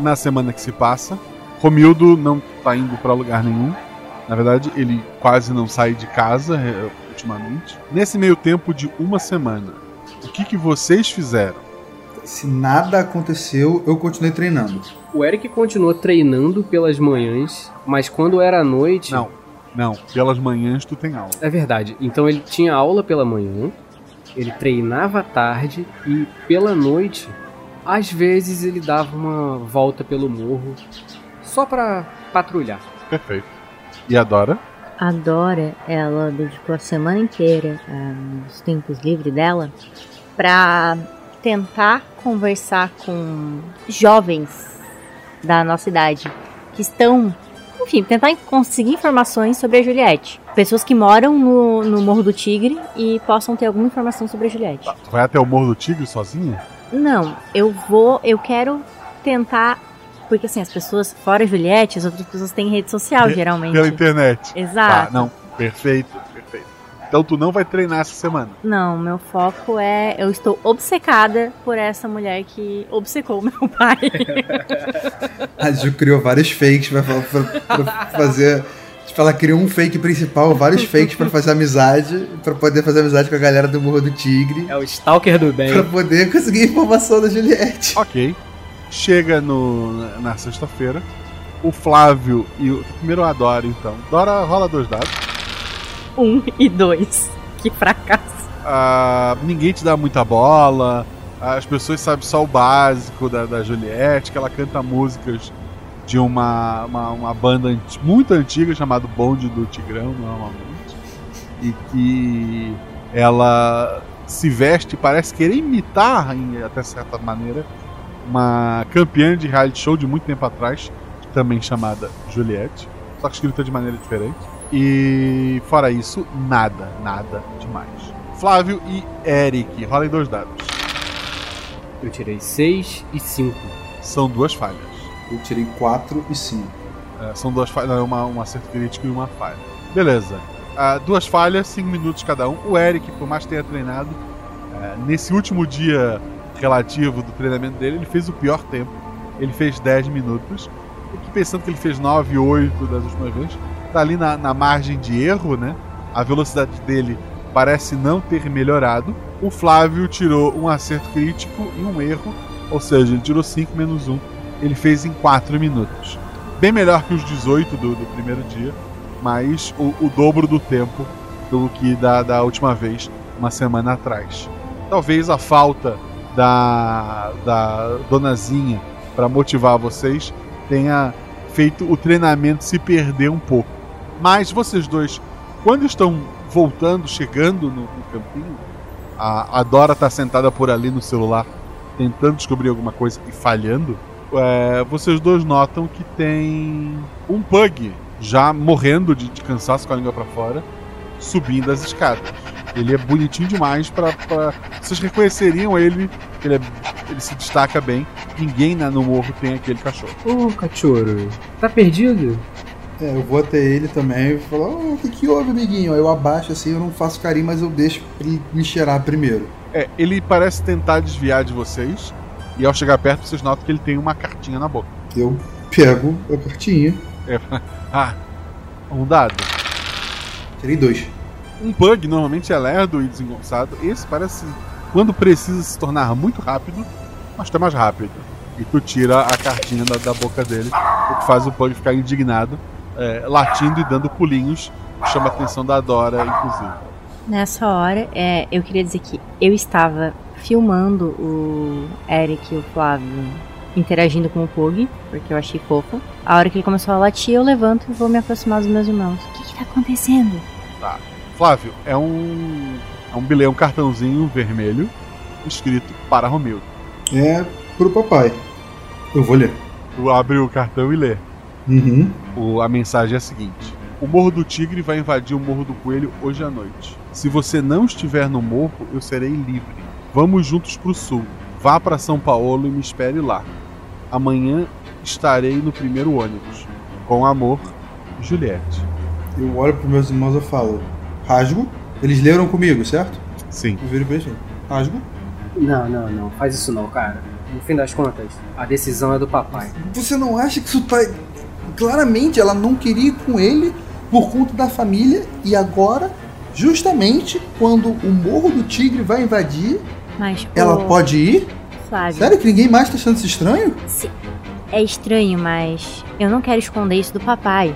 Na semana que se passa, Romildo não tá indo para lugar nenhum. Na verdade, ele quase não sai de casa é, ultimamente. Nesse meio tempo de uma semana, o que, que vocês fizeram? Se nada aconteceu, eu continuei treinando. O Eric continuou treinando pelas manhãs, mas quando era à noite. Não, não, pelas manhãs tu tem aula. É verdade. Então ele tinha aula pela manhã, ele treinava à tarde e pela noite, às vezes ele dava uma volta pelo morro só para patrulhar. Perfeito. E a Dora? A Dora, ela dedicou a semana inteira, nos tempos livres dela, para tentar conversar com jovens da nossa idade que estão, enfim, tentar conseguir informações sobre a Juliette. Pessoas que moram no, no Morro do Tigre e possam ter alguma informação sobre a Juliette. Vai até o Morro do Tigre sozinha? Não, eu vou, eu quero tentar porque assim, as pessoas, fora a Juliette, as outras pessoas têm rede social, geralmente. Pela internet. Exato. Tá, não, perfeito, perfeito. Então tu não vai treinar essa semana. Não, meu foco é. Eu estou obcecada por essa mulher que obcecou meu pai. a Ju criou vários fakes pra, pra, pra fazer. Tipo, ela criou um fake principal, vários fakes pra fazer amizade, pra poder fazer amizade com a galera do Morro do Tigre. É o Stalker do bem. Pra poder conseguir informação da Juliette. Ok. Chega no, na sexta-feira. O Flávio e o. Primeiro a Dora, então. Dora rola dois dados. Um e dois. Que fracasso. Ah, ninguém te dá muita bola. As pessoas sabem só o básico da, da Juliette, que ela canta músicas de uma, uma, uma banda muito antiga chamada Bonde do Tigrão, normalmente. E que ela se veste, parece querer imitar, em, até certa maneira, uma campeã de reality show de muito tempo atrás, também chamada Juliette, só que escrita de maneira diferente. E fora isso, nada, nada demais. Flávio e Eric, rolem dois dados. Eu tirei 6 e 5. São duas falhas. Eu tirei 4 e 5. É, são duas falhas, uma, um acerto crítico e uma falha. Beleza. Uh, duas falhas, 5 minutos cada um. O Eric, por mais que tenha treinado, uh, nesse último dia relativo do treinamento dele, ele fez o pior tempo. Ele fez 10 minutos. Eu fiquei pensando que ele fez 9, 8 das últimas vezes. Tá ali na, na margem de erro, né? A velocidade dele parece não ter melhorado. O Flávio tirou um acerto crítico e um erro, ou seja, ele tirou 5 menos 1. Ele fez em 4 minutos. Bem melhor que os 18 do, do primeiro dia, mas o, o, dobro do tempo do que da, da última vez, uma semana atrás. Talvez a falta da, da Donazinha para motivar vocês tenha feito o treinamento se perder um pouco. Mas vocês dois, quando estão voltando, chegando no, no campinho, a, a Dora está sentada por ali no celular, tentando descobrir alguma coisa e falhando. É, vocês dois notam que tem um pug já morrendo de, de cansaço com a língua para fora, subindo as escadas. Ele é bonitinho demais para vocês reconheceriam ele, ele, é, ele se destaca bem. Ninguém na, no morro tem aquele cachorro. Ô, oh, cachorro, tá perdido? É, eu vou até ele também e falo, oh, o que, que houve, amiguinho? Aí eu abaixo assim, eu não faço carinho, mas eu deixo ele me cheirar primeiro. É, ele parece tentar desviar de vocês. E ao chegar perto, vocês notam que ele tem uma cartinha na boca. Eu pego a cartinha. É, ah, um dado. Tirei dois. Um pug normalmente é lerdo e desengonçado. Esse parece, quando precisa se tornar muito rápido, mas tá mais rápido. E tu tira a cartinha da, da boca dele, o que faz o pug ficar indignado, é, latindo e dando pulinhos. Chama a atenção da Dora, inclusive. Nessa hora, é, eu queria dizer que eu estava filmando o Eric e o Flávio interagindo com o Pug, porque eu achei fofo. A hora que ele começou a latir, eu levanto e vou me aproximar dos meus irmãos. O que, que tá acontecendo? Tá. Flávio, é um. É um bilhete, um cartãozinho vermelho escrito para Romildo. É pro papai. Eu vou ler. Tu abre o cartão e lê. Uhum. O, a mensagem é a seguinte: O Morro do Tigre vai invadir o Morro do Coelho hoje à noite. Se você não estiver no morro, eu serei livre. Vamos juntos pro sul. Vá para São Paulo e me espere lá. Amanhã estarei no primeiro ônibus. Com amor, Juliette. Eu olho pros meus irmãos e falo: Rasgo. Eles leram comigo, certo? Sim. Eu viro pra eles. Rasgo. Não, não, não. Faz isso não, cara. No fim das contas, a decisão é do papai. Você não acha que isso tá. Claramente ela não queria ir com ele por conta da família e agora, justamente quando o Morro do Tigre vai invadir, Mas ela ô, pode ir? Flávio, Sério que ninguém mais tá achando isso estranho? é estranho, mas eu não quero esconder isso do papai.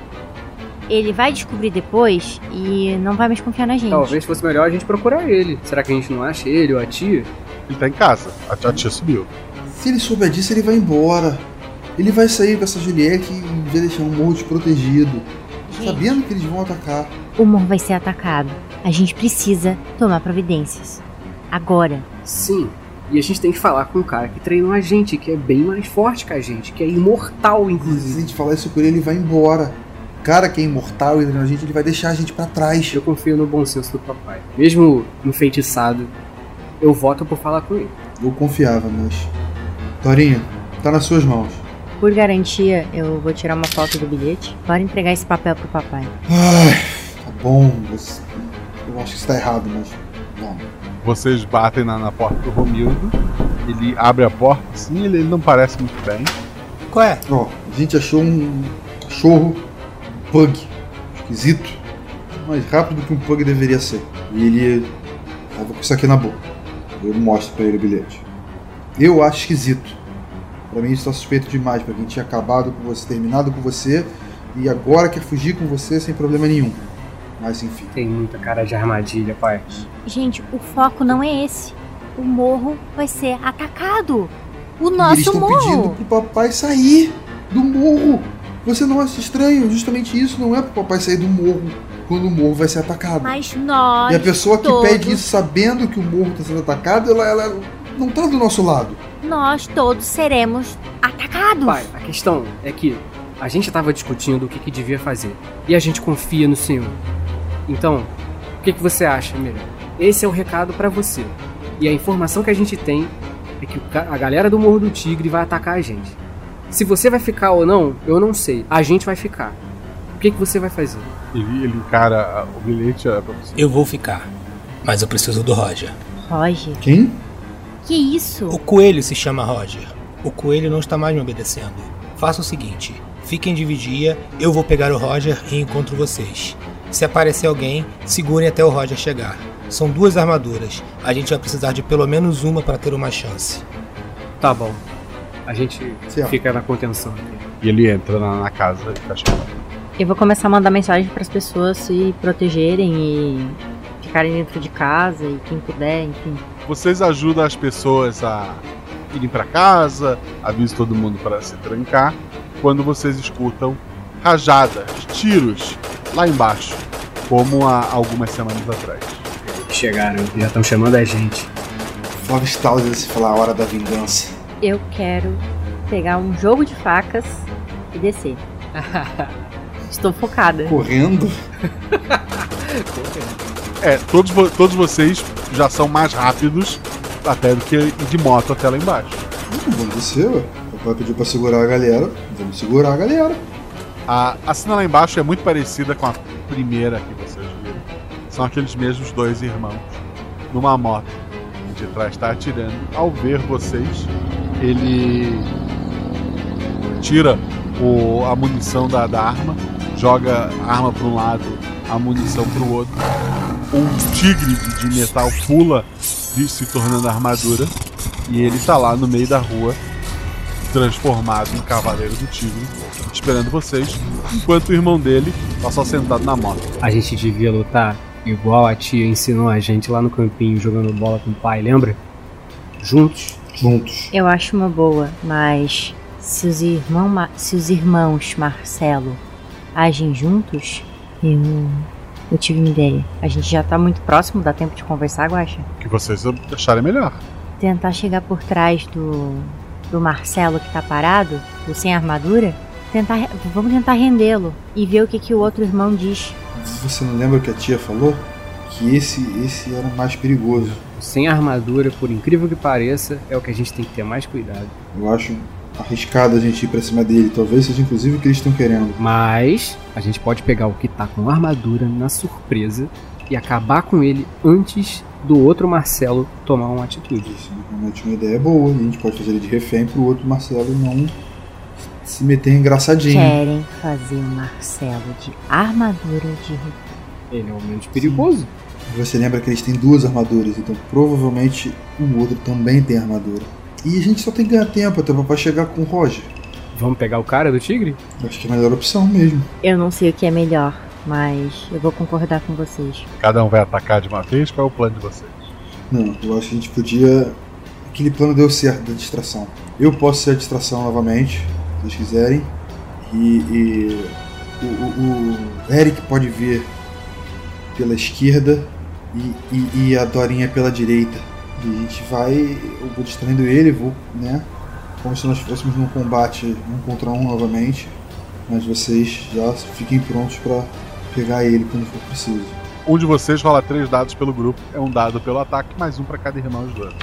Ele vai descobrir depois e não vai mais confiar na gente. Talvez fosse melhor a gente procurar ele. Será que a gente não acha ele ou a tia? Ele tá em casa. A tia, a tia subiu. Se ele souber disso, ele vai embora. Ele vai sair com essa Juliette e vai deixar um morro desprotegido. Gente. Sabendo que eles vão atacar. O morro vai ser atacado. A gente precisa tomar providências. Agora. Sim. E a gente tem que falar com um cara que treinou a gente, que é bem mais forte que a gente, que é imortal, Se a inclusive. gente falar isso com ele, ele vai embora. O cara que é imortal e treina a gente, ele vai deixar a gente pra trás. Eu confio no bom senso do papai. Mesmo enfeitiçado, eu voto por falar com ele. Eu confiava, mas. Torinha, tá nas suas mãos. Por garantia, eu vou tirar uma foto do bilhete. Bora entregar esse papel pro papai. Ai, tá bom. você- Eu acho que isso tá errado, mas. Vamos. Vocês batem na, na porta do Romildo. Ele abre a porta, assim, ele, ele não parece muito bem. Qual é? Ó, a gente achou um cachorro pug. Esquisito. Mais rápido que um pug deveria ser. E ele tava com isso aqui na boca. Eu mostro pra ele o bilhete. Eu acho esquisito. Pra mim isso tá suspeito demais, pra quem tinha acabado com você, terminado com você, e agora quer fugir com você sem problema nenhum. Mas enfim. Tem muita cara de armadilha, pai. Gente, o foco não é esse. O morro vai ser atacado. O e eles nosso estão pedindo morro. pro papai sair do morro. Você não acha estranho? Justamente isso não é pro papai sair do morro quando o morro vai ser atacado. Mas nós. E a pessoa que todos, pede isso sabendo que o morro está sendo atacado, ela, ela não tá do nosso lado. Nós todos seremos atacados. Pai, a questão é que a gente tava discutindo o que, que devia fazer. E a gente confia no senhor. Então, o que, que você acha, melhor? Esse é o recado pra você. E a informação que a gente tem é que a galera do Morro do Tigre vai atacar a gente. Se você vai ficar ou não, eu não sei. A gente vai ficar. O que, que você vai fazer? Ele, ele encara o bilhete é pra você. Eu vou ficar. Mas eu preciso do Roger. Roger, Quem? que isso? O coelho se chama Roger. O coelho não está mais me obedecendo. Faça o seguinte: fiquem de vigia, eu vou pegar o Roger e encontro vocês. Se aparecer alguém, segurem até o Roger chegar. São duas armaduras. A gente vai precisar de pelo menos uma para ter uma chance. Tá bom. A gente Certo. fica na contenção. E ele entra na, na casa e porta. Eu vou começar a mandar mensagem para as pessoas se protegerem e ficarem dentro de casa e quem puder, enfim. Vocês ajudam as pessoas a irem pra casa, avisam todo mundo para se trancar, quando vocês escutam rajadas, tiros lá embaixo, como há algumas semanas atrás. Chegaram, já estão chamando a gente. Flávio Stalzer se falar a hora da vingança. Eu quero pegar um jogo de facas e descer. Estou focada. Correndo. É, todos, vo- todos vocês já são mais rápidos até do que ir de moto até lá embaixo. Não, vamos descer, ué. O papai pediu pra segurar a galera. Vamos segurar a galera. A, a cena lá embaixo é muito parecida com a primeira que vocês viram. São aqueles mesmos dois irmãos numa moto. de trás está atirando. Ao ver vocês, ele tira o, a munição da, da arma, joga a arma para um lado, a munição para o outro. Um tigre de, metal pula, se tornando armadura, e ele tá lá no meio da rua, transformado em cavaleiro do tigre, esperando vocês, enquanto o irmão dele tá só sentado na moto. A gente devia lutar igual a tia ensinou a gente lá no campinho jogando bola com o pai, lembra? Juntos. Juntos. Eu acho uma boa, mas se os, irmão, Ma- se os irmãos Marcelo agem juntos, eu, eu tive uma ideia. A gente já tá muito próximo, dá tempo de conversar, Guaxa? O que vocês acharem melhor. Tentar chegar por trás do, do Marcelo que tá parado, o sem armadura. Tentar, vamos tentar rendê-lo e ver o que, que o outro irmão diz. Você não lembra o que a tia falou? Que esse, esse era o mais perigoso. Sem armadura, por incrível que pareça, é o que a gente tem que ter mais cuidado. Eu acho arriscado a gente ir pra cima dele. Talvez seja inclusive o que eles estão querendo. Mas a gente pode pegar o que tá com armadura na surpresa e acabar com ele antes do outro Marcelo tomar uma atitude. Isso é realmente uma ideia boa. A gente pode fazer ele de refém pro outro Marcelo não se meter engraçadinho. Querem fazer o Marcelo de armadura de refém. Ele é o menos perigoso. Você lembra que eles têm duas armaduras, então provavelmente o outro também tem armadura. E a gente só tem que ganhar tempo até o papai chegar com o Roger. Vamos pegar o cara do tigre? Acho que é a melhor opção mesmo. Eu não sei o que é melhor, mas eu vou concordar com vocês. Cada um vai atacar de uma vez? Qual é o plano de vocês? Não, eu acho que a gente podia. Aquele plano deu certo da distração. Eu posso ser a distração novamente, se vocês quiserem. E, e o, o- o Eric pode vir pela esquerda e, e- e a Dorinha pela direita. E a gente vai. Eu vou distraindo ele, vou, né? Como se nós fôssemos num combate um contra um novamente. Mas vocês já fiquem prontos pra pegar ele quando for preciso. Um de vocês rola três dados pelo grupo. É um dado pelo ataque, mais um pra cada irmão dos dois.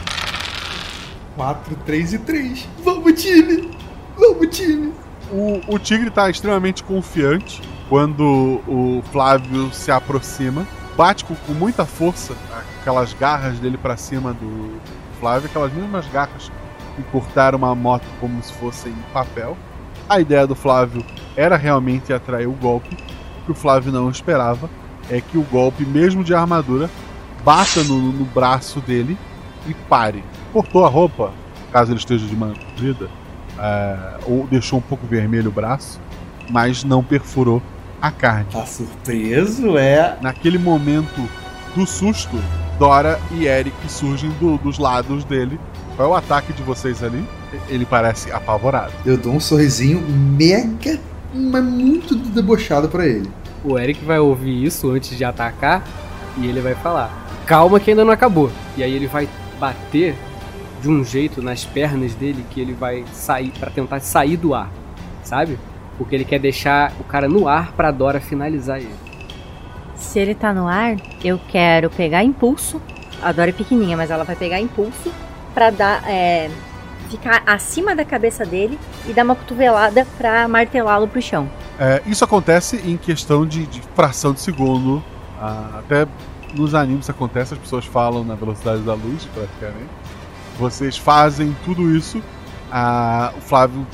4, 3 e 3. Vamos, time! Vamos, time! O, o tigre tá extremamente confiante quando o Flávio se aproxima. Bate com, com muita força aquelas garras dele pra cima do Flávio, aquelas mesmas garras que cortaram uma moto como se fossem papel. A ideia do Flávio era realmente atrair o golpe. O que o Flávio não esperava é que o golpe, mesmo de armadura, bata no, no braço dele e pare. Cortou a roupa, caso ele esteja de manga comprida, é, ou deixou um pouco vermelho o braço, mas não perfurou a carne. Tá surpreso, é? Naquele momento do susto, Dora e Eric surgem do- dos lados dele. Qual é o ataque de vocês ali? Ele parece apavorado. Eu dou um sorrisinho mega, mas muito debochado pra ele. O Eric vai ouvir isso antes de atacar e ele vai falar: Calma que ainda não acabou. E aí ele vai bater de um jeito nas pernas dele que ele vai sair pra tentar sair do ar, sabe? Porque ele quer deixar o cara no ar pra Dora finalizar ele. Se ele tá no ar, eu quero pegar impulso. A Dora é pequenininha, mas ela vai pegar impulso pra dar. É, ficar acima da cabeça dele e dar uma cotovelada pra martelá-lo pro chão. É, isso acontece em questão de, de fração de segundo. Ah, até nos animes acontece, as pessoas falam na velocidade da luz, praticamente. Vocês fazem tudo isso. Ah, o Flávio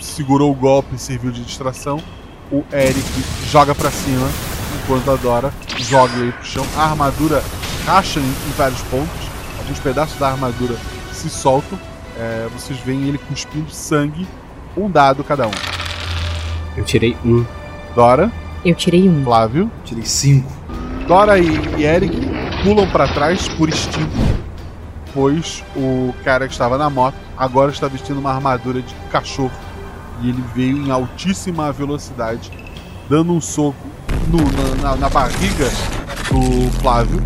segurou o golpe e serviu de distração. O Eric joga pra cima, enquanto a Dora joga ele pro chão. A armadura racha em, em vários pontos. Alguns pedaços da armadura se soltam. É, vocês veem ele cuspindo sangue. Um dado cada um. Eu tirei um. Dora. Eu tirei um. Flávio. Tirei cinco. Dora e, e Eric pulam pra trás por instinto, pois o cara que estava na moto agora está vestindo uma armadura de cachorro e ele veio em altíssima velocidade, dando um soco no- na, na- na barriga do Flávio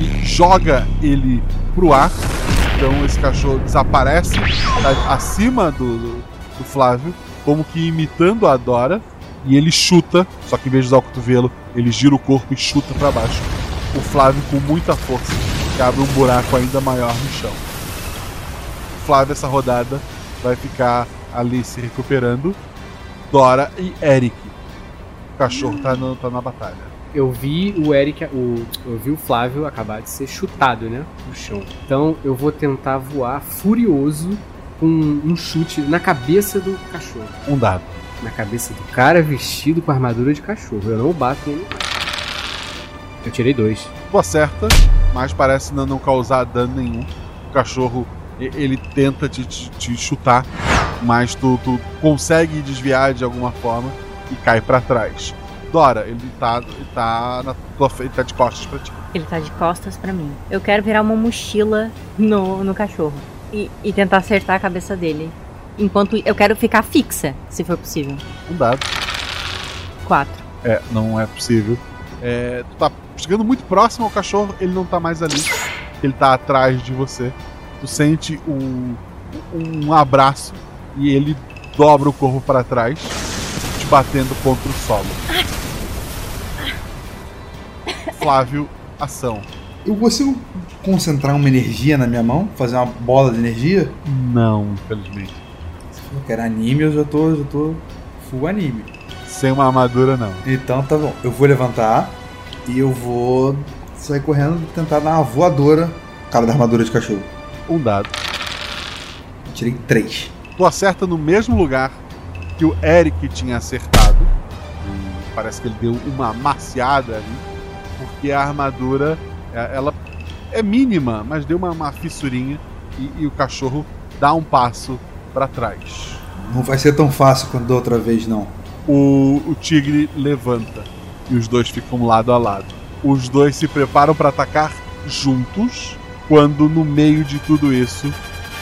e joga ele pro ar. Então esse cachorro desaparece tá acima do, do- do Flávio, como que imitando a Dora, e ele chuta, só que em vez de usar o cotovelo, ele gira o corpo e chuta pra baixo. O Flávio com muita força, que abre um buraco ainda maior no chão. O Flávio essa rodada vai ficar ali se recuperando. Dora e Eric. O cachorro tá, tá na batalha. Eu vi o Eric, o, eu vi o Flávio acabar de ser chutado, né, no chão. Então eu vou tentar voar furioso com um chute na cabeça do cachorro. Um dado. Na cabeça do cara vestido com armadura de cachorro. Eu não bato nele. Eu tirei dois. Tu acerta, mas parece não não causar dano nenhum. O cachorro, ele tenta te, te- te chutar, mas tu, tu consegue desviar de alguma forma e cai pra trás. Dora, ele tá, ele tá na tua frente, tá de costas pra ti. Ele tá de costas pra mim. Eu quero virar uma mochila no, no cachorro e, e tentar acertar a cabeça dele. Enquanto eu quero ficar fixa, se for possível. Um dado. Quatro. É, não é possível. É, tu tá chegando muito próximo ao cachorro, ele não tá mais ali. Ele tá atrás de você. Tu sente um, um abraço e ele dobra o corpo pra trás, te batendo contra o solo. Flávio, ação. Eu consigo concentrar uma energia na minha mão? Fazer uma bola de energia? Não, infelizmente. Se eu quero anime, eu já tô, já tô full anime. Sem uma armadura, não. Então tá bom. Eu vou levantar e eu vou sair correndo e tentar dar uma voadora. Cara da armadura de cachorro. Um dado. Tirei três. Tu acerta no mesmo lugar que o Eric tinha acertado. E parece que ele deu uma maciada ali. Porque a armadura, é- ela é mínima, mas deu uma, uma fissurinha. E, e o cachorro dá um passo pra trás. Não vai ser tão fácil quanto da outra vez, não. O, o tigre levanta. E os dois ficam lado a lado. Os dois se preparam pra atacar juntos. Quando no meio de tudo isso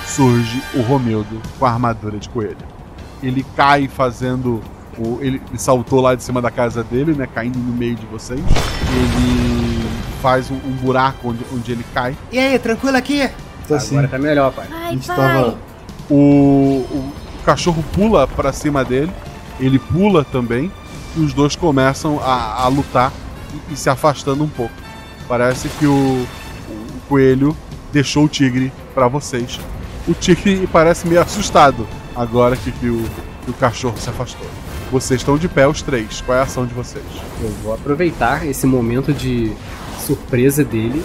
surge o Romildo com a armadura de coelho. Ele cai fazendo. O, ele, ele saltou lá de cima da casa dele, né? Caindo no meio de vocês. Ele faz um, um buraco onde, onde ele cai. E aí, tranquilo aqui? Assim. Agora tá melhor, pai. Ai, gente pai. tava- O, o, o cachorro pula pra cima dele, ele pula também, e os dois começam a, a lutar e, e se afastando um pouco. Parece que o, o coelho deixou o tigre pra vocês. O tigre parece meio assustado agora que, que o, que o cachorro se afastou. Vocês estão de pé, os três. Qual é a ação de vocês? Eu vou aproveitar esse momento de surpresa dele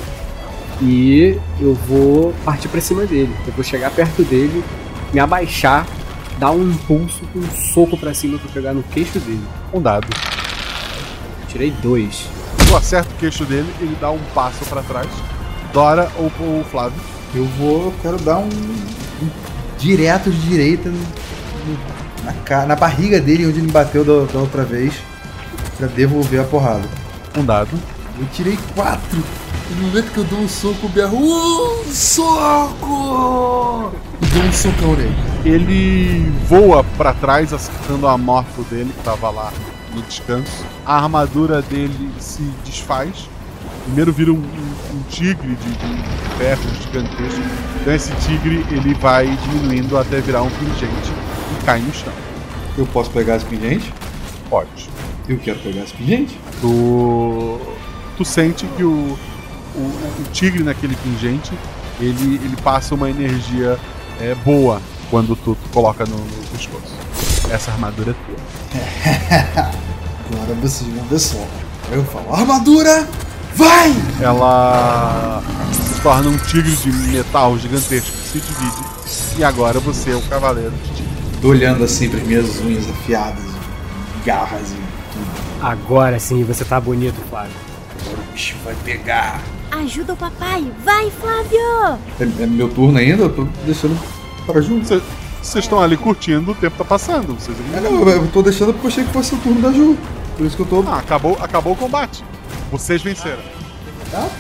e eu vou partir pra cima dele. Eu vou chegar perto dele, me abaixar, dar um impulso com um soco pra cima pra pegar no queixo dele. Um dado. Tirei dois. Tu acerta o queixo dele, ele dá um passo pra trás. Dora ou o Flávio? Eu vou. Eu quero dar um. um direto de direita no- no- na, na barriga dele, onde ele me bateu da, da outra vez. Pra devolver a porrada. Um dado. Eu tirei quatro. E no momento que eu dou um soco, o berro. Um soco! E dou um socão nele. Ele voa pra trás, acertando a morto dele, que tava lá no descanso. A armadura dele se desfaz. Primeiro vira um, um- um tigre de, de ferro gigantesco. Então esse tigre ele vai diminuindo até virar um pingente cai no chão. Eu posso pegar esse pingente? Pode. Eu quero pegar esse pingente. Tu, tu sente que o, o, o tigre naquele pingente ele, ele passa uma energia é, boa quando tu, tu coloca no, no pescoço. Essa armadura é tua. Agora vocês vão ver só. Eu falo, armadura! Vai! ela se torna um tigre de metal gigantesco que se divide. E agora você é o cavaleiro de tigre. Tô olhando assim para minhas unhas afiadas, garras e tudo. Agora sim você tá bonito, Flávio. Agora o bicho vai pegar. Ajuda o papai. Vai, Flávio. É, é meu turno ainda? Eu tô deixando para Ju. Vocês estão ali curtindo, o tempo tá passando. Vocês É, não, eu tô deixando porque eu achei que fosse o turno da Ju. Por isso que eu tô. Ah, acabou, acabou o combate. Vocês venceram.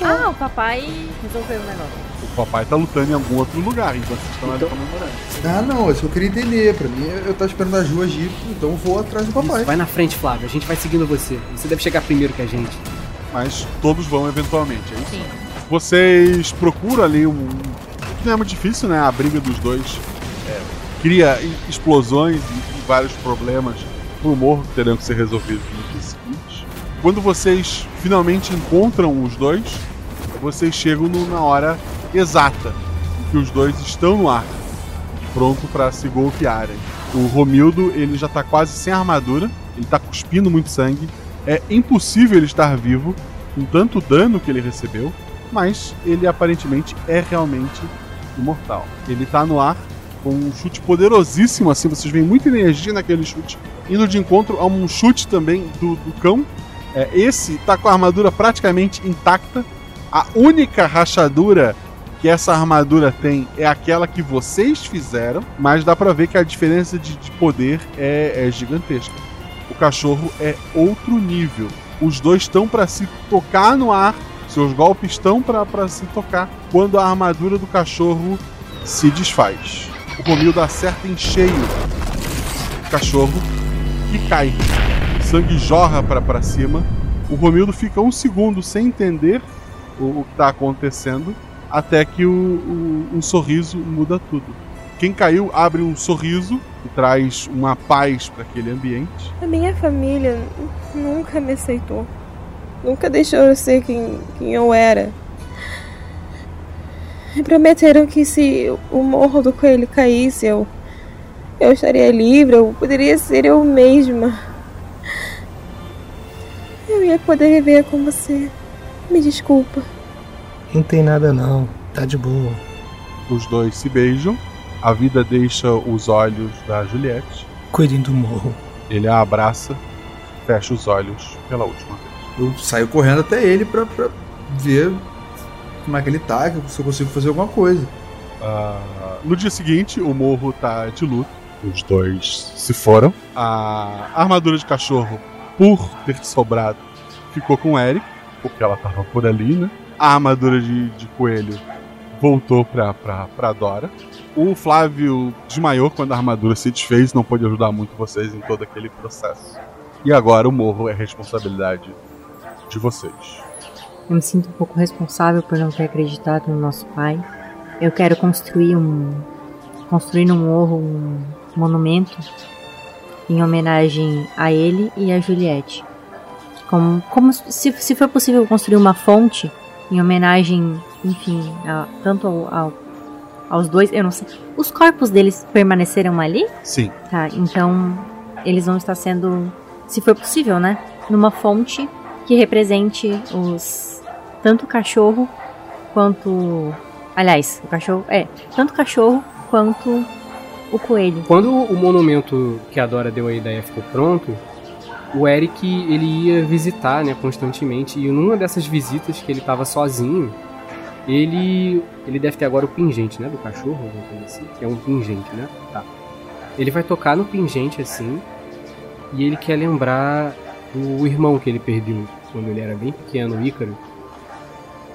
Ah, o papai resolveu o negócio. Papai tá lutando em algum outro lugar enquanto vocês estão ali comemorando. Ah, não, isso eu queria entender. Pra mim, eu tava esperando a Ju agir, então eu vou atrás do papai. Isso, vai na frente, Flávio. A gente vai seguindo você. Você deve chegar primeiro que a gente. Mas todos vão eventualmente, é isso? Vocês procuram ali um. Não é muito difícil, né? A briga dos dois é, cria explosões e, vários problemas no morro que terão que ser resolvidos nos dias seguintes. Quando vocês finalmente encontram os dois, vocês chegam no- na hora exata que os dois estão no ar, pronto para se golpearem. O Romildo ele já tá quase sem armadura, ele tá cuspindo muito sangue. É impossível ele estar vivo com tanto dano que ele recebeu, mas ele aparentemente é realmente imortal. Ele tá no ar com um chute poderosíssimo, assim, vocês veem muita energia naquele chute, indo de encontro a um chute também do, do cão. É, esse tá com a armadura praticamente intacta. A única rachadura que essa armadura tem é aquela que vocês fizeram, mas dá pra ver que a diferença de, de poder é, é gigantesca. O cachorro é outro nível. Os dois estão para se tocar no ar, seus golpes estão para se tocar quando a armadura do cachorro se desfaz. O Romildo acerta em cheio o cachorro que cai. Sangue jorra para cima. O Romildo fica um segundo sem entender o, o que está acontecendo, até que o, o, um sorriso muda tudo. Quem caiu abre um sorriso e traz uma paz para aquele ambiente. A minha família nunca me aceitou. Nunca deixou eu ser quem, quem eu era. Me prometeram que se o morro do coelho caísse, eu, eu estaria livre, eu poderia ser eu mesma. Eu ia poder viver com você. Me desculpa. Não tem nada não, tá de boa. Os dois se beijam, a vida deixa os olhos da Juliette. Cuidem do morro. Ele a abraça, fecha os olhos pela última vez. Eu saio correndo até ele pra, pra ver como é que ele tá, se eu consigo fazer alguma coisa. Uh, no dia seguinte, o morro tá de luto. Os dois se foram. A armadura de cachorro, por ter sobrado, ficou com o Eric, porque ela tava por ali, né? A armadura de, de coelho voltou pra, pra, pra Dora. O Flávio desmaiou quando a armadura se desfez, não pôde ajudar muito vocês em todo aquele processo. E agora o morro é responsabilidade de vocês. Eu me sinto um pouco responsável por não ter acreditado no nosso pai. Eu quero construir um construir no morro um monumento em homenagem a ele e a Juliette. Como, como se, se for possível construir uma fonte em homenagem, enfim, a, tanto ao, ao, aos dois, eu não sei. Os corpos deles permaneceram ali? Sim. Tá, então eles vão estar sendo, se for possível, né? Numa fonte que represente os tanto o cachorro quanto aliás, o cachorro é, tanto o cachorro quanto o coelho. Quando o monumento que a Dora deu a ideia ficou pronto, o Eric ele ia visitar, né, constantemente e numa dessas visitas que ele estava sozinho, ele ele deve ter agora o pingente, né, do cachorro, assim, que é um pingente, né? Tá. Ele vai tocar no pingente assim e ele quer lembrar do irmão que ele perdeu quando ele era bem pequeno, o Ícaro.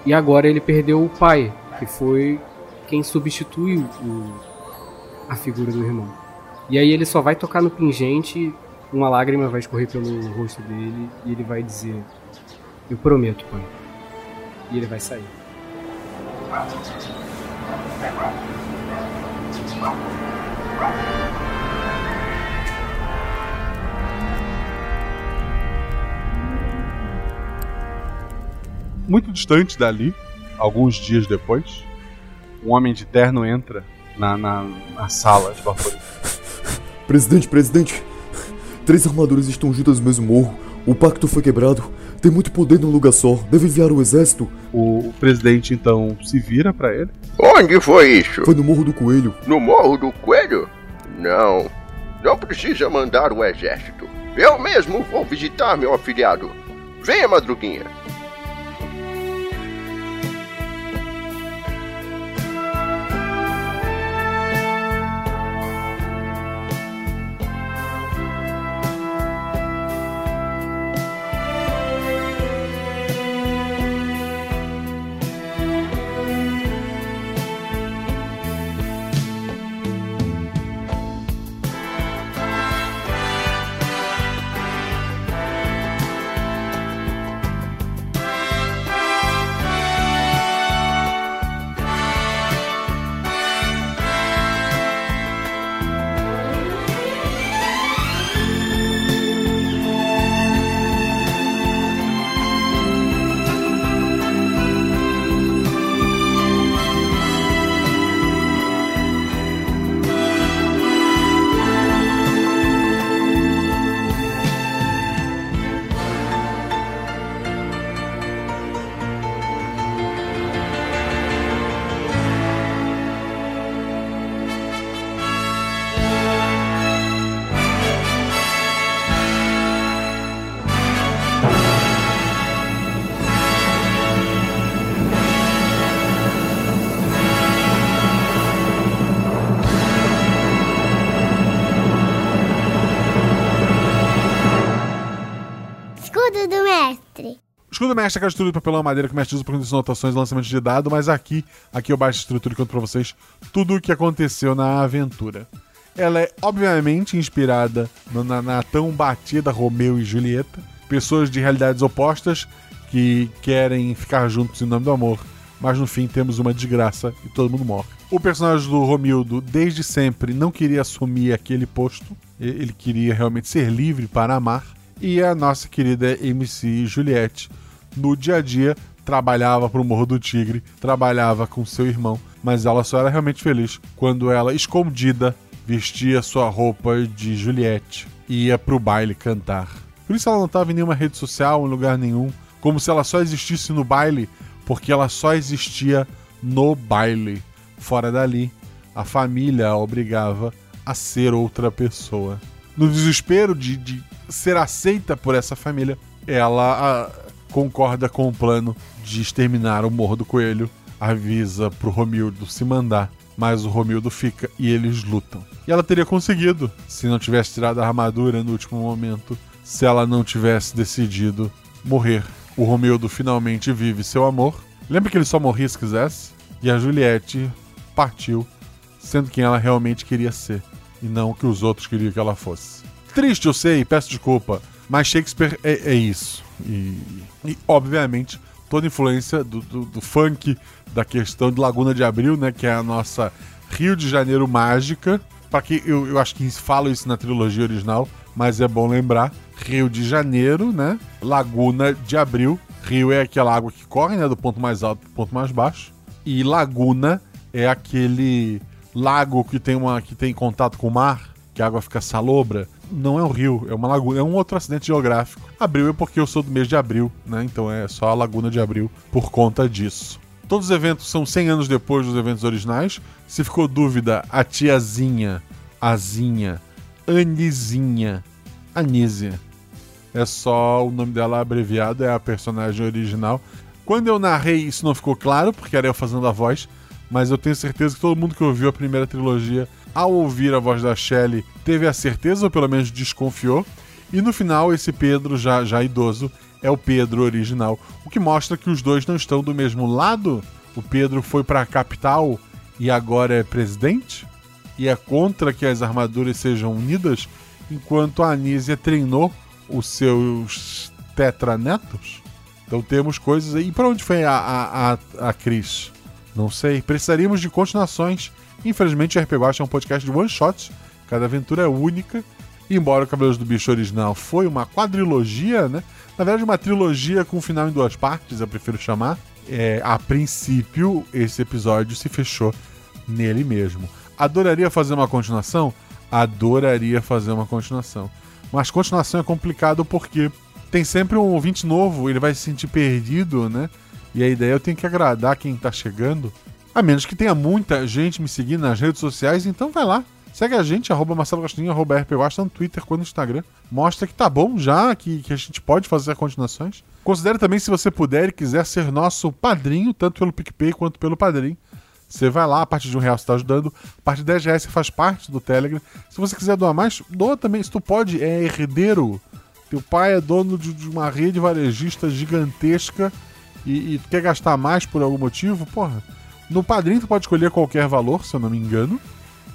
E agora ele perdeu o pai, que foi quem substitui o, a figura do irmão. E aí ele só vai tocar no pingente, uma lágrima vai escorrer pelo rosto dele e ele vai dizer: Eu prometo, pai. E ele vai sair. Muito distante dali, alguns dias depois, um homem de terno entra na, na, na sala de vapor. Presidente, presidente, três armaduras estão juntas no mesmo morro. O pacto foi quebrado. Tem muito poder num lugar só. Deve enviar o exército. O, presidente então se vira para ele. Onde foi isso? Foi no Morro do Coelho. No Morro do Coelho? Não. Não precisa mandar o exército. Eu mesmo vou visitar meu afiliado. Venha, madruguinha. Mestre é aquela estrutura de papelão madeira que mestre usa para anotações e lançamentos de dado, mas aqui, aqui eu baixo a estrutura e conto pra vocês tudo o que aconteceu na aventura. Ela é obviamente inspirada no- na, na tão batida Romeu e Julieta, pessoas de realidades opostas que querem ficar juntos em nome do amor, mas no fim temos uma desgraça e todo mundo morre. O personagem do Romildo, desde sempre, não queria assumir aquele posto, ele queria realmente ser livre para amar, e a nossa querida MC Juliette, no dia a dia, trabalhava pro Morro do Tigre, trabalhava com seu irmão, mas ela só era realmente feliz quando ela, escondida, vestia sua roupa de Juliette e ia pro baile cantar. Por isso ela não estava em nenhuma rede social, em lugar nenhum, como se ela só existisse no baile, porque ela só existia no baile. Fora dali, a família a obrigava a ser outra pessoa. No desespero de, de ser aceita por essa família, ela ah, concorda com o plano de exterminar o Morro do Coelho, avisa pro Romildo se mandar, mas o Romildo fica e eles lutam. E ela teria conseguido se não tivesse tirado a armadura no último momento, se ela não tivesse decidido morrer. O Romildo finalmente vive seu amor. Lembra que ele só morria se quisesse? E a Juliette partiu, sendo quem ela realmente queria ser, e não o que os outros queriam que ela fosse. Triste, eu sei, peço desculpa, mas Shakespeare é, é isso. E, e, obviamente, toda influência do, do- do funk, da questão de Laguna de Abril, né, que é a nossa Rio de Janeiro mágica. Para que eu, eu acho que falo isso na trilogia original, mas é bom lembrar. Rio de Janeiro, né? Laguna de Abril. Rio é aquela água que corre, né, do ponto mais alto pro ponto mais baixo. E Laguna é aquele lago que tem uma que tem contato com o mar, que a água fica salobra. Não é um rio, é uma laguna, é um outro acidente geográfico. Abril é porque eu sou do mês de abril, né? Então é só a Laguna de Abril por conta disso. Todos os eventos são 100 anos depois dos eventos originais. Se ficou dúvida, a tiazinha, Azinha, Anizinha, Anísia. É só o nome dela abreviado, é a personagem original. Quando eu narrei, isso não ficou claro, porque era eu fazendo a voz, mas eu tenho certeza que todo mundo que ouviu a primeira trilogia, ao ouvir a voz da Shelley, teve a certeza, ou pelo menos desconfiou. E no final, esse Pedro, já, já idoso, é o Pedro original. O que mostra que os dois não estão do mesmo lado. O Pedro foi para a capital e agora é presidente. E é contra que as armaduras sejam unidas, enquanto a Anísia treinou os seus tetranetos. Então temos coisas aí. E para onde foi a, a, a, a Cris? Não sei. Precisaríamos de continuações. Infelizmente, o RPG Watch é um podcast de one shot. Cada aventura é única. E embora o Cavaleiros do Bicho original foi uma quadrilogia, né? Na verdade, uma trilogia com um final em duas partes, eu prefiro chamar. É, a princípio, esse episódio se fechou nele mesmo. Adoraria fazer uma continuação? Adoraria fazer uma continuação. Mas continuação é complicado porque tem sempre um ouvinte novo, ele vai se sentir perdido, né? E a ideia eu tenho que agradar quem tá chegando. A menos que tenha muita gente me seguindo nas redes sociais, então vai lá. Segue a gente, arroba Marcelo Gostinho, arroba RP Guasta, no Twitter quanto no Instagram. Mostra que tá bom já, que, que a gente pode fazer continuações. Considere também, se você puder e quiser ser nosso padrinho, tanto pelo PicPay quanto pelo Padrim. Você vai lá, a partir de um real você está ajudando, a partir de 10 reais você faz parte do Telegram. Se você quiser doar mais, doa também. Se tu pode, é herdeiro. Teu pai é dono de, de uma rede varejista gigantesca e, e quer gastar mais por algum motivo, porra. No Padrim tu pode escolher qualquer valor, se eu não me engano.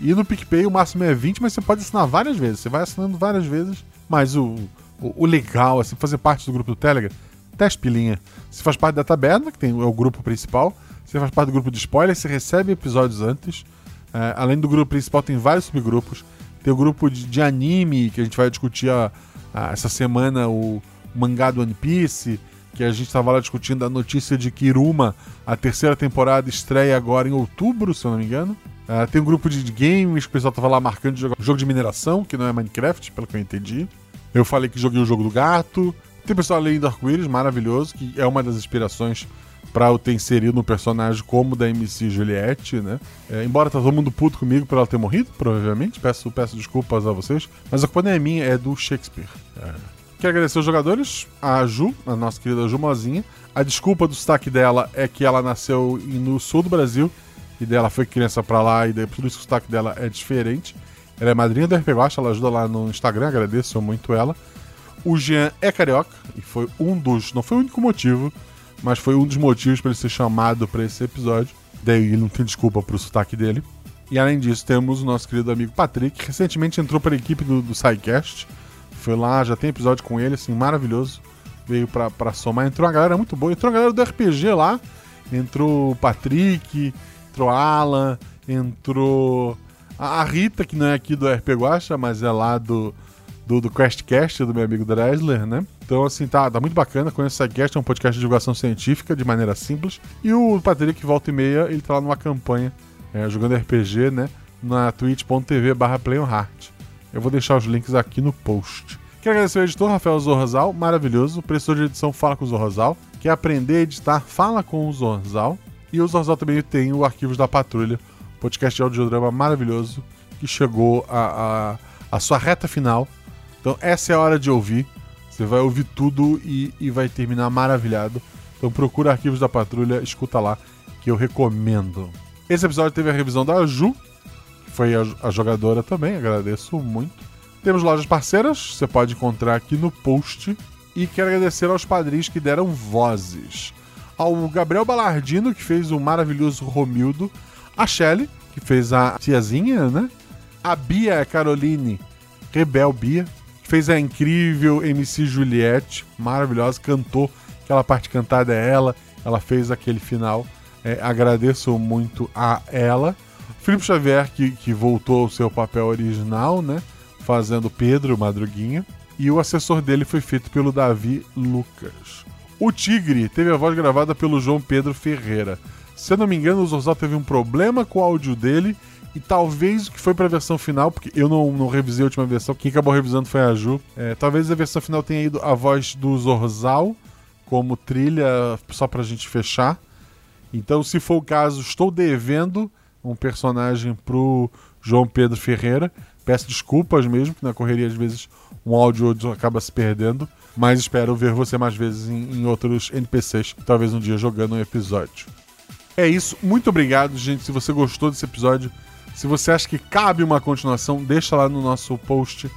E no PicPay o máximo é 20, mas você pode assinar várias vezes. Você vai assinando várias vezes. Mas o, o, o legal, assim, fazer parte do grupo do Telegram, 10 pilinha. Você faz parte da taberna, que tem, é o grupo principal. Você faz parte do grupo de spoilers, você recebe episódios antes. É, além do grupo principal, tem vários subgrupos. Tem o grupo de, de anime, que a gente vai discutir a, a- essa semana o mangá do One Piece. Que a gente estava lá discutindo a notícia de que Iruma, a terceira temporada, estreia agora em outubro, se eu não me engano. É, tem um grupo de games que o pessoal tava lá marcando de jogar jogo de mineração, que não é Minecraft, pelo que eu entendi. Eu falei que joguei o jogo do gato. Tem pessoal além do Arco-Íris, maravilhoso, que é uma das inspirações para eu ter inserido um personagem como da MC Juliette, né? É, embora tá todo mundo puto comigo por ela ter morrido, provavelmente, peço, peço desculpas a vocês, mas a culpa não é minha, é do Shakespeare. É. Quero agradecer os jogadores, a Ju, a nossa querida Ju Mozinha. A desculpa do sotaque dela é que ela nasceu no sul do Brasil e dela foi criança pra lá e por isso o sotaque dela é diferente. Ela é madrinha do RPG Watch, ela ajuda lá no Instagram, agradeço muito ela. O Jean é carioca e foi um dos. Não foi o único motivo, mas foi um dos motivos para ele ser chamado para esse episódio. Daí ele não tem desculpa pro sotaque dele. E além disso, temos o nosso querido amigo Patrick, que recentemente entrou para a equipe do, do SciCast. Foi lá, já tem episódio com ele, assim, maravilhoso. Veio pra, pra somar. Entrou uma galera muito boa. Entrou uma galera do RPG lá. Entrou o Patrick, entrou Alan, entrou a a Rita, que não é aqui do RP Guacha, mas é lá do, do, do Questcast, do meu amigo Dresler, né? Então, assim, tá, tá muito bacana. Conheço o SciCast, é um podcast de divulgação científica, de maneira simples. E o Patrick, volta e meia, ele tá lá numa campanha, é, jogando RPG, né? Na twitch.tv barra PlayOnHeart. Eu vou deixar os links aqui no post. Quero agradecer ao editor Rafael Zorzal, maravilhoso. Professor de edição Fala com o Zorzal. Quer aprender a editar, fala com o Zorzal. E o Zorzal também tem o Arquivos da Patrulha, podcast de audiodrama maravilhoso, que chegou a, a, a sua reta final. Então essa é a hora de ouvir. Você vai ouvir tudo e, e vai terminar maravilhado. Então procura Arquivos da Patrulha, escuta lá, que eu recomendo. Esse episódio teve a revisão da Ju, que foi a, a jogadora também, agradeço muito. Temos lojas parceiras, você pode encontrar aqui no post. E quero agradecer aos padrinhos que deram vozes. Ao Gabriel Balardino, que fez o maravilhoso Romildo. A Shelley, que fez a tiazinha, né? A Bia Caroline, Rebel Bia, que fez a incrível MC Juliette, maravilhosa, cantou. Aquela parte cantada é ela, ela fez aquele final. É, agradeço muito a ela. Felipe Xavier, que, que voltou ao seu papel original, né? Fazendo Pedro Madruguinha. E o assessor dele foi feito pelo Davi Lucas. O Tigre teve a voz gravada pelo João Pedro Ferreira. Se eu não me engano, o Zorzal teve um problema com o áudio dele. E talvez o que foi para a versão final, porque eu não, não revisei a última versão, quem acabou revisando foi a Ju. É, talvez a versão final tenha ido a voz do Zorzal como trilha só pra gente fechar. Então, se for o caso, estou devendo um personagem pro João Pedro Ferreira. Peço desculpas mesmo, que na correria às vezes um áudio acaba se perdendo. Mas espero ver você mais vezes em, em outros NPCs, talvez um dia jogando um episódio. É isso, muito obrigado, gente. Se você gostou desse episódio, se você acha que cabe uma continuação, deixa lá no nosso post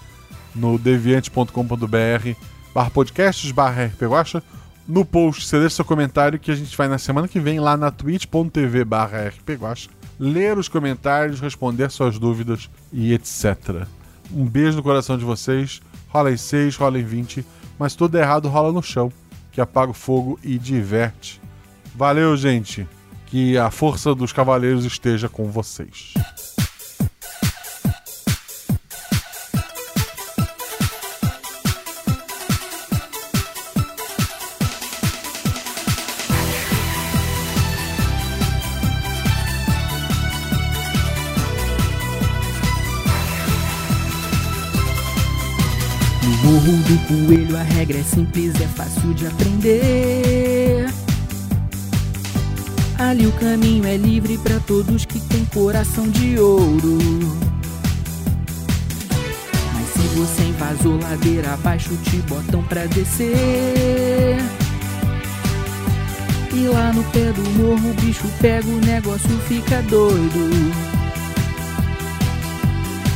no deviante.com.br barra podcasts barra rpguacha. No post, você deixa seu comentário que a gente vai na semana que vem lá na twitch.tv barra rpguacha ler os comentários, responder suas dúvidas e etc. Um beijo no coração de vocês. Rola em 6, rola em 20, mas tudo errado rola no chão, que apaga o fogo e diverte. Valeu, gente. Que a força dos cavaleiros esteja com vocês. É simples, é fácil de aprender. Ali o caminho é livre para todos que têm coração de ouro. Mas se você invasou ladeira abaixo, te botam pra descer. E lá no pé do morro o bicho pega, o negócio fica doido.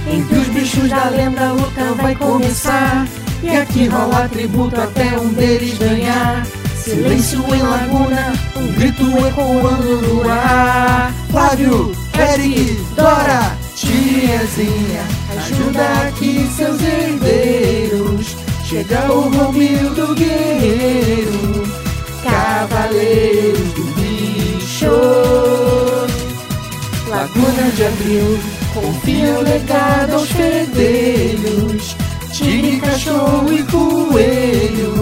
Entre os bichos da lenda a luta vai começar E aqui rola tributo até um deles ganhar. Silêncio em laguna, um grito ecoando no ar. Flávio, Eric, Dora, tiazinha Ajuda aqui seus herdeiros. Chega o Romildo Guerreiro Cavaleiros do Bicho. Laguna de Abril Confia o legado aos fedelhos Tigre, cachorro e coelho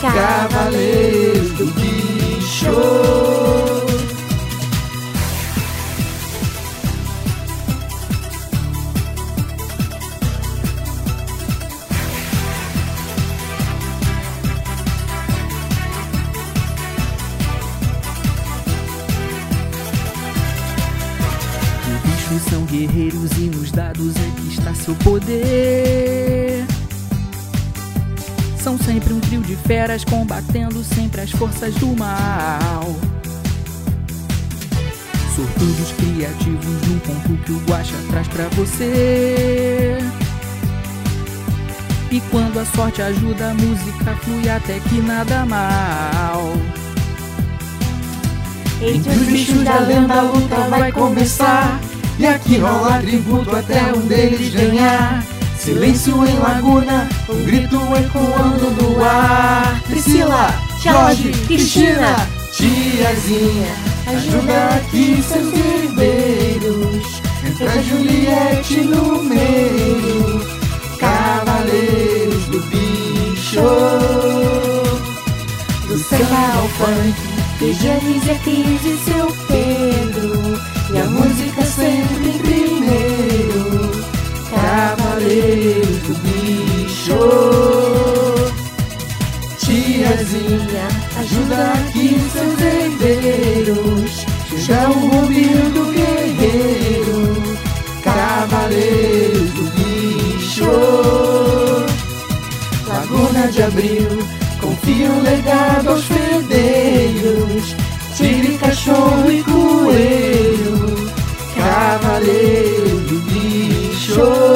Cavaleiros do bicho guerreiros e nos dados é que está seu poder. São sempre um trio de feras combatendo sempre as forças do mal. Sortudos criativos num ponto que o Guaxa traz pra você. E quando a sorte ajuda, a música flui até que nada mal. Entre os bichos da lenda a luta vai começar E aqui rola tributo até um deles ganhar. Silêncio em laguna, um grito ecoando no ar. Priscila, Jorge, Cristina, tiazinha Ajuda aqui seus herdeiros. Entra Juliette no meio Cavaleiros do bicho. Do samba ao funk Regianes e Cris e seu a música sempre em primeiro Cavaleiros do bicho. Tiazinha, ajuda aqui seus herdeiros Chega o Rubinho do guerreiro Cavaleiros do bicho. Laguna de Abril Confia o legado aos fedeiros Tigre, cachorro e coelho alheio do bicho.